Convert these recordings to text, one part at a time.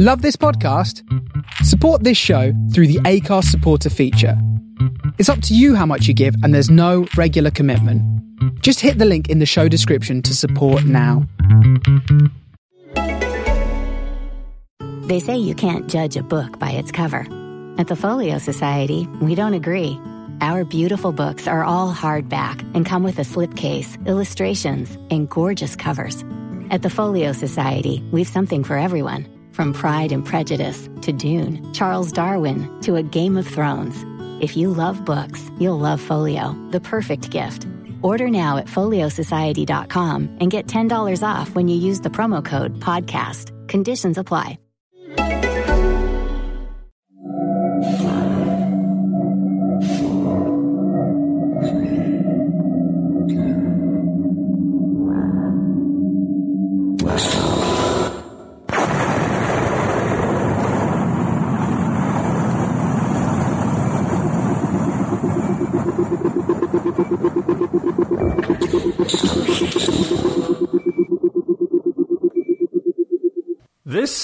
Love this podcast? Support this show through the Acast supporter feature. It's up to you how much you give, and there's no regular commitment. Just hit the link in the show description to support now. They say you can't judge a book by its cover. At the Folio Society, we don't agree. Our beautiful books are all hardback and come with a slipcase, illustrations, and gorgeous covers. At the Folio Society, we've something for everyone from Pride and Prejudice to Dune, Charles Darwin to A Game of Thrones. If you love books, you'll love Folio, the perfect gift. Order now at foliosociety.com and get $10 off when you use the promo code PODCAST. Conditions apply.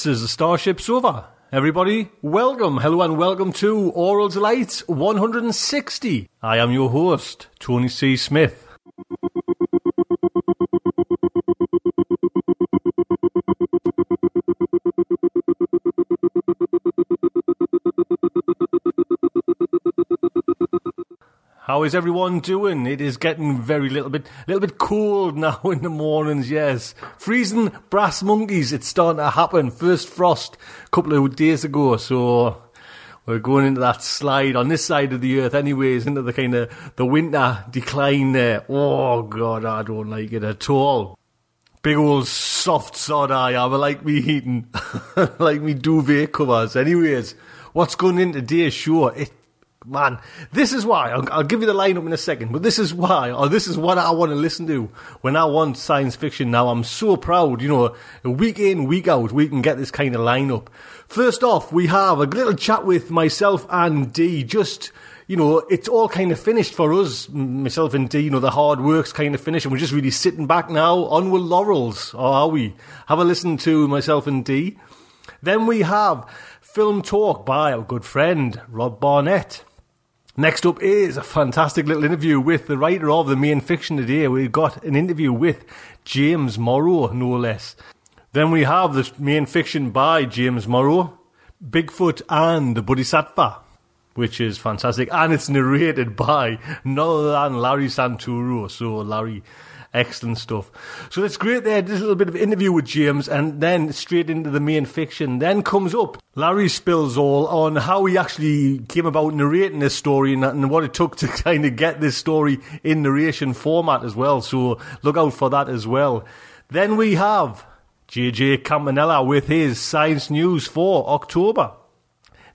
This is the StarShipSofa. Everybody, welcome, hello, and welcome to Aural Delight 160. I am your host, Tony C. Smith. How is everyone doing? It is getting very little bit, little bit cold now in the mornings. Yes, freezing brass monkeys. It's starting to happen. First frost a couple of days ago, so we're going into that slide on this side of the earth, anyways, into the kind of the winter decline there. Oh God, I don't like it at all. Big old soft sod I am. I like me heating, like me duvet covers. Anyways, what's going in today's show? It man, this is why. I'll, I'll, give you the lineup in a second, but this is why, or this is what I want to listen to when I want science fiction. Now, I'm so proud, you know, week in, week out, we can get this kind of lineup. First off, we have a little chat with myself and Dee. Just, you know, it's all kind of finished for us, myself and Dee. You know, the hard work's kind of finished, and we're just really sitting back now on with laurels, or are we? Have a listen to myself and Dee. Then we have film talk by our good friend Rod Barnett. Next up is a fantastic little interview with the writer of the main fiction today. We've got an interview with James Morrow, no less. Then we have the main fiction by James Morrow, Bigfoot and the Bodhisattva, which is fantastic. And it's narrated by none other than Larry Santoro. So, Larry Excellent stuff. So that's great there. Just a little bit of interview with James and then straight into the main fiction. Then comes up Larry spills all on how he actually came about narrating this story and, and what it took to kind of get this story in narration format as well. So look out for that as well. Then we have JJ Campanella with his science news for October.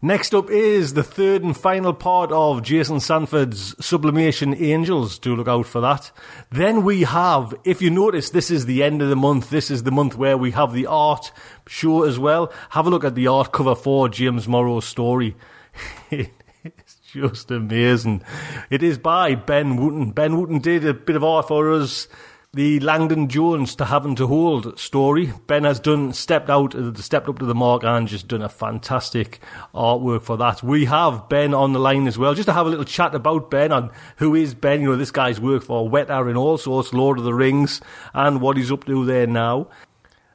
Next up is the third and final part of Jason Sanford's Sublimation Angels. Do look out for that. Then we have, if you notice, this is the end of the month. This is the month where we have the art show as well. Have a look at the art cover for James Morrow's story. it's just amazing. It is by Ben Wootten. Ben Wootten did a bit of art for us the Langdon Jones to Having to Hold story. Ben has done stepped out, uh, stepped up to the mark, and just done a fantastic artwork for that. We have Ben on the line as well, just to have a little chat about Ben and who is Ben. You know, this guy's worked for Weta and all sorts, Lord of the Rings, and what he's up to there now.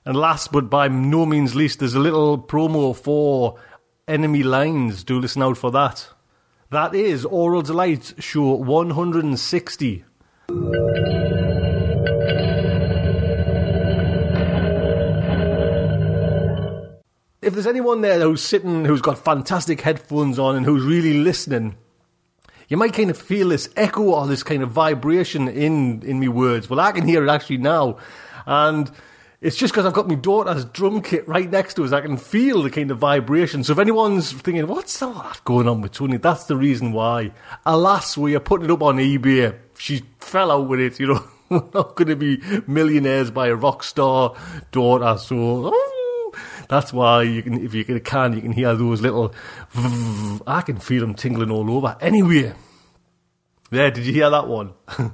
And last but by no means least, there's a little promo for Enemy Lines. Do listen out for that. That is Aural Delight Show 160. If there's anyone there who's sitting, who's got fantastic headphones on and who's really listening, you might kind of feel this echo or this kind of vibration in, in me words. Well, I can hear it actually now. And it's just because I've got my daughter's drum kit right next to us. I can feel the kind of vibration. So if anyone's thinking, what's all that going on with Tony? That's the reason why. Alas, we are putting it up on eBay. She fell out with it, you know. We're not going to be millionaires by a rock star daughter. So, oh, that's why you can, if you can, you can hear those little. I can feel them tingling all over. Anyway, there. Did you hear that one?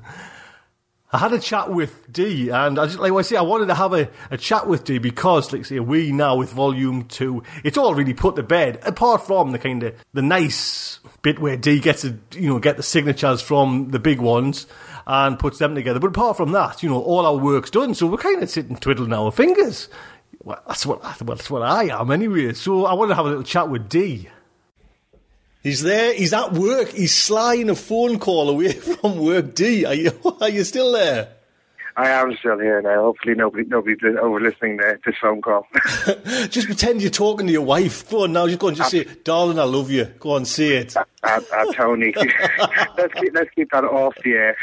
I had a chat with Dee, and I just like I say, I wanted to have a, a chat with Dee because, like say, we now with Volume Two, it's all really put to bed. Apart from the kind of the nice bit where Dee gets to you know get the signatures from the big ones and puts them together. But apart from that, you know, all our work's done. So we're kind of sitting twiddling our fingers. Well, that's what well, that's what I am anyway. So I want to have a little chat with Dee. He's there. He's at work. He's slying a phone call away from work. Dee, are you are you still there? I am still here now. Hopefully, nobody nobody's over listening to this phone call. just pretend you're talking to your wife. Go on now. Just go and just say, "Darling, I love you." Go on, say it. Uh, uh, Tony, let's keep let's keep that off the air.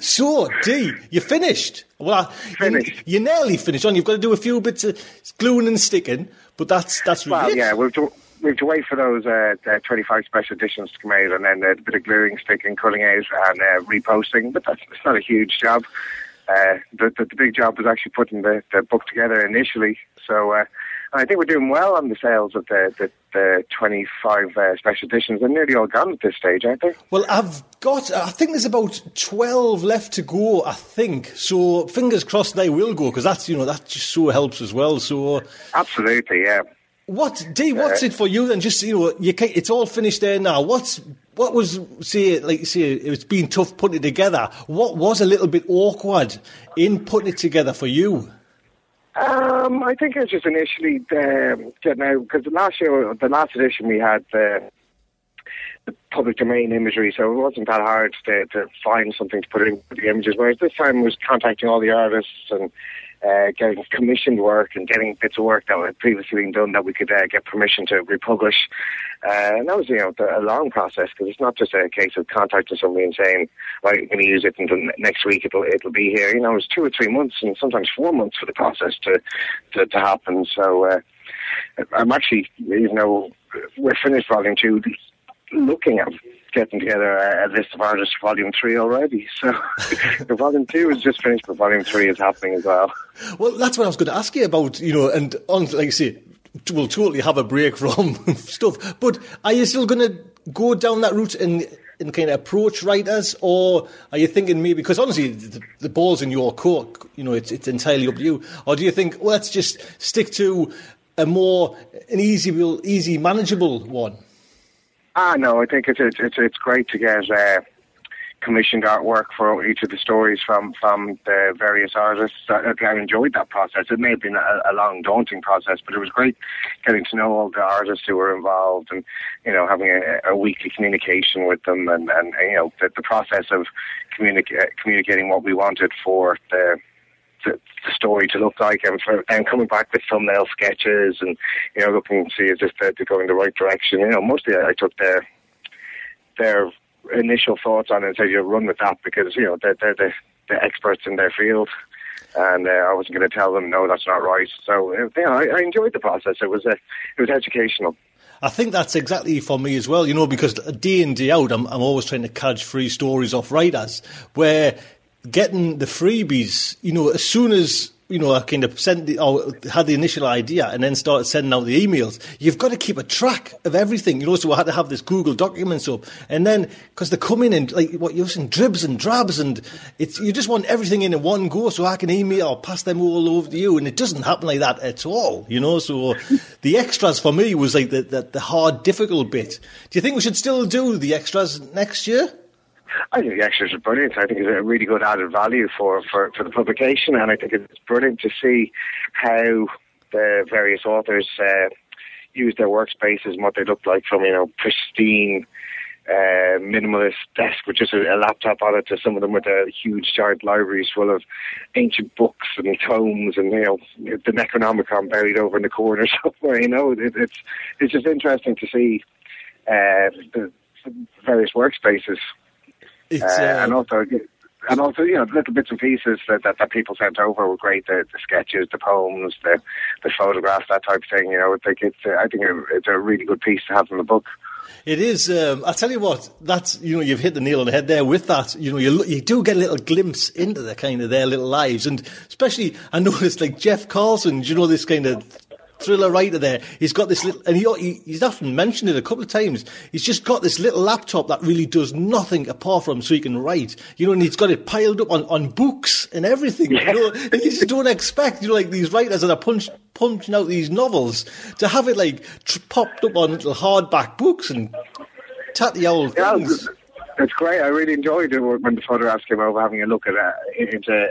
so, Dee, you finished. Well, finished. You, are nearly finished. On, you've got to do a few bits of gluing and sticking, but that's that's really well, it. yeah. We've do, we have to wait for those uh, 25 special editions to come out and then a bit of gluing, sticking, cutting out and uh, reposting. But that's it's not a huge job. Uh, the, the, the, big job was actually putting the, the book together initially. So uh, I think we're doing well on the sales of the, the, the 25 uh, special editions. They're nearly all gone at this stage, aren't they? Well, I've got, I think there's about 12 left to go, I think. So fingers crossed they will go because that's, you know, that just so helps as well. So Absolutely, yeah. What Dee? What's it for you then? Just you know, you can't, it's all finished there now. What's what was say like say it's been tough putting it together. What was a little bit awkward in putting it together for you? Um, I think it was just initially um, getting out because the last year, the last edition, we had the, the public domain imagery, so it wasn't that hard to, to find something to put in the images. Whereas this time was contacting all the artists and uh, getting commissioned work and getting bits of work that had previously been done that we could uh, get permission to republish. Uh, and that was, you know, a long process because it's not just a case of contacting somebody and saying, "Right, I'm going to use it, and next week it'll it'll be here." You know, it was two or three months, and sometimes four months for the process to to, to happen. So uh, I'm actually, even though we're finished volume two, looking at getting together a, list of artists for Volume Three already. So the Volume Two is just finished, but Volume Three is happening as well. Well, that's what I was going to ask you about. You know, and on like I say, we'll totally have a break from stuff. But are you still going to go down that route and? and kind of approach writers, or are you thinking maybe because honestly the, the, ball's in your court, you know, it's it's entirely up to you, or do you think well, let's just stick to a more an easy, easy, manageable one? Ah, no, I think it's it's it's, it's great to get uh, commissioned artwork for each of the stories from from the various artists. I, I enjoyed that process. It may have been a, a, long, daunting process, but it was great getting to know all the artists who were involved, and you know having a, a weekly communication with them, and and you know the, the process of communica- communicating what we wanted for the the, the story to look like and for and coming back with thumbnail sketches and you know looking to see is this to, to go in the right direction. You know, mostly I, took their their initial thoughts on it and said you run with that because you know they're, they're the, the experts in their field. And uh, I wasn't going to tell them no, that's not right. So uh, yeah, I, I enjoyed the process. It was a, it was educational. I think that's exactly for me as well, you know, because day in, day out, I'm, I'm always trying to catch free stories off writers where getting the freebies, you know, as soon as you know, I kind of sent the, or had the initial idea and then started sending out the emails. You've got to keep a track of everything, you know. So I had to have this Google Documents up, and then because they're coming in like what you're saying, dribs and drabs, and it's you just want everything in in one go, so I can email or pass them all over to you, and it doesn't happen like that at all, you know. So the extras for me was like the, the, the hard, difficult bit. Do you think we should still do the extras next year? I think the extras are brilliant. I think it's a really good added value for, for, for the publication, and I think it's brilliant to see how the various authors uh, use their workspaces and what they look like from, you know, pristine, uh, minimalist desk with just a, a, laptop on it to some of them with a huge giant libraries full of ancient books and tomes and, you know, the Necronomicon buried over in the corner somewhere, you know. It, it's, it's just interesting to see uh, the various workspaces uh, uh, and also, and also, you know, little bits and pieces that, that, that people sent over were great. The, the sketches, the poems, the the photographs, that type of thing. You know, I think it's uh, I think it's a really good piece to have in the book. It is. Um, I tell you what, that's you know you've hit the nail on the head there with that. You know you you do get a little glimpse into the kind of their little lives, and especially I noticed like Jeff Carlson. You know this kind of thriller writer there. He's got this little, and he, he's often mentioned it a couple of times. He's just got this little laptop that really does nothing apart from so he can write. You know, and he's got it piled up on, on books and everything. Yeah. You know, and you just don't expect, you know, like these writers that are punch, punching out these novels to have it like tr- popped up on little hardback books and tatty old things. It's great. I really enjoyed it when the photographs came over, having a look at uh, into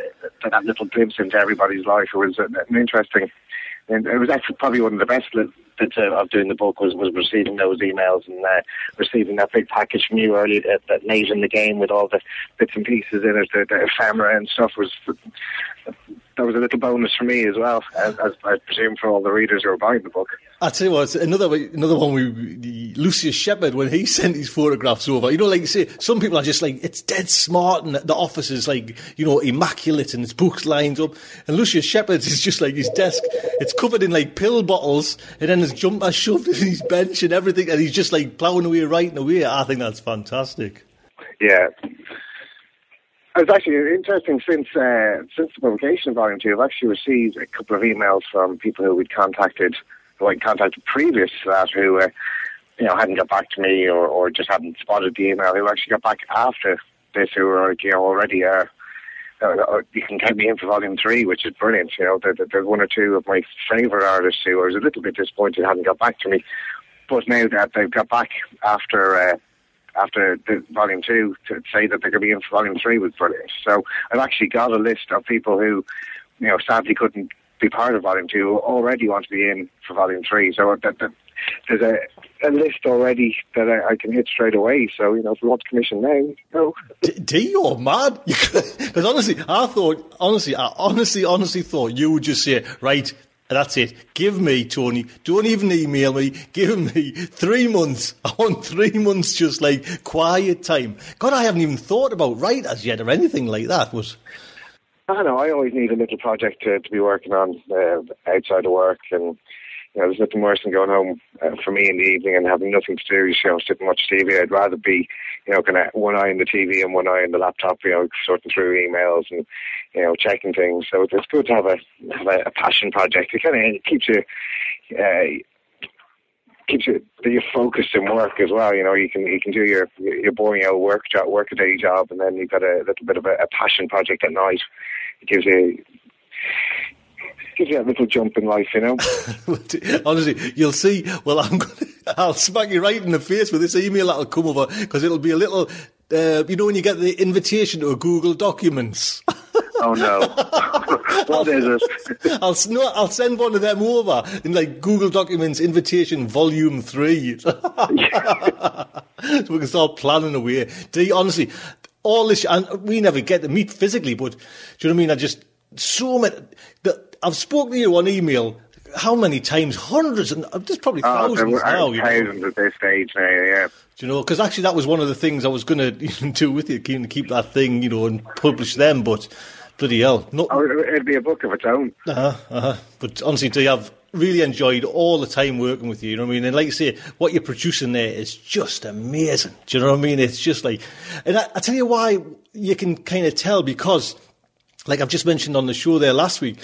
that little glimpse into everybody's life. It was an interesting, and it was actually probably one of the best bits of doing the book was, was receiving those emails and uh, receiving that big package from you early uh, that late in the game with all the bits and pieces in it, the, the ephemera and stuff was that was a little bonus for me as well, as, as I presume for all the readers who are buying the book. I tell you what, another another one. We Lucius Shepard when he sent his photographs over. You know, like you say, some people are just like it's dead smart, and the office is like you know immaculate, and his books lined up. And Lucius Shepard is just like his desk. It's covered in like pill bottles, and then his jumper shoved in his bench and everything, and he's just like plowing away, writing away. I think that's fantastic. Yeah, it's actually interesting since uh, since the publication of Volume Two. I've actually received a couple of emails from people who we'd contacted, who I'd contacted previous to that, who uh, you know hadn't got back to me or, or just hadn't spotted the email. Who actually got back after this, who were you know already uh, uh, you can count me in for volume three, which is brilliant. You know, there, there's one or two of my favourite artists who I was a little bit disappointed hadn't got back to me, but now that they've got back after uh, after the volume two to say that they're going to be in for volume three was brilliant. So I've actually got a list of people who, you know, sadly couldn't be part of volume two already want to be in for volume three. So uh, that, that there's a, a list already that I, I, can hit straight away. So you know, if we want to commission now, go. Do you mad? Because honestly, I thought, honestly, I honestly, honestly thought you would just say, right, that's it. Give me, Tony, don't even email me. Give me three months. I want three months just like quiet time. God, I haven't even thought about writers yet or anything like that. Was I know. I always need a little project to, to be working on uh, outside of work and you know, there's nothing worse than going home uh, for me in the evening and having nothing to do, you know, sitting watch TV. I'd rather be, you know, kind of one eye on the TV and one eye on the laptop, you know, sorting through emails and, you know, checking things. So it's good to have a have a, a passion project. It kind of keeps you. Uh, keeps you you're focused in work as well. You know, you can you can do your your boring out work job, work a day job, and then you've got a little bit of a, a passion project at night. It gives you gives you a little jump in life, you know. Honestly, you'll see. Well, I'm gonna, I'll smack you right in the face with this email that'll come over because it'll be a little. Uh, you know when you get the invitation to a Google Documents. Oh no! what is it? I'll no, I'll send one of them over in like Google Documents invitation volume three, so we can start planning away. Honestly, all this, and we never get to meet physically, but do you know what I mean? I just so many. The, I've spoken to you on email how many times? Hundreds and uh, there's probably oh, thousands now. Thousands know. at this stage now, yeah. Do you know? Because actually, that was one of the things I was going to do with you, keep, keep that thing, you know, and publish them. But bloody hell, no. Oh, it'd be a book of its own. Uh huh. Uh-huh. But honestly, to have really enjoyed all the time working with you. You know what I mean? And like you say, what you're producing there is just amazing. Do you know what I mean? It's just like, and I, I tell you why you can kind of tell because like I've just mentioned on the show there last week,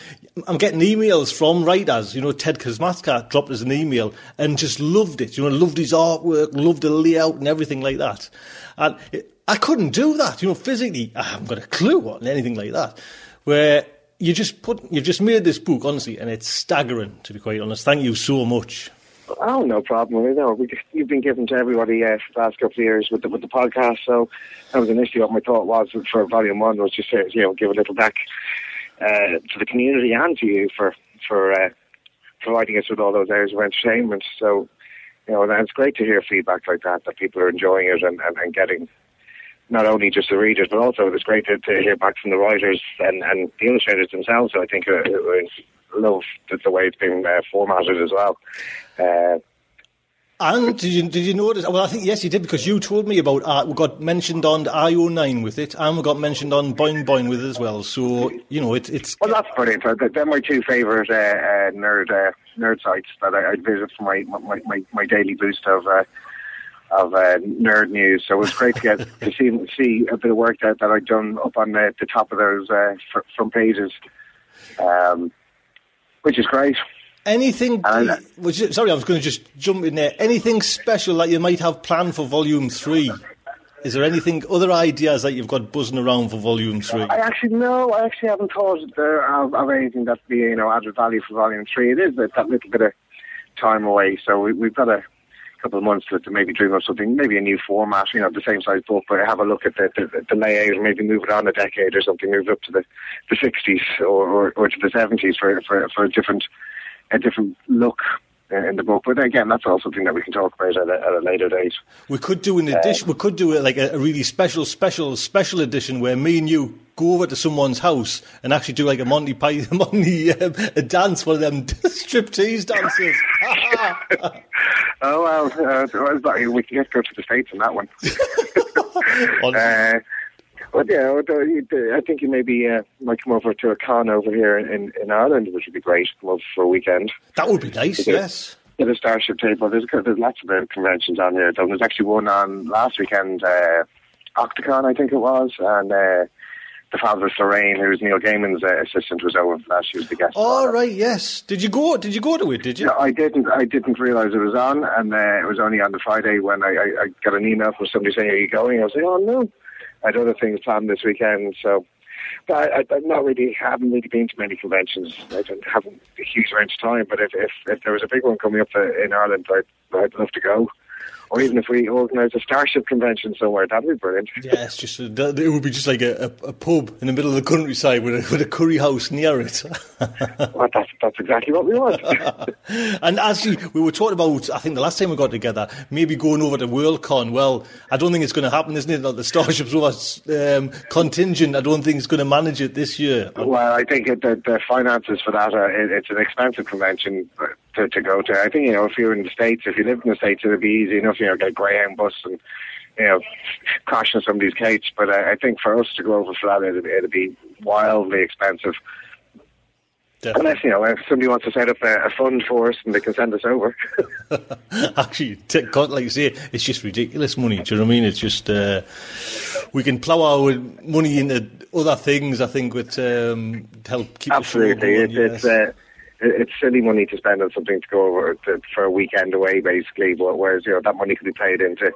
I'm getting emails from writers. You know, Ted Kosmatka dropped us an email and just loved it. You know, loved his artwork, loved the layout and everything like that. And it, I couldn't do that. You know, physically, I haven't got a clue on anything like that. Where you just put, you've just made this book, honestly, and it's staggering, to be quite honest. Thank you so much. Oh, no problem. You know, we, you've been given to everybody uh, for the last couple of years with the, with the podcast. So that was initially what my thought was for Volume One was just to you know give a little back uh, to the community and to you for for uh, providing us with all those areas of entertainment. So you know, and it's great to hear feedback like that that people are enjoying it and, and, and getting not only just the readers, but also it's great to, to hear back from the writers and, and the illustrators themselves. I think it was love the, the way it's been uh, formatted as well. Uh, and did you did you notice? Well, I think yes, you did because you told me about. Uh, we got mentioned on IO9 with it, and we got mentioned on Boing Boing with it as well. So you know, it, it's well, that's brilliant. They're my two favourite uh, uh, nerd uh, nerd sites that I, I visit for my, my, my, my daily boost of uh, of uh, nerd news. So it was great to get to see see a bit of work that, that I'd done up on the, the top of those uh, front pages. Um, which is great. Anything? And was sorry, I was going to just jump in there. Anything special that you might have planned for Volume Three? Is there anything, other ideas that you've got buzzing around for Volume Three? I actually no, I actually haven't thought of, uh, of anything that be you know added value for volume three. It is that, that little bit of time away, so we, we've got a couple of months to, to maybe dream of something, maybe a new format, you know, the same size book, but have a look at the, the, the layout, maybe move it on a decade or something, move it up to the the sixties or, or or to the seventies for for for a different a different look in the book. But again, that's also something that we can talk about at a, at a later date. We could do an edition. we could do a, like a, really special, special, special edition where me and you go over to someone's house and actually do like a Monty Python, Monty um, a dance, one of them striptease dances. Oh well, uh, we can get go to the states on that one. Uh, but yeah, I think you maybe uh, might come over to a con over here in, in Ireland, which would be great. Come over for a weekend. that would be nice. Yes. At a Starship table, there's there's lots of conventions on here. There was actually one on last weekend, uh, Octocon, I think it was, and uh, the fabulous Lorraine, who's Neil Gaiman's uh, assistant, was over last. that. She was the guest. All speaker. right. Yes. Did you go? Did you go to it? Did you? No, I didn't. I didn't realise it was on, and uh, it was only on the Friday when I, I, I got an email from somebody saying, "Are you going?" I was like, "Oh no, I had other things planned this weekend." So, but I, I'm not really. haven't really been to many conventions. I don't have a huge amount of time. But if if, if there was a big one coming up uh, in Ireland, I'd, I'd love to go. Or even if we organise a Starship convention somewhere, that'd be brilliant. Yeah, it's just a, that- it would be just like a, a, a pub in the middle of the countryside with a, with a curry house near it. well, that's that's exactly what we want. and actually, we were talking about, I think the last time we got together, maybe going over to WorldCon. Well, I don't think it's going to happen, isn't it? Like the Starship's over um, contingent. I don't think it's going to manage it this year. Well, I think it, the, the finances for that, are, it, it's an expensive convention to, to go to. I think, you know, if you're in the States, if you live in the States, it'd be easy enough, you know, get a Greyhound bus and, you know, crash on somebody's couch. But I, I think for us to go over for that, it'd, it'd be wildly expensive. Definitely. Unless, you know, if somebody wants to set up a, a fund for us and they can send us over. Actually, t- God, like you say, it's just ridiculous money. Do you know what I mean? It's just uh, we can plough our money into other things. I think with um, to help keep Absolutely. The It, show going, it's, yes. uh, it- it's silly money to spend on something to go over to, for a weekend away, basically. But whereas you know that money could be paid into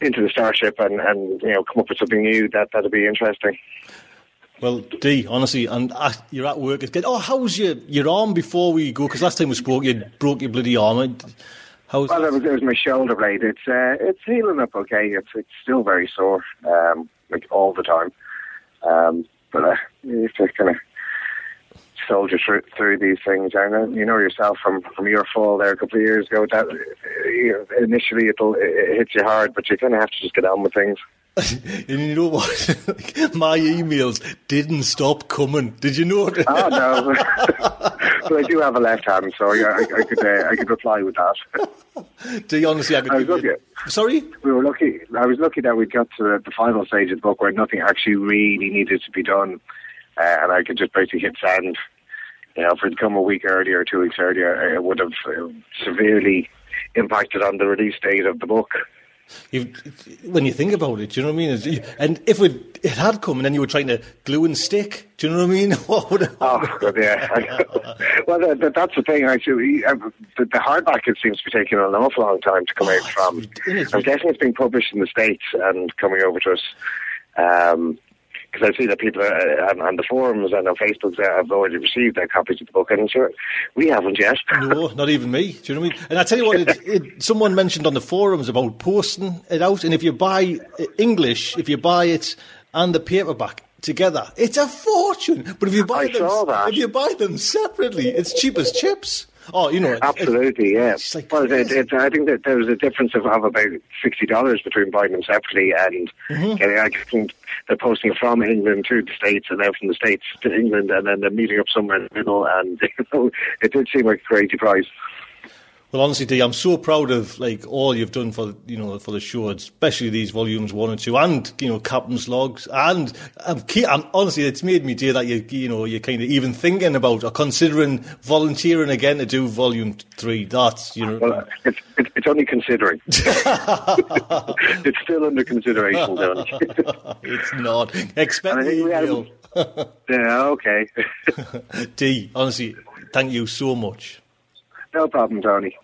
into the starship and, and you know come up with something new that that'd be interesting. Well, Dee, honestly, and uh, you're at work. It's good. Oh, how's your your arm before we go? Because last time we spoke, you broke your bloody arm. How's Well, it was, it was my shoulder blade. It's uh, it's healing up okay. It's it's still very sore, um, like all the time. Um, but uh, have to kind of soldier through, through these things. I know you know yourself from from your fall there a couple of years ago. That you know, initially it'll it, it hits you hard, but you kind of have to just get on with things. and you know what? My emails didn't stop coming. Did you notice? Oh no, but I do have a left hand, so I, I, I could uh, I could reply with that. Do you honestly, I could I was you- Sorry? we were lucky. I was lucky that we got to the, the final stage of the book where nothing actually really needed to be done, uh, and I could just basically hit send. You know, if it'd come a week earlier or two weeks earlier, it would have uh, severely impacted on the release date of the book. You, when you think about it, do you know what I mean? And if it, it had come and then you were trying to glue and stick, do you know what I mean? What would Oh, God, yeah. well, that, that, that's the thing. Actually, uh, the, the hardback it seems to be taking an awful long time to come out from. it's- I'm guessing it's being published in the states and coming over to us. Um because I see that people uh, on, on the forums and on Facebook have already received their copies of the book, and sure, we haven't yet. No, not even me. Do you know what I mean? And I tell you what, it, it, someone mentioned on the forums about posting it out, and if you buy uh, English, if you buy it and the paperback together, it's a fortune. But if you buy I them, if you buy them separately, it's cheap as chips. Oh, you know, it- Absolutely, yeah. Like well, it, it, I think that there was a difference of, of about sixty dollars between buying them separately and Mm-hmm. getting. I think they're posting from England to the states, and then from the states to England, and then they're meeting up somewhere in the middle. And you know, it did seem like a crazy price. Well, honestly, Dee, I'm so proud of like all you've done for you know for the show, especially these volumes one and two, and you know Captain's Logs, and I'm, ke- I'm honestly, it's made me dear that you you know you're kind of even thinking about or considering volunteering again to do volume three. That's you know. Well, it's it's, it's only considering. it's still under consideration, Tony. it's not. Expect And I the think we had- email. yeah, okay. Dee, honestly, Thank you so much. No problem, Tony.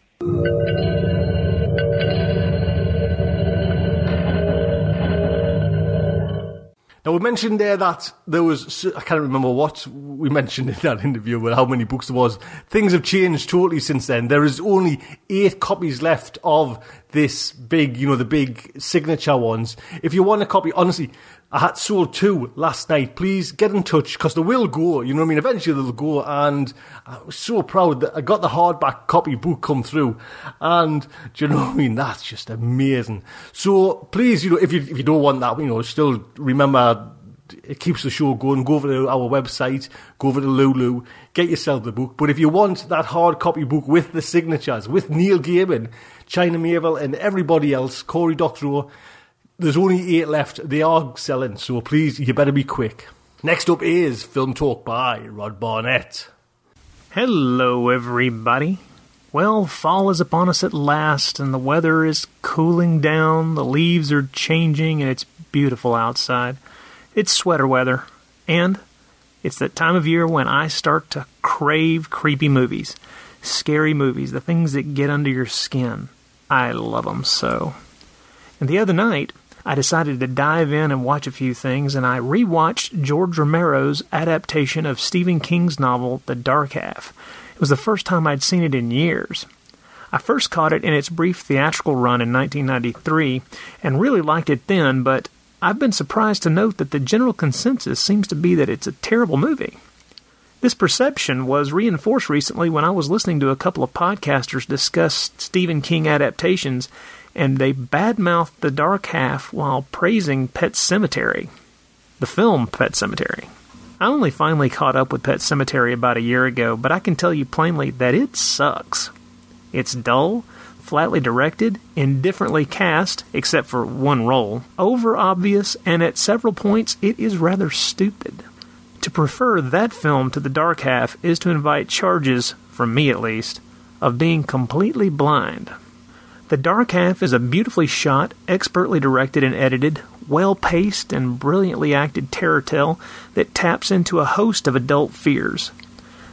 Now we mentioned there that there was I can't remember what we mentioned in that interview, but how many books there was. Things have changed totally since then. There is only eight copies left of this big, you know, the big signature ones. If you want a copy, honestly, I had sold two last night. Please get in touch because they will go. You know what I mean? Eventually they'll go. And I was so proud that I got the hardback copy book come through. And do you know what I mean? That's just amazing. So please, you know, if you if you don't want that, you know, still remember it keeps the show going. Go over to our website, go over to Lulu, get yourself the book. But if you want that hard copy book with the signatures, with Neil Gaiman, China Miéville, and everybody else, Cory Doctorow, there's only eight left. They are selling, so please, you better be quick. Next up is Film Talk by Rod Barnett. Hello, everybody. Well, fall is upon us at last, and the weather is cooling down, the leaves are changing, and it's beautiful outside. It's sweater weather, and it's that time of year when I start to crave creepy movies, scary movies, the things that get under your skin. I love them so. And the other night, I decided to dive in and watch a few things, and I rewatched George Romero's adaptation of Stephen King's novel, The Dark Half. It was the first time I'd seen it in years. I first caught it in its brief theatrical run in 1993 and really liked it then, but I've been surprised to note that the general consensus seems to be that it's a terrible movie. This perception was reinforced recently when I was listening to a couple of podcasters discuss Stephen King adaptations and they badmouthed The Dark Half while praising Pet Sematary, the film Pet Sematary. I only finally caught up with Pet Sematary about a year ago, but I can tell you plainly that it sucks. It's dull, flatly directed, indifferently cast, except for one role, over obvious, and at several points it is rather stupid. To prefer that film to The Dark Half is to invite charges, from me at least, of being completely blind. The Dark Half is a beautifully shot, expertly directed and edited, well paced, and brilliantly acted terror tale that taps into a host of adult fears.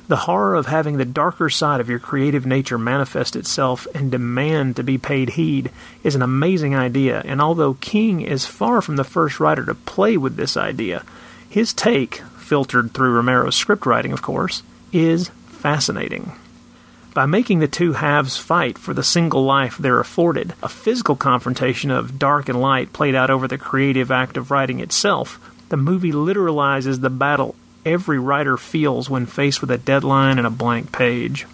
The horror of having the darker side of your creative nature manifest itself and demand to be paid heed is an amazing idea, and although King is far from the first writer to play with this idea, his take, filtered through Romero's scriptwriting, of course, is fascinating by making the two halves fight for the single life they're afforded. A physical confrontation of dark and light played out over the creative act of writing itself. The movie literalizes the battle every writer feels when faced with a deadline and a blank page.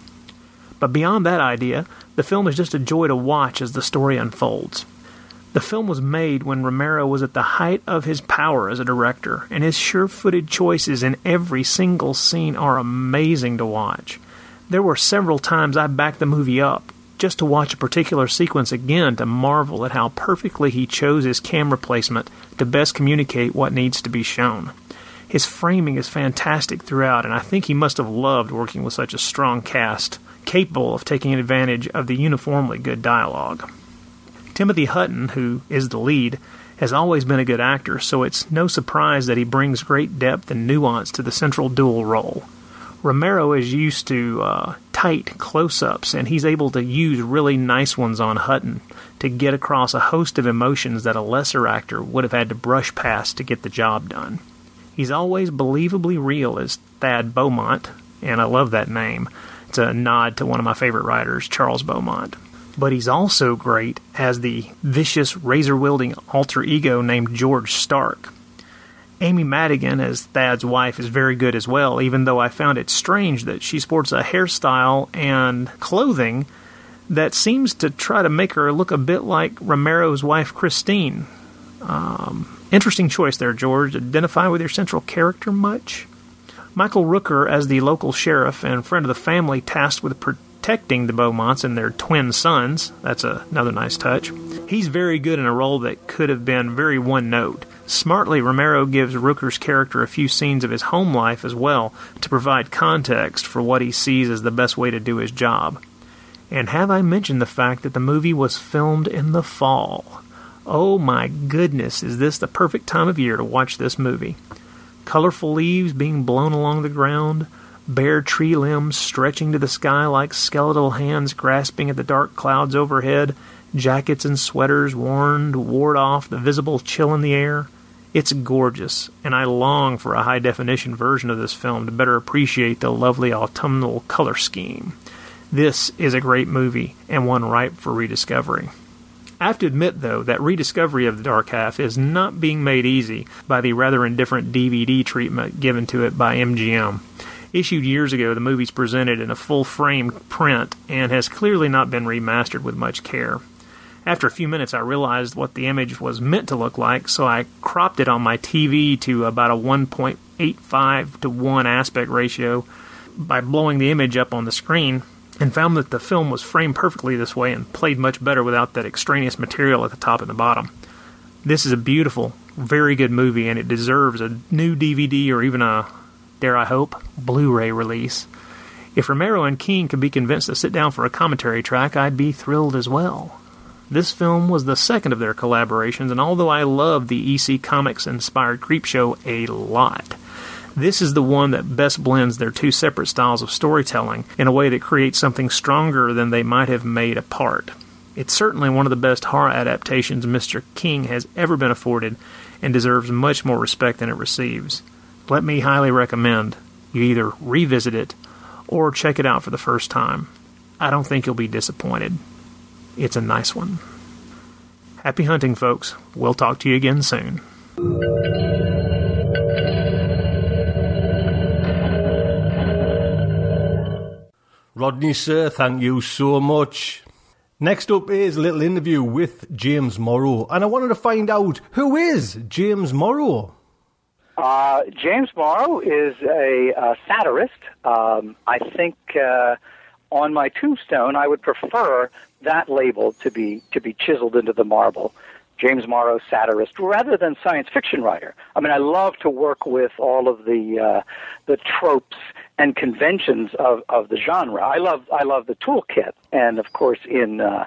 But beyond that idea, the film is just a joy to watch as the story unfolds. The film was made when Romero was at the height of his power as a director, and his sure footed choices in every single scene are amazing to watch. There were several times I backed the movie up just to watch a particular sequence again to marvel at how perfectly he chose his camera placement to best communicate what needs to be shown. His framing is fantastic throughout, and I think he must have loved working with such a strong cast, capable of taking advantage of the uniformly good dialogue. Timothy Hutton, who is the lead, has always been a good actor, so it's no surprise that he brings great depth and nuance to the central dual role. Romero is used to uh, tight close ups, and he's able to use really nice ones on Hutton to get across a host of emotions that a lesser actor would have had to brush past to get the job done. He's always believably real as Thad Beaumont, and I love that name. It's a nod to one of my favorite writers, Charles Beaumont. But he's also great as the vicious, razor wielding alter ego named George Stark. Amy Madigan, as Thad's wife, is very good as well, even though I found it strange that she sports a hairstyle and clothing that seems to try to make her look a bit like Romero's wife, Christine. Um, interesting choice there, George. Identify with your central character much? Michael Rooker, as the local sheriff and friend of the family tasked with protecting the Beaumonts and their twin sons, that's a, another nice touch. He's very good in a role that could have been very one note. Smartly, Romero gives Rooker's character a few scenes of his home life as well to provide context for what he sees as the best way to do his job. And have I mentioned the fact that the movie was filmed in the fall? Oh my goodness, is this the perfect time of year to watch this movie? Colorful leaves being blown along the ground, bare tree limbs stretching to the sky like skeletal hands grasping at the dark clouds overhead, jackets and sweaters worn to ward off the visible chill in the air. It's gorgeous, and I long for a high definition version of this film to better appreciate the lovely autumnal color scheme. This is a great movie, and one ripe for rediscovery. I have to admit, though, that rediscovery of The Dark Half is not being made easy by the rather indifferent DVD treatment given to it by MGM. Issued years ago, the movie's presented in a full frame print and has clearly not been remastered with much care. After a few minutes, I realized what the image was meant to look like, so I cropped it on my TV to about a 1.85 to 1 aspect ratio by blowing the image up on the screen and found that the film was framed perfectly this way and played much better without that extraneous material at the top and the bottom. This is a beautiful, very good movie, and it deserves a new DVD or even a, dare I hope, Blu ray release. If Romero and King could be convinced to sit down for a commentary track, I'd be thrilled as well. This film was the second of their collaborations, and although I love the EC Comics inspired Creepshow a lot, this is the one that best blends their two separate styles of storytelling in a way that creates something stronger than they might have made apart. It's certainly one of the best horror adaptations Mr. King has ever been afforded and deserves much more respect than it receives. Let me highly recommend you either revisit it or check it out for the first time. I don't think you'll be disappointed. It's a nice one. Happy hunting, folks. We'll talk to you again soon. Rodney, sir, thank you so much. Next up is a little interview with James Morrow, and I wanted to find out who is James Morrow. Uh, James Morrow is a, a satirist. Um, I think uh, on my tombstone, I would prefer that label to be to be chiseled into the marble. James Morrow, satirist, rather than science fiction writer. I mean, I love to work with all of the uh, the tropes and conventions of, of the genre. I love I love the toolkit, and of course in uh,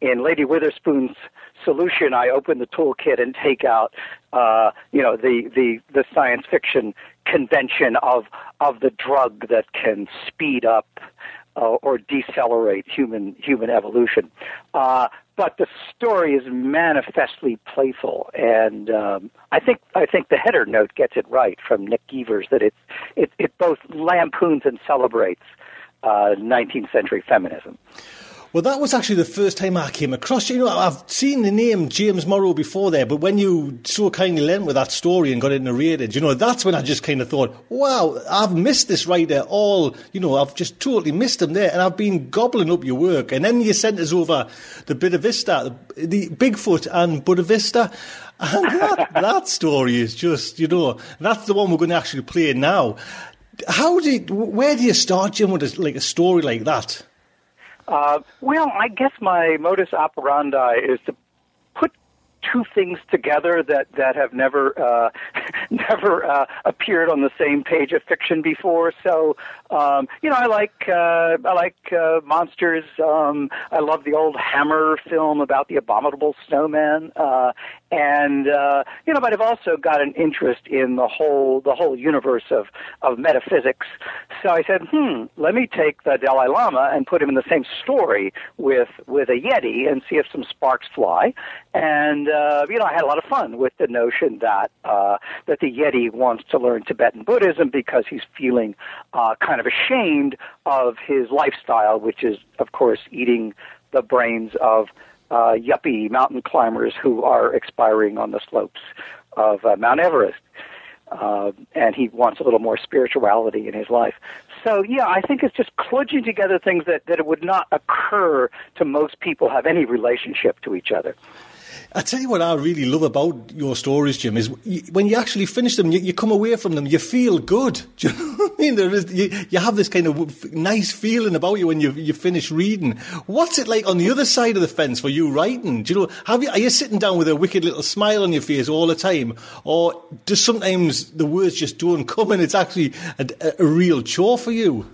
in Lady Witherspoon's solution, I open the toolkit and take out uh, you know the, the the science fiction convention of of the drug that can speed up uh, or decelerate human human evolution. Uh, but the story is manifestly playful, and um, I think I think the header note gets it right from Nick Gevers that it's it, it both lampoons and celebrates uh, 19th century feminism. Well, that was actually the first time I came across you. Know, I've seen the name James Morrow before there, but when you so kindly lent with that story and got it narrated, you know, that's when I just kind of thought, wow, I've missed this writer all, you know, I've just totally missed him there, and I've been gobbling up your work. And then you sent us over the Bodhisattva, the, the Bigfoot and Bodhisattva. And that, that story is just, you know, that's the one we're going to actually play now. How did, where do you start, Jim, with a, like a story like that? Uh, well, I guess my modus operandi is to put two things together that that have never uh, never uh, appeared on the same page of fiction before. So um, you know, I like uh, I like uh, monsters. Um, I love the old Hammer film about the abominable snowman, uh, and uh, you know, but I've also got an interest in the whole the whole universe of of metaphysics. So I said, hmm, let me take the Dalai Lama and put him in the same story with with a Yeti and see if some sparks fly. And uh, you know, I had a lot of fun with the notion that uh, that the Yeti wants to learn Tibetan Buddhism because he's feeling uh, kind of of ashamed of his lifestyle, which is, of course, eating the brains of uh, yuppie mountain climbers who are expiring on the slopes of uh, Mount Everest. Uh, and he wants a little more spirituality in his life. So, yeah, I think it's just kludging together things that, that it would not occur to most people have any relationship to each other. I tell you what I really love about your stories, Jim, is when you actually finish them, you, you come away from them, you feel good. Do you know what I mean? There is, you, you have this kind of nice feeling about you when you, you finish reading. What's it like on the other side of the fence for you writing? Do you know, have you, are you sitting down with a wicked little smile on your face all the time? Or does sometimes the words just don't come and it's actually a, a real chore for you?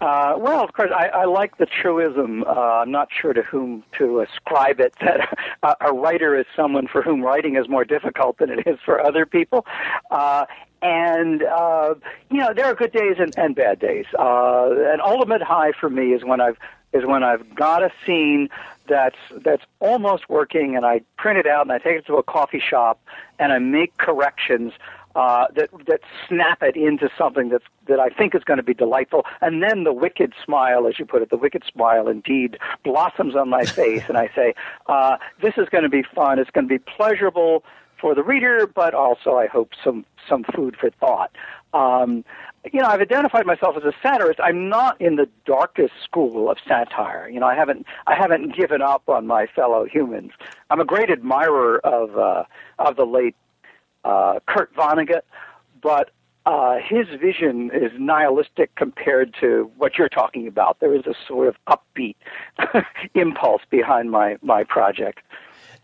Uh, well, of course, I, I like the truism. Uh, I'm not sure to whom to ascribe it that a, a writer is someone for whom writing is more difficult than it is for other people. Uh, and uh, you know there are good days and, and bad days. Uh, an ultimate high for me is when I've is when I've got a scene that's that's almost working, and I print it out and I take it to a coffee shop and I make corrections uh, that that snap it into something that's that I think is going to be delightful, and then the wicked smile, as you put it, the wicked smile indeed blossoms on my face, and I say, uh, "This is going to be fun. It's going to be pleasurable for the reader, but also I hope some some food for thought." Um, you know, I've identified myself as a satirist. I'm not in the darkest school of satire. You know, I haven't I haven't given up on my fellow humans. I'm a great admirer of uh, of the late uh, Kurt Vonnegut, but uh, his vision is nihilistic compared to what you're talking about. There is a sort of upbeat impulse behind my my project.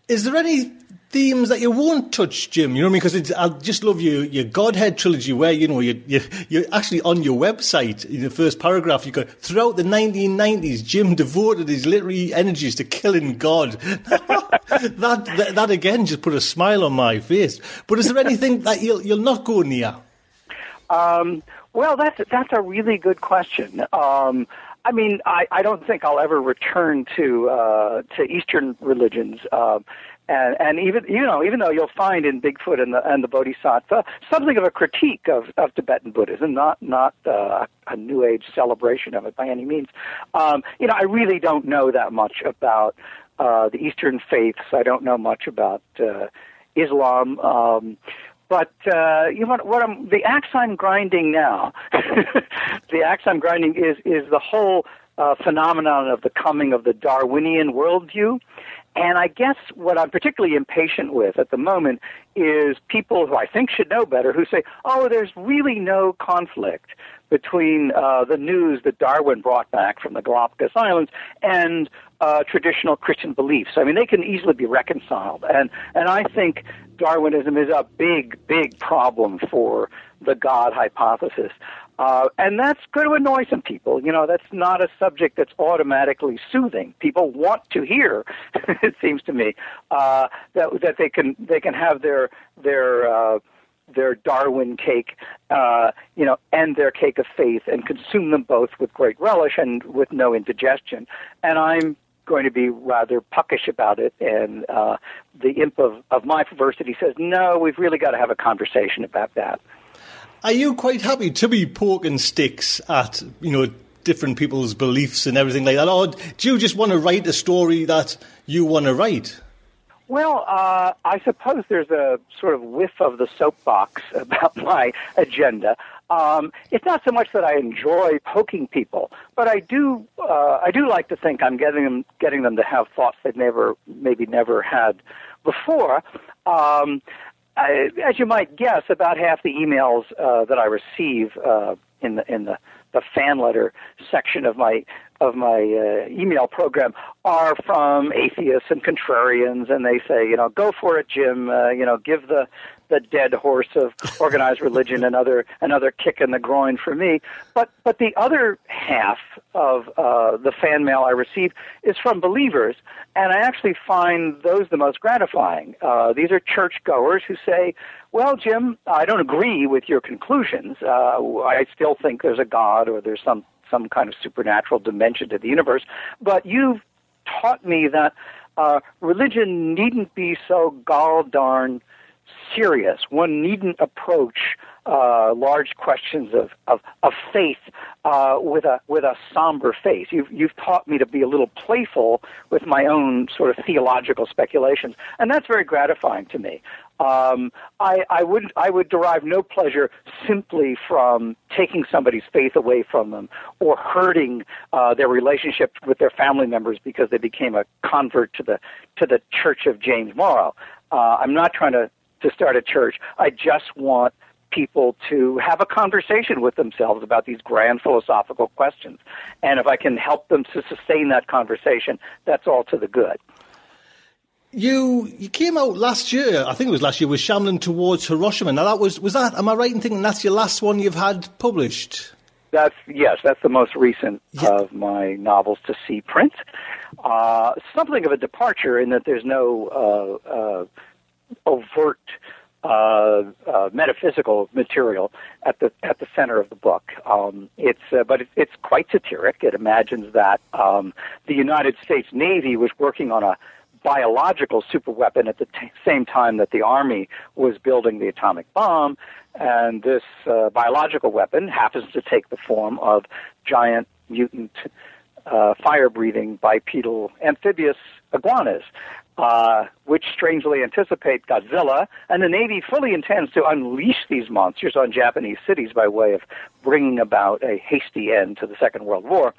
Is there any themes that you won't touch, Jim? You know what I mean? Because I just love your your Godhead trilogy, where you know you you you're actually on your website in the first paragraph. You go throughout the 1990s, Jim devoted his literary energies to killing God. that, that that again just put a smile on my face. But is there anything that you'll you'll not go near? Um, well, that's that's a really good question. Um, I mean, I, I don't think I'll ever return to uh, to Eastern religions. Uh, and and even you know even though you'll find in Bigfoot and the and the Bodhisattva something of a critique of, of Tibetan Buddhism, not not uh, a New Age celebration of it by any means. Um, you know, I really don't know that much about uh, the Eastern faiths. I don't know much about uh, Islam. Um, but uh, you know what? I'm the axe I'm grinding now. the axe I'm grinding is is the whole uh, phenomenon of the coming of the Darwinian worldview. And I guess what I'm particularly impatient with at the moment is people who I think should know better who say, oh, there's really no conflict between uh, the news that Darwin brought back from the Galapagos Islands and uh, traditional Christian beliefs. I mean, they can easily be reconciled. And, and I think Darwinism is a big, big problem for the God hypothesis. Uh, and that's going to annoy some people. You know, that's not a subject that's automatically soothing. People want to hear, it seems to me, uh, that that they can they can have their their uh, their Darwin cake, uh, you know, and their cake of faith, and consume them both with great relish and with no indigestion. And I'm going to be rather puckish about it. And uh, the imp of, of my perversity says, no, we've really got to have a conversation about that. Are you quite happy to be poking sticks at, you know, different people's beliefs and everything like that? Or do you just want to write a story that you want to write? Well, uh, I suppose there's a sort of whiff of the soapbox about my agenda. Um, it's not so much that I enjoy poking people, but I do. Uh, I do like to think I'm getting them, getting them to have thoughts they've never, maybe never had before. Um, I, as you might guess, about half the emails uh, that I receive uh, in the in the, the fan letter section of my of my uh, email program are from atheists and contrarians, and they say, you know, go for it, Jim. Uh, you know, give the the dead horse of organized religion another another kick in the groin for me. But but the other half of uh, the fan mail I receive is from believers, and I actually find those the most gratifying. Uh, these are churchgoers who say, "Well, Jim, I don't agree with your conclusions. Uh, I still think there's a God or there's some some kind of supernatural dimension to the universe, but you've taught me that." Uh, religion needn't be so gall darn serious. One needn't approach uh, large questions of, of, of faith uh, with a with a somber face. You've you've taught me to be a little playful with my own sort of theological speculations, and that's very gratifying to me. Um, I, I would I would derive no pleasure simply from taking somebody's faith away from them or hurting uh, their relationship with their family members because they became a convert to the to the Church of James Morrow. Uh, I'm not trying to to start a church. I just want people to have a conversation with themselves about these grand philosophical questions. And if I can help them to sustain that conversation, that's all to the good. You you came out last year, I think it was last year, with Shambling Towards Hiroshima. Now that was was that am I right in thinking that's your last one you've had published? That's yes, that's the most recent yeah. of my novels to see print. Uh, something of a departure in that there's no uh, uh, overt uh, uh, metaphysical material at the at the center of the book. Um, it's uh, but it, it's quite satiric. It imagines that um, the United States Navy was working on a biological superweapon at the t- same time that the Army was building the atomic bomb, and this uh, biological weapon happens to take the form of giant mutant uh, fire-breathing bipedal amphibious iguanas uh, which strangely anticipate Godzilla, and the Navy fully intends to unleash these monsters on Japanese cities by way of bringing about a hasty end to the Second World War.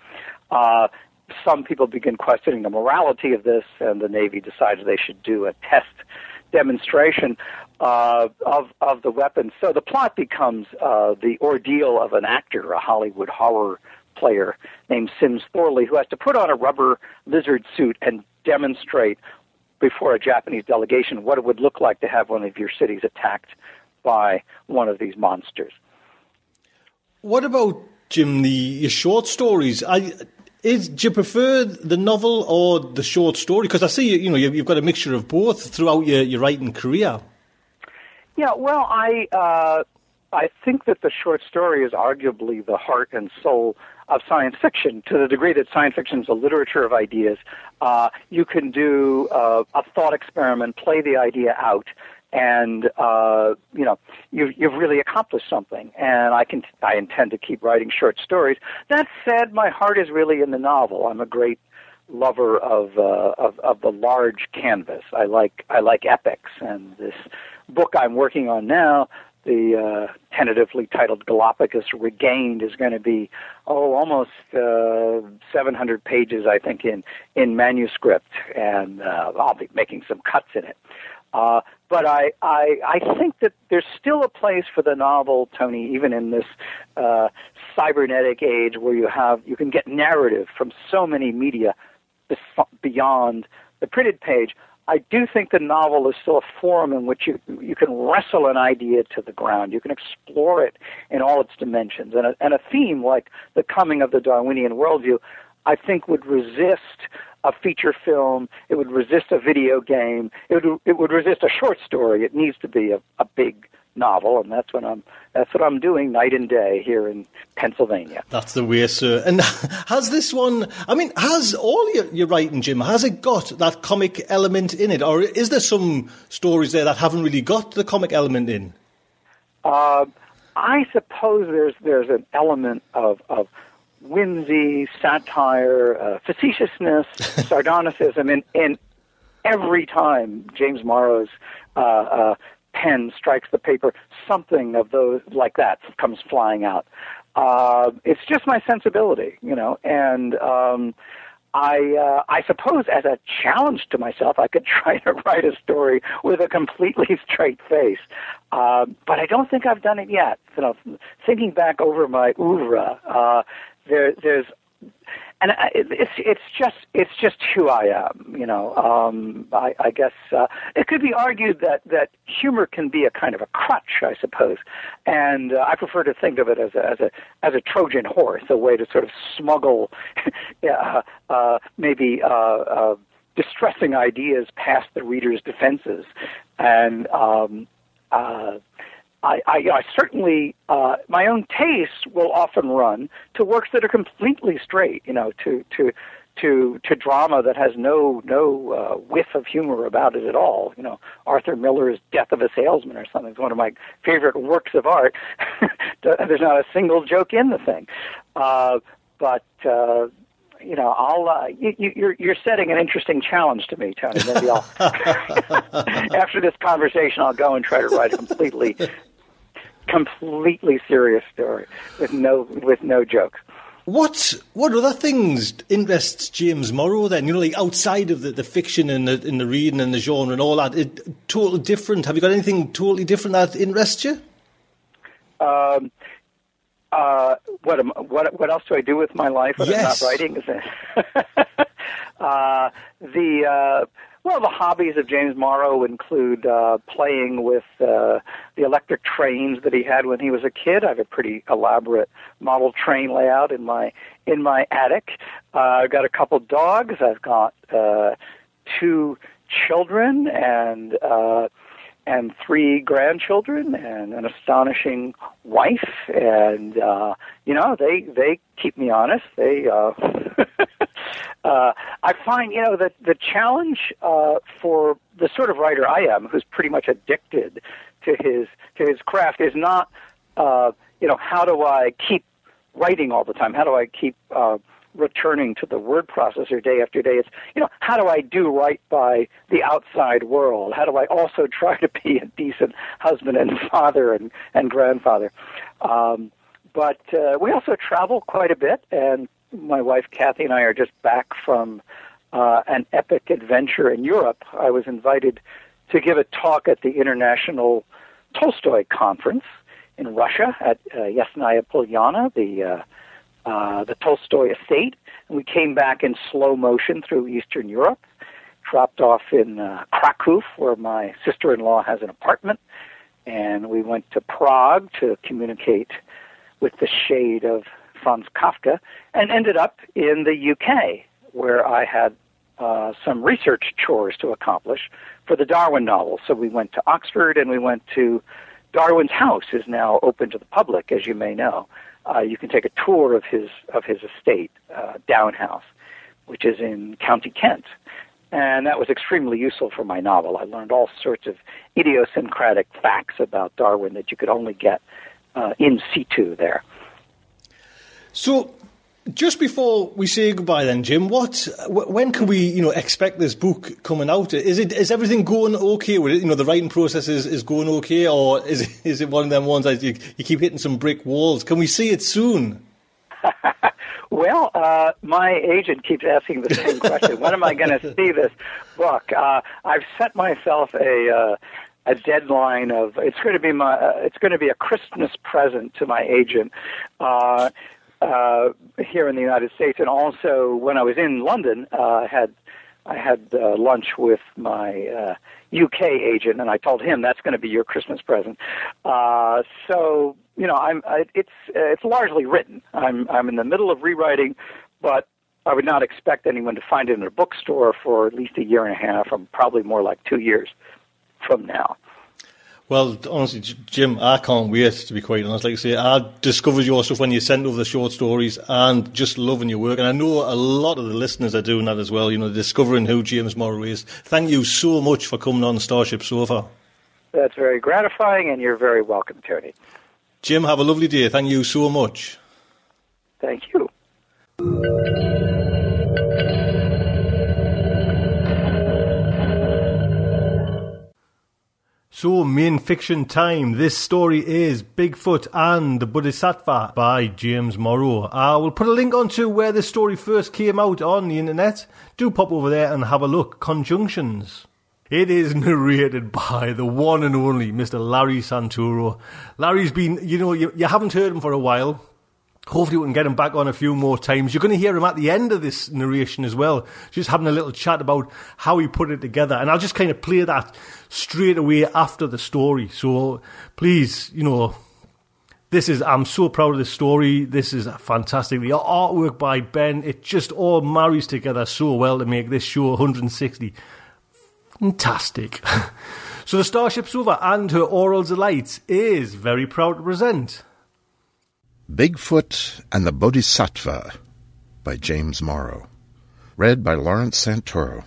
Uh, some people begin questioning the morality of this, and the Navy decides they should do a test demonstration uh, of of the weapons. So the plot becomes uh, the ordeal of an actor, a Hollywood horror player named Syms Thorley, who has to put on a rubber lizard suit and demonstrate before a Japanese delegation what it would look like to have one of your cities attacked by one of these monsters. What about Jim? The short stories. I, is do you prefer the novel or the short story? Because I see you, you know you've got a mixture of both throughout your, your writing career. Yeah, well, I uh, I think that the short story is arguably the heart and soul of science fiction to the degree that science fiction is a literature of ideas. Uh, you can do uh, a thought experiment, play the idea out, and uh, you know you've you've really accomplished something. And I can I intend to keep writing short stories. That said, my heart is really in the novel. I'm a great lover of uh, of of the large canvas. I like I like epics, and this book I'm working on now the uh, tentatively titled Galapagos Regained is going to be oh almost uh, 700 pages I think in in manuscript and uh, I'll be making some cuts in it. Uh, but I, I I think that there's still a place for the novel, Tony, even in this uh, cybernetic age where you have you can get narrative from so many media beyond the printed page. I do think the novel is still a forum in which you you can wrestle an idea to the ground. You can explore it in all its dimensions. And a, and a theme like the coming of the Darwinian worldview, I think, would resist a feature film. It would resist a video game. It would it would resist a short story. It needs to be a, a big novel, and that's what I'm that's what I'm doing night and day here in Pennsylvania. That's the way, sir. And has this one? I mean, has all your, your writing, Jim? Has it got that comic element in it, or is there some stories there that haven't really got the comic element in? Uh, I suppose there's there's an element of of whimsy, satire, uh, facetiousness, sardonicism in in every time James Morrow's uh, uh, pen strikes the paper, something of those like that comes flying out. Uh, it's just my sensibility, you know, and um, I uh, I suppose as a challenge to myself, I could try to write a story with a completely straight face, uh, but I don't think I've done it yet. You know, thinking back over my oeuvre, uh, there there's and it's it's just it's just who I am. You know, um, I, I guess uh, it could be argued that that humor can be a kind of a crutch, I suppose, and uh, I prefer to think of it as a as a as a Trojan horse, a way to sort of smuggle, uh, uh, maybe uh, uh, distressing ideas past the reader's defenses, and um, uh, I, I, I certainly uh, my own tastes will often run to works that are completely straight, you know, to to to to drama that has no no uh, whiff of humor about it at all. You know, Arthur Miller's Death of a Salesman or something is one of my favorite works of art. There's not a single joke in the thing, uh, but. Uh, you know, I'll. Uh, you, you're you're setting an interesting challenge to me, Tony. Maybe I'll. after this conversation, I'll go and try to write a completely completely serious story with no with no jokes. What what other things interests James Morrow then? You know, like outside of the, the fiction and the, in the reading and the genre and all that, it, totally different. Have you got anything totally different that interests you? Um, uh, what am, what what else do I do with my life when yes. I'm not writing? uh, the uh, well, the hobbies of James Morrow include uh, playing with uh, the electric trains that he had when he was a kid. I have a pretty elaborate model train layout in my in my attic. Uh, I've got a couple dogs. I've got uh, two children, and uh, and three grandchildren and an astonishing wife and uh you know they they keep me honest they uh uh i find you know that the challenge uh for the sort of writer i am who's pretty much addicted to his to his craft is not uh you know how do i keep writing all the time how do i keep uh returning to the word processor day after day. It's, you know, how do I do right by the outside world? How do I also try to be a decent husband and father and, and grandfather? Um, but uh, we also travel quite a bit, and my wife Kathy and I are just back from uh, an epic adventure in Europe. I was invited to give a talk at the International Tolstoy Conference in Russia at uh, Yasnaya Polyana, the uh, uh, the Tolstoy estate, and we came back in slow motion through Eastern Europe. Dropped off in uh, Krakow, where my sister-in-law has an apartment, and we went to Prague to communicate with the shade of Franz Kafka, and ended up in the UK, where I had uh, some research chores to accomplish for the Darwin novel. So we went to Oxford, and we went to Darwin's house is now open to the public, as you may know uh, you can take a tour of his of his estate, uh, Down House, which is in County Kent, and that was extremely useful for my novel. I learned all sorts of idiosyncratic facts about Darwin that you could only get uh, in situ there. So, just before we say goodbye, then, Jim, what when can we, you know, expect this book coming out? Is it is everything going okay with it? You know, the writing process is, is going okay, or is it, is it one of them ones that you, you keep hitting some brick walls? Can we see it soon? well, uh, my agent keeps asking the same question. when am I going to see this book? Uh, I've set myself a. Uh, a deadline of it's going to be my uh, it's going to be a Christmas present to my agent. Uh, uh, here in the United States, and also when I was in London, uh, I had I had uh, lunch with my uh, UK agent, and I told him that's going to be your Christmas present. Uh, so you know, I'm I, it's uh, it's largely written. I'm I'm in the middle of rewriting, but I would not expect anyone to find it in a bookstore for at least a year and a half, or probably more like two years from now. Well, honestly, Jim, I can't wait to be quite honest. Like I say, I discovered your stuff when you sent over the short stories and just loving your work. And I know a lot of the listeners are doing that as well, you know, discovering who James Morrow is. Thank you so much for coming on StarShipSofa. That's very gratifying, and you're very welcome, Tony. Jim, have a lovely day. Thank you so much. Thank you. So, main fiction time. This story is Bigfoot and the Bodhisattva by James Morrow. Uh, I will put a link onto where this story first came out on the internet. Do pop over there and have a look. Conjunctions. It is narrated by the one and only Mr. Larry Santoro. Larry's been, you know, you, you haven't heard him for a while. Hopefully, we can get him back on a few more times. You're going to hear him at the end of this narration as well, just having a little chat about how he put it together. And I'll just kind of play that straight away after the story. So please, you know, this is, I'm so proud of this story. This is fantastic. The artwork by Ben, it just all marries together so well to make this show 160. Fantastic. so the StarShipSofa and her Aural Delights is very proud to present. Bigfoot and the Bodhisattva by James Morrow. Read by Lawrence Santoro.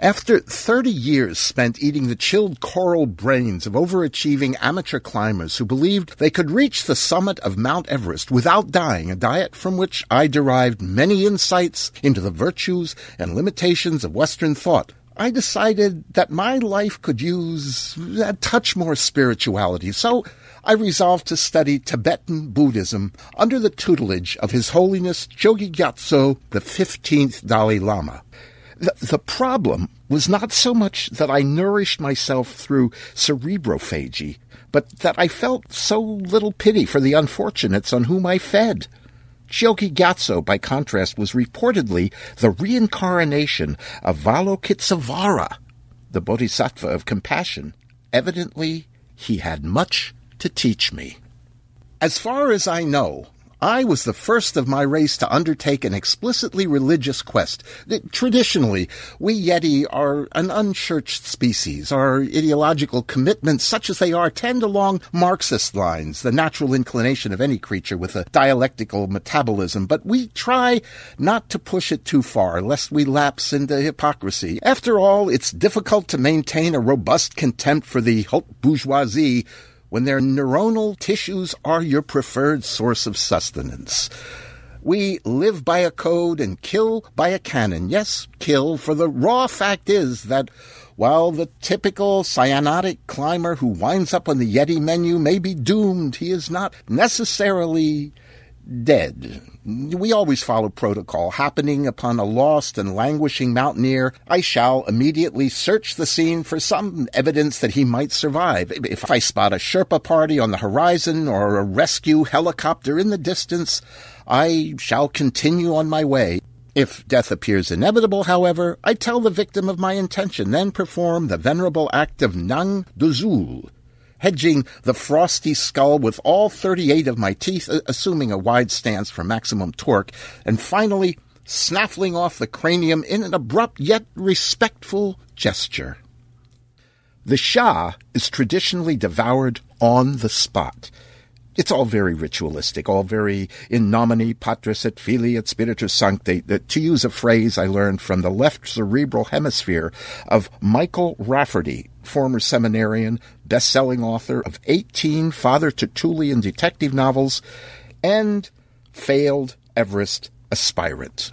After 30 years spent eating the chilled coral brains of overachieving amateur climbers who believed they could reach the summit of Mount Everest without dying, a diet from which I derived many insights into the virtues and limitations of Western thought, I decided that my life could use a touch more spirituality. So I resolved to study Tibetan Buddhism under the tutelage of His Holiness Chogi Gyatso, the 15th Dalai Lama. The, the problem was not so much that I nourished myself through cerebrophagy, but that I felt so little pity for the unfortunates on whom I fed. Chogi Gyatso, by contrast, was reportedly the reincarnation of Avalokitesvara, the bodhisattva of compassion. Evidently, he had much to teach me. As far as I know, I was the first of my race to undertake an explicitly religious quest. Uh, traditionally, we Yeti are an unchurched species. Our ideological commitments, such as they are, tend along Marxist lines, the natural inclination of any creature with a dialectical metabolism, but we try not to push it too far, lest we lapse into hypocrisy. After all, it's difficult to maintain a robust contempt for the haute bourgeoisie when their neuronal tissues are your preferred source of sustenance. We live by a code and kill by a canon. Yes, kill, for the raw fact is that while the typical cyanotic climber who winds up on the Yeti menu may be doomed, he is not necessarily dead. We always follow protocol. Happening upon a lost and languishing mountaineer, I shall immediately search the scene for some evidence that he might survive. If I spot a Sherpa party on the horizon or a rescue helicopter in the distance, I shall continue on my way. If death appears inevitable, however, I tell the victim of my intention, then perform the venerable act of Nang Duzul, hedging the frosty skull with all 38 of my teeth, assuming a wide stance for maximum torque, and finally snaffling off the cranium in an abrupt yet respectful gesture. The Shah is traditionally devoured on the spot. It's all very ritualistic, all very in nomine patris et filii et spiritus sancti, to use a phrase I learned from the left cerebral hemisphere of Michael Rafferty, former seminarian, best-selling author of 18 Father Tertullian detective novels, and failed Everest aspirant.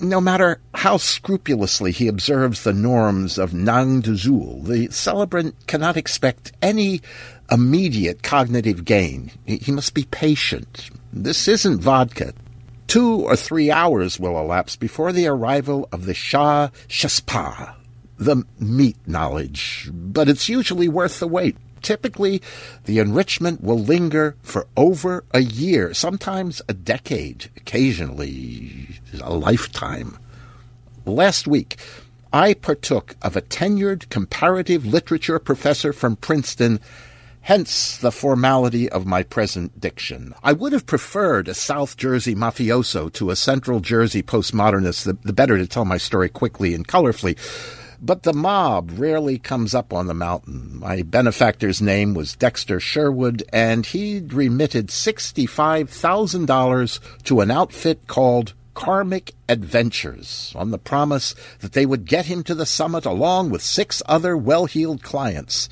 No matter how scrupulously he observes the norms of Nang Duzul, the celebrant cannot expect any immediate cognitive gain. He must be patient. This isn't vodka. Two or three hours will elapse before the arrival of the Shah Shaspa, the meat knowledge, but it's usually worth the wait. Typically, the enrichment will linger for over a year, sometimes a decade, occasionally a lifetime. Last week, I partook of a tenured comparative literature professor from Princeton hence the formality of my present diction. I would have preferred a South Jersey mafioso to a Central Jersey postmodernist, the, the better to tell my story quickly and colorfully. But the mob rarely comes up on the mountain. My benefactor's name was Dexter Sherwood, and he'd remitted $65,000 to an outfit called Karmic Adventures on the promise that they would get him to the summit along with six other well heeled clients.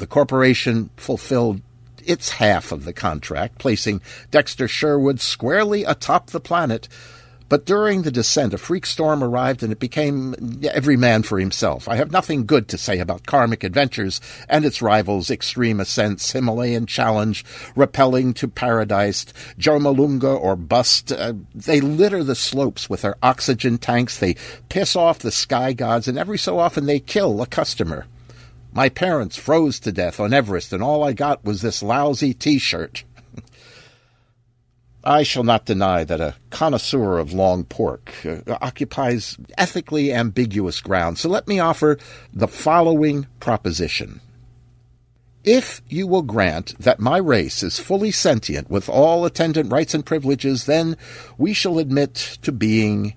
The corporation fulfilled its half of the contract, placing Dexter Sherwood squarely atop the planet. But during the descent, a freak storm arrived and it became every man for himself. I have nothing good to say about Karmic Adventures and its rivals, Extreme Ascents, Himalayan Challenge, Rappelling to Paradise, Jomolungma or Bust. Uh, they litter the slopes with their oxygen tanks, they piss off the sky gods, and every so often they kill a customer. My parents froze to death on Everest, and all I got was this lousy t shirt. I shall not deny that a connoisseur of long pork uh, occupies ethically ambiguous ground, so let me offer the following proposition. If you will grant that my race is fully sentient with all attendant rights and privileges, then we shall admit to being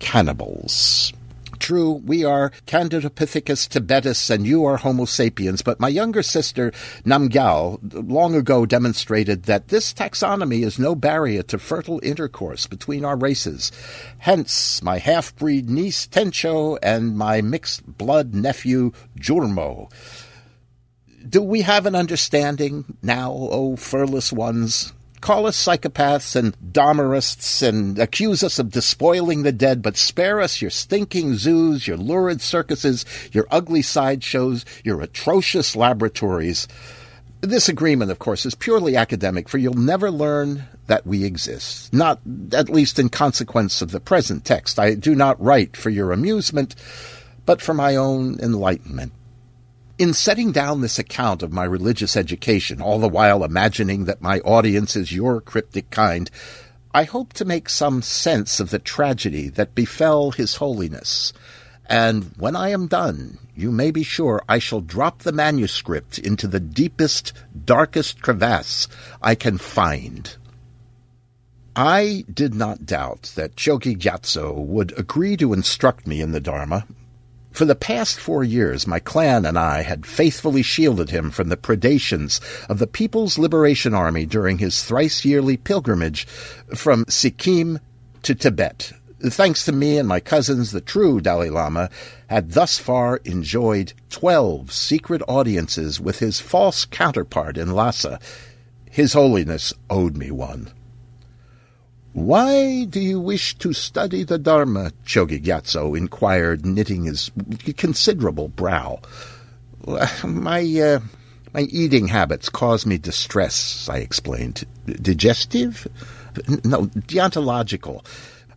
cannibals. True, we are Candidopithecus tibetus and you are Homo sapiens, but my younger sister, Namgyal, long ago demonstrated that this taxonomy is no barrier to fertile intercourse between our races. Hence, my half-breed niece, Tencho, and my mixed-blood nephew, Jurmo. Do we have an understanding now, O oh, furless ones? Call us psychopaths and Dahmerists and accuse us of despoiling the dead, but spare us your stinking zoos, your lurid circuses, your ugly sideshows, your atrocious laboratories. This agreement, of course, is purely academic, for you'll never learn that we exist. Not, at least in consequence of the present text. I do not write for your amusement, but for my own enlightenment. In setting down this account of my religious education, all the while imagining that my audience is your cryptic kind, I hope to make some sense of the tragedy that befell His Holiness. And when I am done, you may be sure I shall drop the manuscript into the deepest, darkest crevasse I can find. I did not doubt that Chogi Gyatso would agree to instruct me in the Dharma. For the past four years, my clan and I had faithfully shielded him from the predations of the People's Liberation Army during his thrice yearly pilgrimage from Sikkim to Tibet. Thanks to me and my cousins, the true Dalai Lama had thus far enjoyed twelve secret audiences with his false counterpart in Lhasa. His Holiness owed me one. Why do you wish to study the Dharma? Chogi Gyatso inquired, knitting his considerable brow. My, uh, my eating habits cause me distress, I explained. Digestive? No, deontological.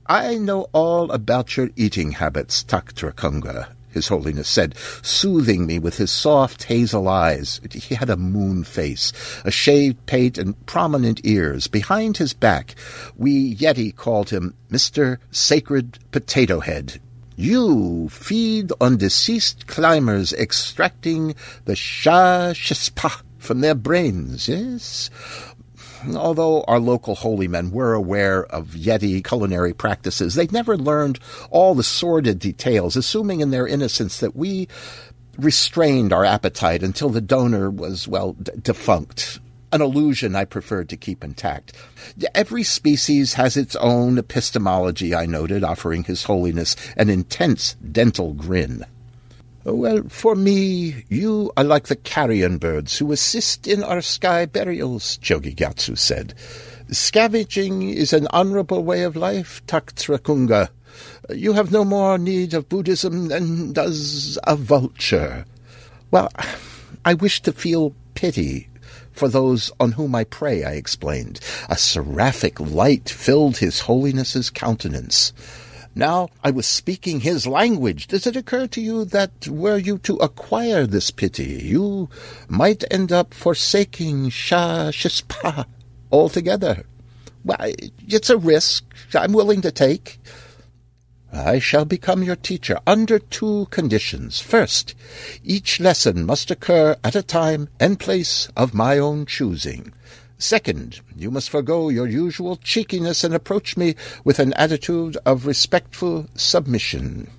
I know all about your eating habits, Taktrakunga, His Holiness said, soothing me with his soft hazel eyes. He had a moon face, a shaved pate, and prominent ears. Behind his back, we Yeti called him Mr. Sacred Potato Head. You feed on deceased climbers, extracting the sha shispa from their brains, yes? Although our local holy men were aware of Yeti culinary practices, they never learned all the sordid details, assuming in their innocence that we restrained our appetite until the donor was, well, d- defunct. An illusion I preferred to keep intact. Every species has its own epistemology, I noted, offering His Holiness an intense dental grin. Uh, well, for me, you are like the carrion birds who assist in our sky burials, Chogi Gyatso said. Scavenging is an honorable way of life, Taktrakunga. Uh, you have no more need of Buddhism than does a vulture. Well, I wish to feel pity for those on whom I prey, I explained. A seraphic light filled His Holiness's countenance. Now I was speaking his language. Does it occur to you that were you to acquire this pity, you might end up forsaking Sha Shispa altogether? Well, it's a risk I'm willing to take. I shall become your teacher under two conditions. First, each lesson must occur at a time and place of my own choosing. Second, you must forego your usual cheekiness and approach me with an attitude of respectful submission.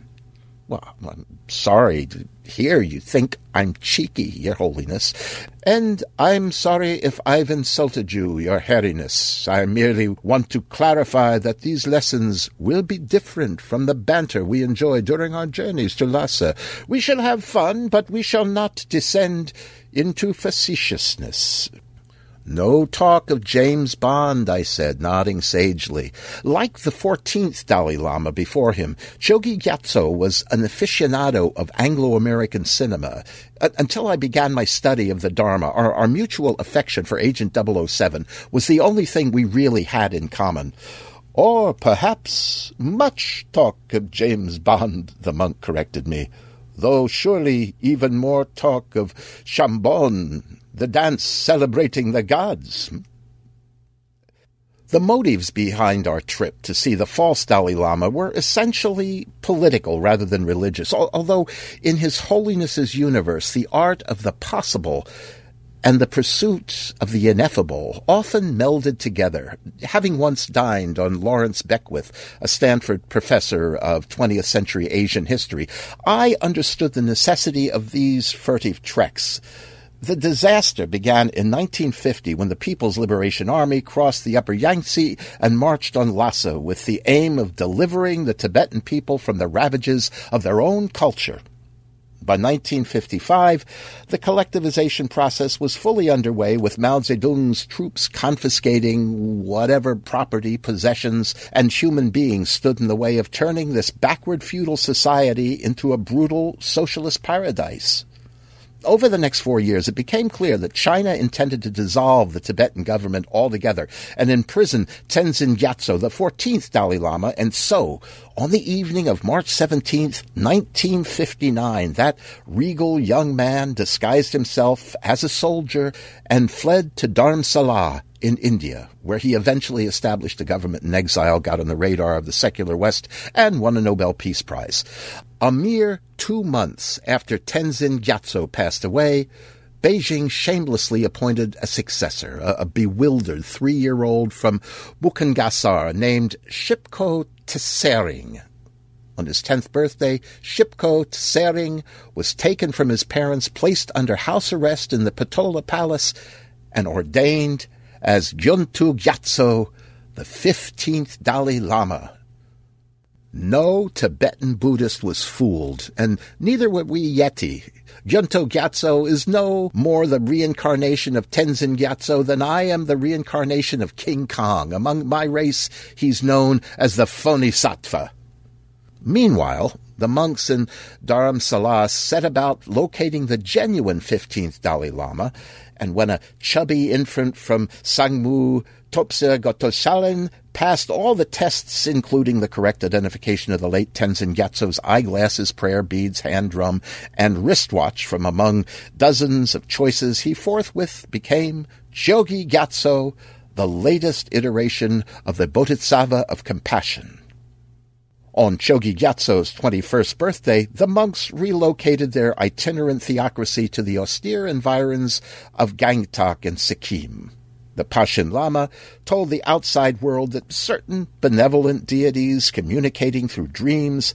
Well, I'm sorry to hear you think I'm cheeky, Your Holiness, and I'm sorry if I've insulted you, Your Hairiness. I merely want to clarify that these lessons will be different from the banter we enjoy during our journeys to Lhasa. We shall have fun, but we shall not descend into facetiousness. No talk of James Bond, I said, nodding sagely. Like the fourteenth Dalai Lama before him, Chogi Gyatso was an aficionado of Anglo-American cinema. Uh, until I began my study of the Dharma, our, our mutual affection for Agent 007 was the only thing we really had in common. Or perhaps much talk of James Bond, the monk corrected me, though surely even more talk of Chambon the dance celebrating the gods. The motives behind our trip to see the false Dalai Lama were essentially political rather than religious, although in His Holiness's universe, the art of the possible and the pursuit of the ineffable often melded together. Having once dined on Lawrence Beckwith, a Stanford professor of 20th century Asian history, I understood the necessity of these furtive treks the disaster began in 1950 when the People's Liberation Army crossed the upper Yangtze and marched on Lhasa with the aim of delivering the Tibetan people from the ravages of their own culture. By 1955, the collectivization process was fully underway with Mao Zedong's troops confiscating whatever property, possessions, and human beings stood in the way of turning this backward feudal society into a brutal socialist paradise. Over the next four years, it became clear that China intended to dissolve the Tibetan government altogether and imprison Tenzin Gyatso, the 14th Dalai Lama, and so, on the evening of March 17th, 1959, that regal young man disguised himself as a soldier and fled to Dharamsala in India, where he eventually established a government in exile, got on the radar of the secular West, and won a Nobel Peace Prize. A mere two months after Tenzin Gyatso passed away, Beijing shamelessly appointed a successor, a, a bewildered three-year-old from Bukengasar named Shipko Tsering. On his tenth birthday, Shipko Tsering was taken from his parents, placed under house arrest in the Potala Palace, and ordained as Gyuntu Gyatso, the fifteenth Dalai Lama. No Tibetan Buddhist was fooled, and neither were we Yeti. Gyunto Gyatso is no more the reincarnation of Tenzin Gyatso than I am the reincarnation of King Kong. Among my race, he's known as the Bodhisattva. Meanwhile, the monks in Dharamsala set about locating the genuine 15th Dalai Lama, and when a chubby infant from Sangmu, Topse Gotosalen, passed all the tests, including the correct identification of the late Tenzin Gyatso's eyeglasses, prayer beads, hand drum, and wristwatch from among dozens of choices, he forthwith became Chogi Gyatso, the latest iteration of the Bodhisattva of compassion. On Chogi Gyatso's 21st birthday, the monks relocated their itinerant theocracy to the austere environs of Gangtok and Sikkim. The Panchen Lama told the outside world that certain benevolent deities communicating through dreams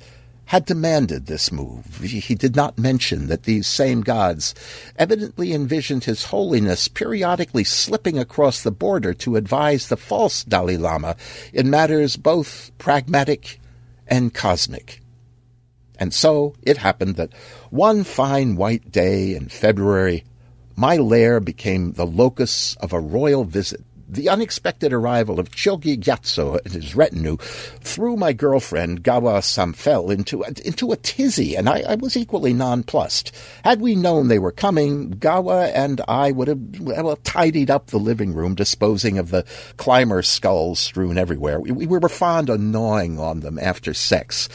had demanded this move. He did not mention that these same gods evidently envisioned His Holiness periodically slipping across the border to advise the false Dalai Lama in matters both pragmatic and cosmic. And so it happened that one fine white day in February, my lair became the locus of a royal visit the unexpected arrival of Chogi Gyatso and his retinue threw my girlfriend, Gawa Samfel, into, into a tizzy, and I, I, was equally nonplussed. Had we known they were coming, Gawa and I would have well, tidied up the living room, disposing of the climber skulls strewn everywhere. We, we were fond of gnawing on them after sex.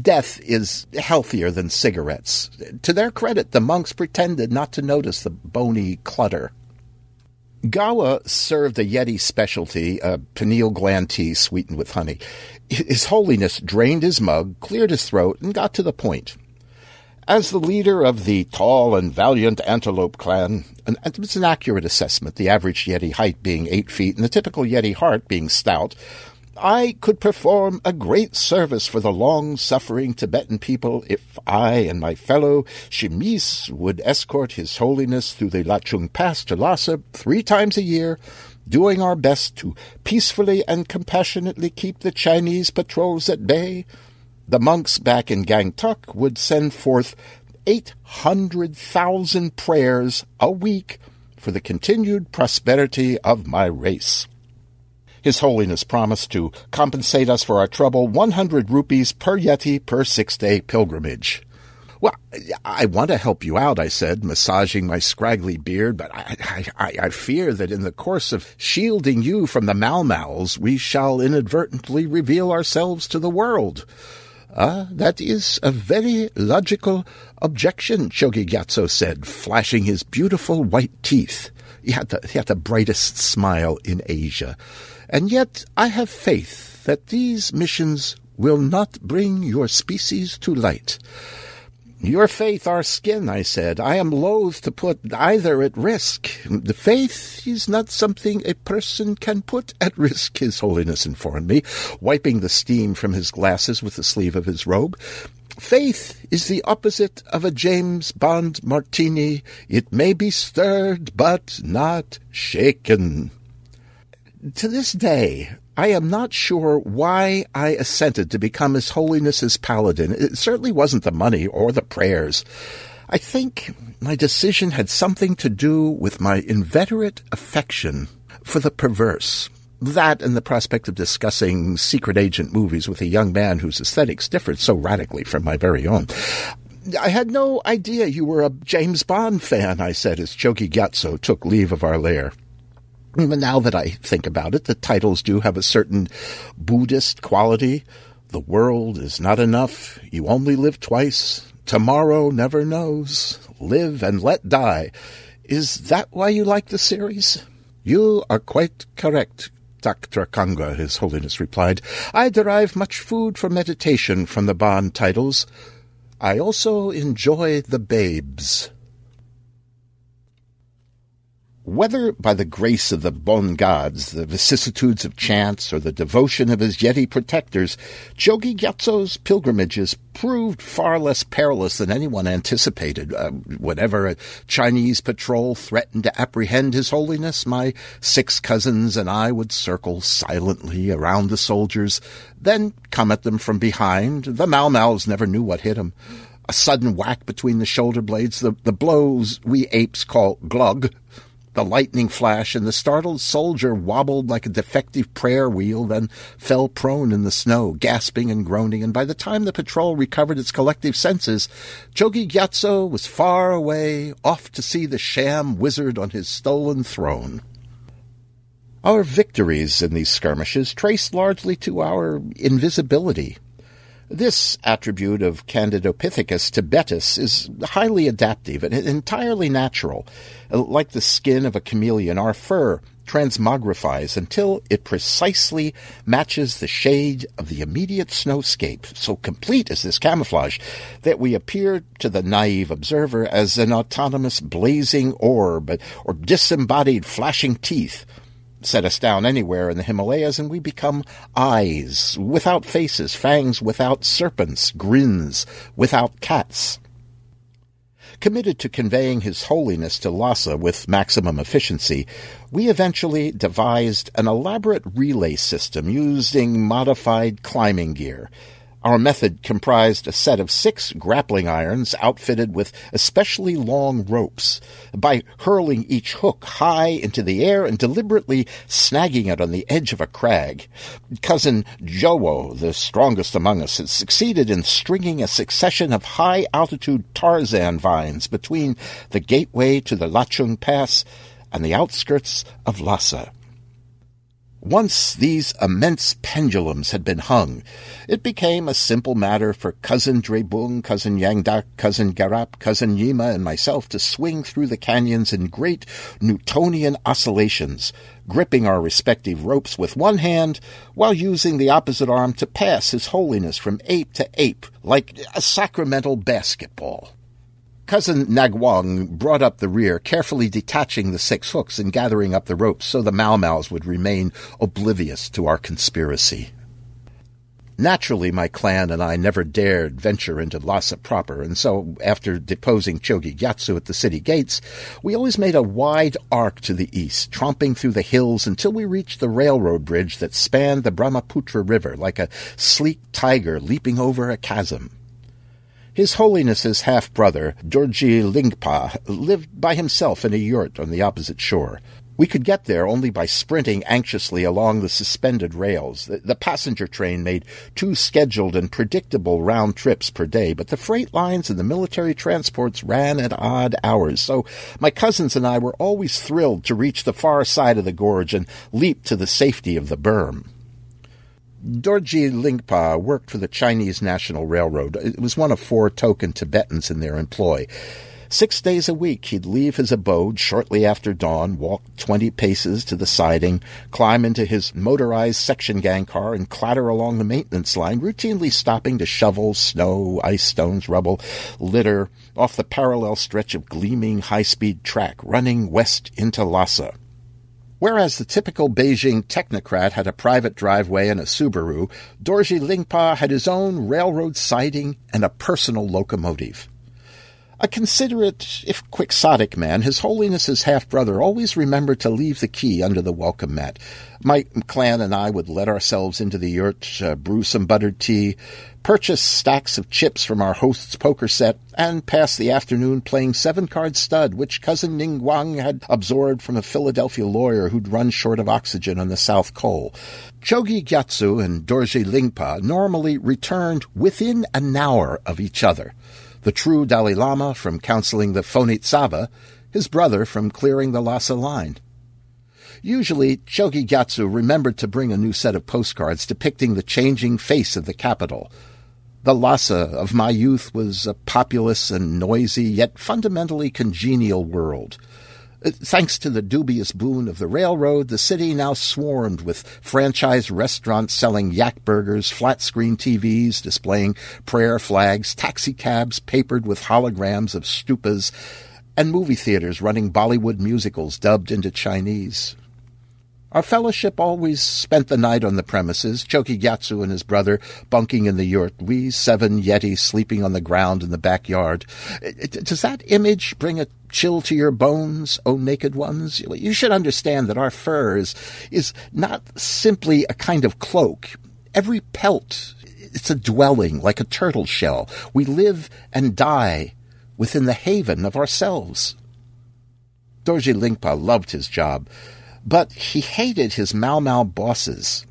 Death is healthier than cigarettes. To their credit, the monks pretended not to notice the bony clutter. Gawa served a Yeti specialty, a pineal gland tea sweetened with honey. His Holiness drained his mug, cleared his throat, and got to the point. As the leader of the tall and valiant Antelope clan, and it was an accurate assessment, the average Yeti height being eight feet and the typical Yeti heart being stout, I could perform a great service for the long-suffering Tibetan people if I and my fellow Shimis would escort His Holiness through the Lachung Pass to Lhasa three times a year, doing our best to peacefully and compassionately keep the Chinese patrols at bay. The monks back in Gangtok would send forth 800,000 prayers a week for the continued prosperity of my race. His Holiness promised to compensate us for our trouble 100 rupees per Yeti per six day pilgrimage. Well, I want to help you out, I said, massaging my scraggly beard, but I, I, I fear that in the course of shielding you from the Malmals, we shall inadvertently reveal ourselves to the world. Ah, that is a very logical objection, Chogi Gyatso said, flashing his beautiful white teeth. He had, the, he had the brightest smile in Asia. And yet I have faith that these missions will not bring your species to light. Your faith, our skin, I said. I am loath to put either at risk. The faith is not something a person can put at risk, His Holiness informed me, wiping the steam from his glasses with the sleeve of his robe. Faith is the opposite of a James Bond martini. It may be stirred, but not shaken to this day, I am not sure why I assented to become His Holiness's paladin. It certainly wasn't the money or the prayers. I think my decision had something to do with my inveterate affection for the perverse. That and the prospect of discussing secret agent movies with a young man whose aesthetics differed so radically from my very own. I had no idea you were a James Bond fan, I said as Chogi Gyatso took leave of our lair. Now that I think about it, the titles do have a certain Buddhist quality. The world is not enough. You only live twice. Tomorrow never knows. Live and let die. Is that why you like the series? You are quite correct, Dr. Kanga, His Holiness replied. I derive much food for meditation from the Bond titles. I also enjoy the babes. Whether by the grace of the Bon gods, the vicissitudes of chance, or the devotion of his Yeti protectors, Chogi Gyatso's pilgrimages proved far less perilous than anyone anticipated. Uh, whenever a Chinese patrol threatened to apprehend His Holiness, my six cousins and I would circle silently around the soldiers, then come at them from behind. The Mau Mau's never knew what hit 'em. A sudden whack between the shoulder blades, the, the blows we apes call glug, the lightning flash, and the startled soldier wobbled like a defective prayer wheel, then fell prone in the snow, gasping and groaning, and by the time the patrol recovered its collective senses, Chogi Gyatso was far away, off to see the sham wizard on his stolen throne. Our victories in these skirmishes traced largely to our invisibility. This attribute of Candidopithecus tibetus is highly adaptive and entirely natural. Uh, like the skin of a chameleon, our fur transmogrifies until it precisely matches the shade of the immediate snowscape. So complete is this camouflage that we appear to the naive observer as an autonomous blazing orb or disembodied flashing teeth set us down anywhere in the Himalayas, and we become eyes without faces, fangs without serpents, grins without cats. Committed to conveying His Holiness to Lhasa with maximum efficiency, we eventually devised an elaborate relay system using modified climbing gear. Our method comprised a set of six grappling irons outfitted with especially long ropes. By hurling each hook high into the air and deliberately snagging it on the edge of a crag, cousin Jowo, the strongest among us, had succeeded in stringing a succession of high altitude Tarzan vines between the gateway to the Lachung Pass and the outskirts of Lhasa. Once these immense pendulums had been hung, it became a simple matter for cousin Drebung, cousin Yangdak, cousin Garap, cousin Yima, and myself to swing through the canyons in great Newtonian oscillations, gripping our respective ropes with one hand while using the opposite arm to pass His Holiness from ape to ape like a sacramental basketball. Cousin Nagwang brought up the rear, carefully detaching the six hooks and gathering up the ropes so the Mau Mau's would remain oblivious to our conspiracy. Naturally, my clan and I never dared venture into Lhasa proper, and so, after deposing Chogi Gyatso at the city gates, we always made a wide arc to the east, tromping through the hills until we reached the railroad bridge that spanned the Brahmaputra River like a sleek tiger leaping over a chasm. His Holiness's half brother, Dorji Lingpa, lived by himself in a yurt on the opposite shore. We could get there only by sprinting anxiously along the suspended rails. The, the, passenger train made two scheduled and predictable round trips per day, but the freight lines and the military transports ran at odd hours, so my cousins and I were always thrilled to reach the far side of the gorge and leap to the safety of the berm. Dorji Lingpa worked for the Chinese National Railroad. It was one of four token Tibetans in their employ. Six days a week, he'd leave his abode shortly after dawn, walk twenty paces to the siding, climb into his motorized section gang car, and clatter along the maintenance line, routinely stopping to shovel snow, ice stones, rubble, litter off the parallel stretch of gleaming high-speed track running west into Lhasa. Whereas the typical Beijing technocrat had a private driveway and a Subaru, Dorji Lingpa had his own railroad siding and a personal locomotive. A considerate, if quixotic man, His Holiness's half brother always remembered to leave the key under the welcome mat. My clan and I would let ourselves into the yurt, uh, brew some buttered tea, purchase stacks of chips from our host's poker set, and pass the afternoon playing seven card stud, which cousin Ning Wang had absorbed from a Philadelphia lawyer who'd run short of oxygen on the South Col. Chogi Gyatso and Dorji Lingpa normally returned within an hour of each other the true Dalai Lama from counseling the Phonit Sava, his brother from clearing the Lhasa line. Usually, Chogi Gyatso remembered to bring a new set of postcards depicting the changing face of the capital. The Lhasa of my youth was a populous and noisy, yet fundamentally congenial world – Thanks to the dubious boon of the railroad, the city now swarmed with franchise restaurants selling yak burgers, flat screen TVs displaying prayer flags, taxicabs papered with holograms of stupas, and movie theaters running Bollywood musicals dubbed into Chinese. Our fellowship always spent the night on the premises, Chogi Gyatso and his brother bunking in the yurt, we seven Yetis sleeping on the ground in the backyard. Does that image bring a chill to your bones, O naked ones? You should understand that our fur is, is not simply a kind of cloak. Every pelt, it's a dwelling like a turtle shell. We live and die within the haven of ourselves. Dorji Lingpa loved his job. But he hated his Mau Mau bosses.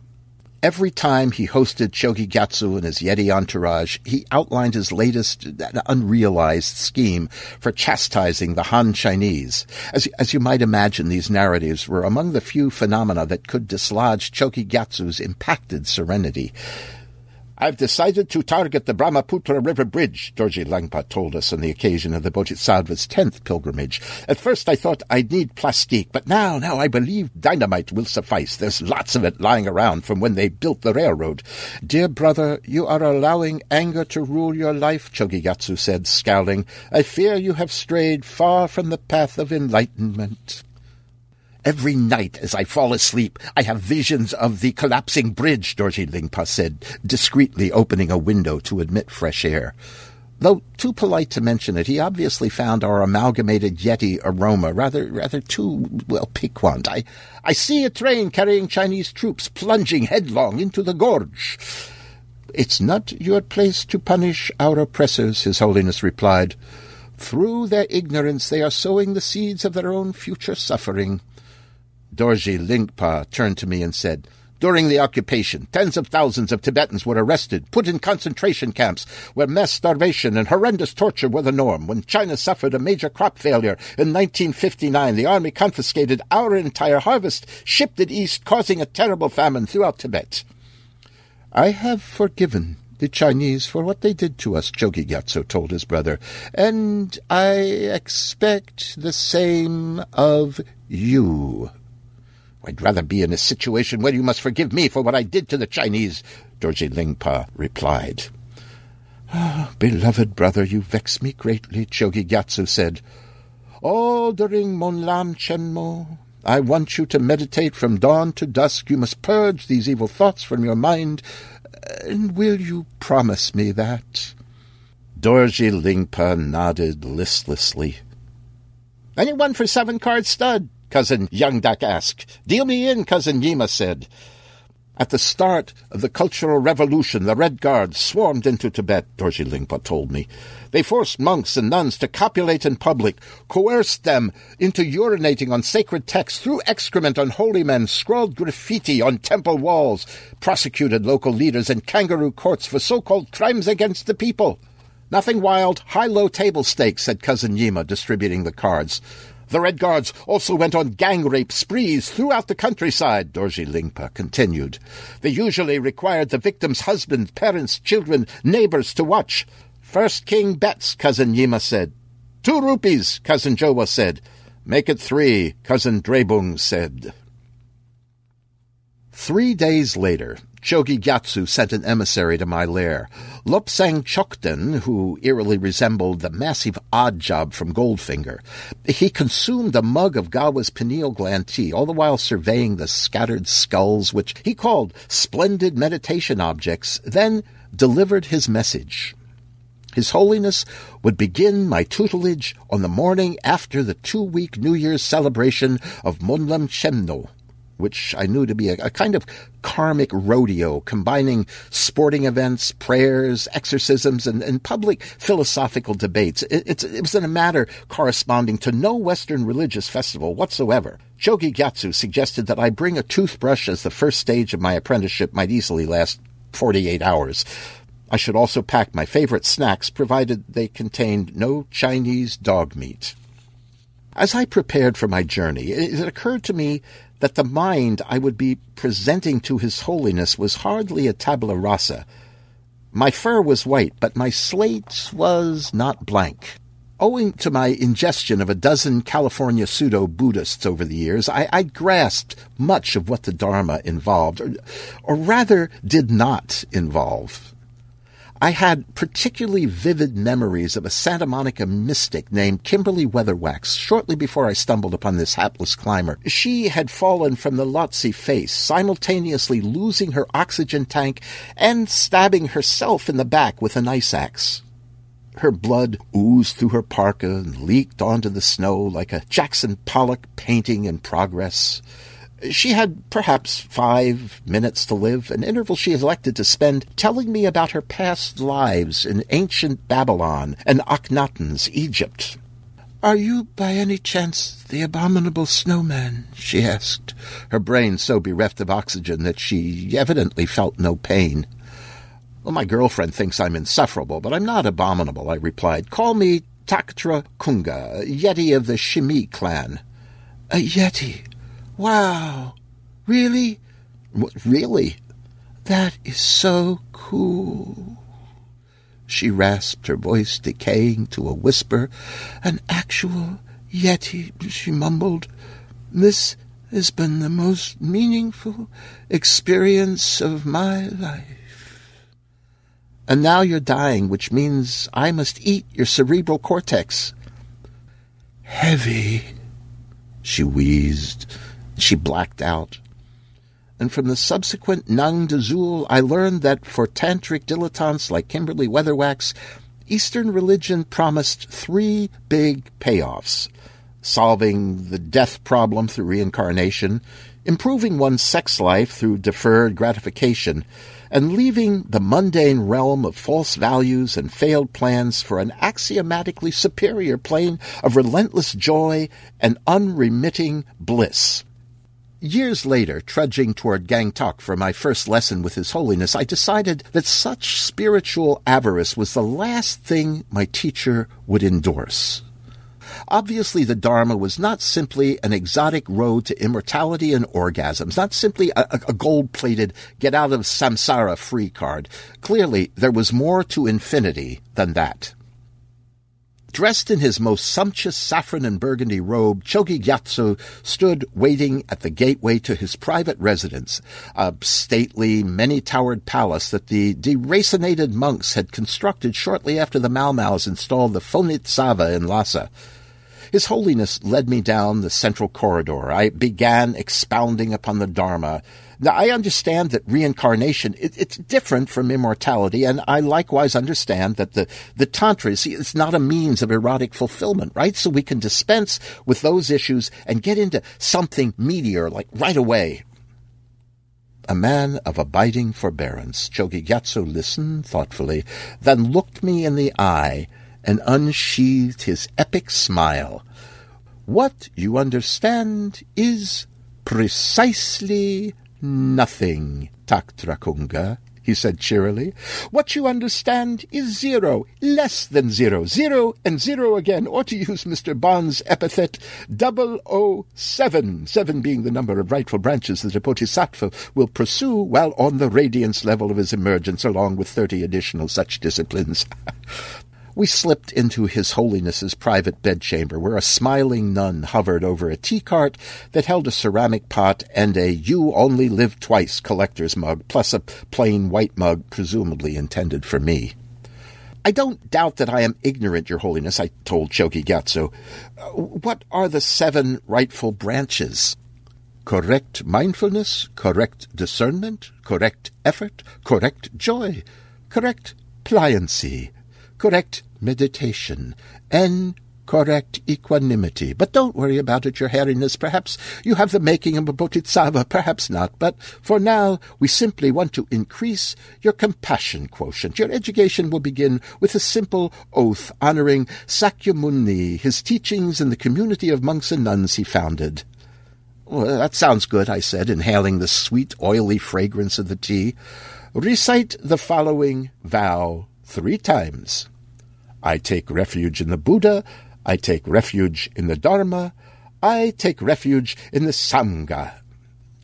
Every time he hosted Chogi Gyatso and his Yeti entourage, he outlined his latest unrealized scheme for chastising the Han Chinese. As, as you might imagine, these narratives were among the few phenomena that could dislodge Chogi Gyatso's impacted serenity. I've decided to target the Brahmaputra River Bridge, Dorji Lingpa told us on the occasion of the Bodhisattva's tenth pilgrimage. At first I thought I'd need plastique, but now, now I believe dynamite will suffice. There's lots of it lying around from when they built the railroad. Dear brother, you are allowing anger to rule your life, Chogi Gyatso said, scowling. I fear you have strayed far from the path of enlightenment. Every night as I fall asleep, I have visions of the collapsing bridge, Dorji Lingpa said, discreetly opening a window to admit fresh air. Though too polite to mention it, he obviously found our amalgamated Yeti aroma rather, rather too, well, piquant. I, I see a train carrying Chinese troops plunging headlong into the gorge. It's not your place to punish our oppressors, His Holiness replied. Through their ignorance, they are sowing the seeds of their own future suffering. Dorji Lingpa turned to me and said, during the occupation, tens of thousands of Tibetans were arrested, put in concentration camps, where mass starvation and horrendous torture were the norm. When China suffered a major crop failure in 1959, the army confiscated our entire harvest, shipped it east, causing a terrible famine throughout Tibet. I have forgiven the Chinese for what they did to us, Chogi Gyatso told his brother, and I expect the same of you. I'd rather be in a situation where you must forgive me for what I did to the Chinese, Dorji Lingpa replied. Oh, beloved brother, you vex me greatly, Chogi Gyatso said. All during Monlam Chenmo, I want you to meditate from dawn to dusk. You must purge these evil thoughts from your mind. And will you promise me that? Dorji Lingpa nodded listlessly. Anyone for seven card stud? Cousin Yangdak asked. Deal me in, Cousin Yima said. At the start of the Cultural Revolution, the Red Guards swarmed into Tibet, Dorji Lingpa told me. They forced monks and nuns to copulate in public, coerced them into urinating on sacred texts, threw excrement on holy men, scrawled graffiti on temple walls, prosecuted local leaders in kangaroo courts for so-called crimes against the people. Nothing wild, high-low table stakes, said Cousin Yima, distributing the cards. The Red Guards also went on gang rape sprees throughout the countryside, Dorji Lingpa continued. They usually required the victim's husband, parents, children, neighbors to watch. First king bets, Cousin Yima said. Two rupees, Cousin Jowo said. Make it three, Cousin Drebung said. Three days later, Chogi Gyatso sent an emissary to my lair. Lopsang Chokden, who eerily resembled the massive odd job from Goldfinger. He consumed a mug of Gawa's pineal gland tea, all the while surveying the scattered skulls, which he called splendid meditation objects, then delivered his message. His Holiness would begin my tutelage on the morning after the two-week New Year's celebration of Monlam Chenmo, which I knew to be a, a, kind of karmic rodeo, combining sporting events, prayers, exorcisms, and, and public philosophical debates. It, it was in a matter corresponding to no Western religious festival whatsoever. Chogi Gyatso suggested that I bring a toothbrush as the first stage of my apprenticeship might easily last 48 hours. I should also pack my favorite snacks, provided they contained no Chinese dog meat. As I prepared for my journey, it occurred to me that the mind I would be presenting to His Holiness was hardly a tabula rasa. My fur was white, but my slate was not blank. Owing to my ingestion of a dozen California pseudo Buddhists over the years, I, I, grasped much of what the Dharma involved, or, or rather did not involve. I had particularly vivid memories of a Santa Monica mystic named Kimberly Weatherwax shortly before I stumbled upon this hapless climber. She had fallen from the Lhotse face, simultaneously losing her oxygen tank and stabbing herself in the back with an ice axe. Her blood oozed through her parka and leaked onto the snow like a Jackson Pollock painting in progress. She had perhaps five minutes to live, an interval she elected to spend telling me about her past lives in ancient Babylon and Akhenaten's Egypt. Are you by any chance the abominable snowman? she asked, her brain so bereft of oxygen that she evidently felt no pain. Well, my girlfriend thinks I'm insufferable, but I'm not abominable, I replied. Call me Taktra Kunga, Yeti of the Shimi clan. A Yeti? Wow. Really? Really? That is so cool. She rasped, her voice decaying to a whisper. An actual Yeti, she mumbled. This has been the most meaningful experience of my life. And now you're dying, which means I must eat your cerebral cortex. Heavy, she wheezed she blacked out. And from the subsequent Nang Dazul, I learned that for tantric dilettantes like Kimberly Weatherwax, Eastern religion promised three big payoffs solving the death problem through reincarnation, improving one's sex life through deferred gratification, and leaving the mundane realm of false values and failed plans for an axiomatically superior plane of relentless joy and unremitting bliss. Years later, trudging toward Gangtok for my first lesson with His Holiness, I decided that such spiritual avarice was the last thing my teacher would endorse. Obviously, the Dharma was not simply an exotic road to immortality and orgasms, not simply a, a gold plated get out of samsara free card. Clearly, there was more to infinity than that. Dressed in his most sumptuous saffron and burgundy robe, Chogi Gyatso stood waiting at the gateway to his private residence, a stately, many-towered palace that the deracinated monks had constructed shortly after the Mau Mau's installed the Phonit Sava in Lhasa. His Holiness led me down the central corridor. I began expounding upon the Dharma, now, I understand that reincarnation, it, it's different from immortality, and I likewise understand that the, the Tantra, is it's not a means of erotic fulfillment, right? So we can dispense with those issues and get into something meatier, like right away. A man of abiding forbearance, Chogi Gyatso listened thoughtfully, then looked me in the eye and unsheathed his epic smile. What you understand is precisely Nothing, Taktrakunga, he said cheerily. What you understand is zero, less than zero, zero and zero again, or to use Mr. Bond's epithet, double O seven, seven being the number of rightful branches that a bodhisattva will pursue while on the radiance level of his emergence, along with thirty additional such disciplines. We slipped into His Holiness's private bedchamber, where a smiling nun hovered over a tea cart that held a ceramic pot and a You Only Live Twice collector's mug, plus a plain white mug, presumably intended for me. I don't doubt that I am ignorant, Your Holiness, I told Chogi Gyatso. What are the seven rightful branches? Correct mindfulness, correct discernment, correct effort, correct joy, correct pliancy, correct meditation, and correct equanimity. But don't worry about it, Your hairiness. Perhaps you have the making of a bodhisattva, perhaps not. But for now, we simply want to increase your compassion quotient. Your education will begin with a simple oath honoring Sakyamuni, his teachings, and the community of monks and nuns he founded. Well, that sounds good, I said, inhaling the sweet, oily fragrance of the tea. Recite the following vow three times. I take refuge in the Buddha. I take refuge in the Dharma. I take refuge in the Sangha.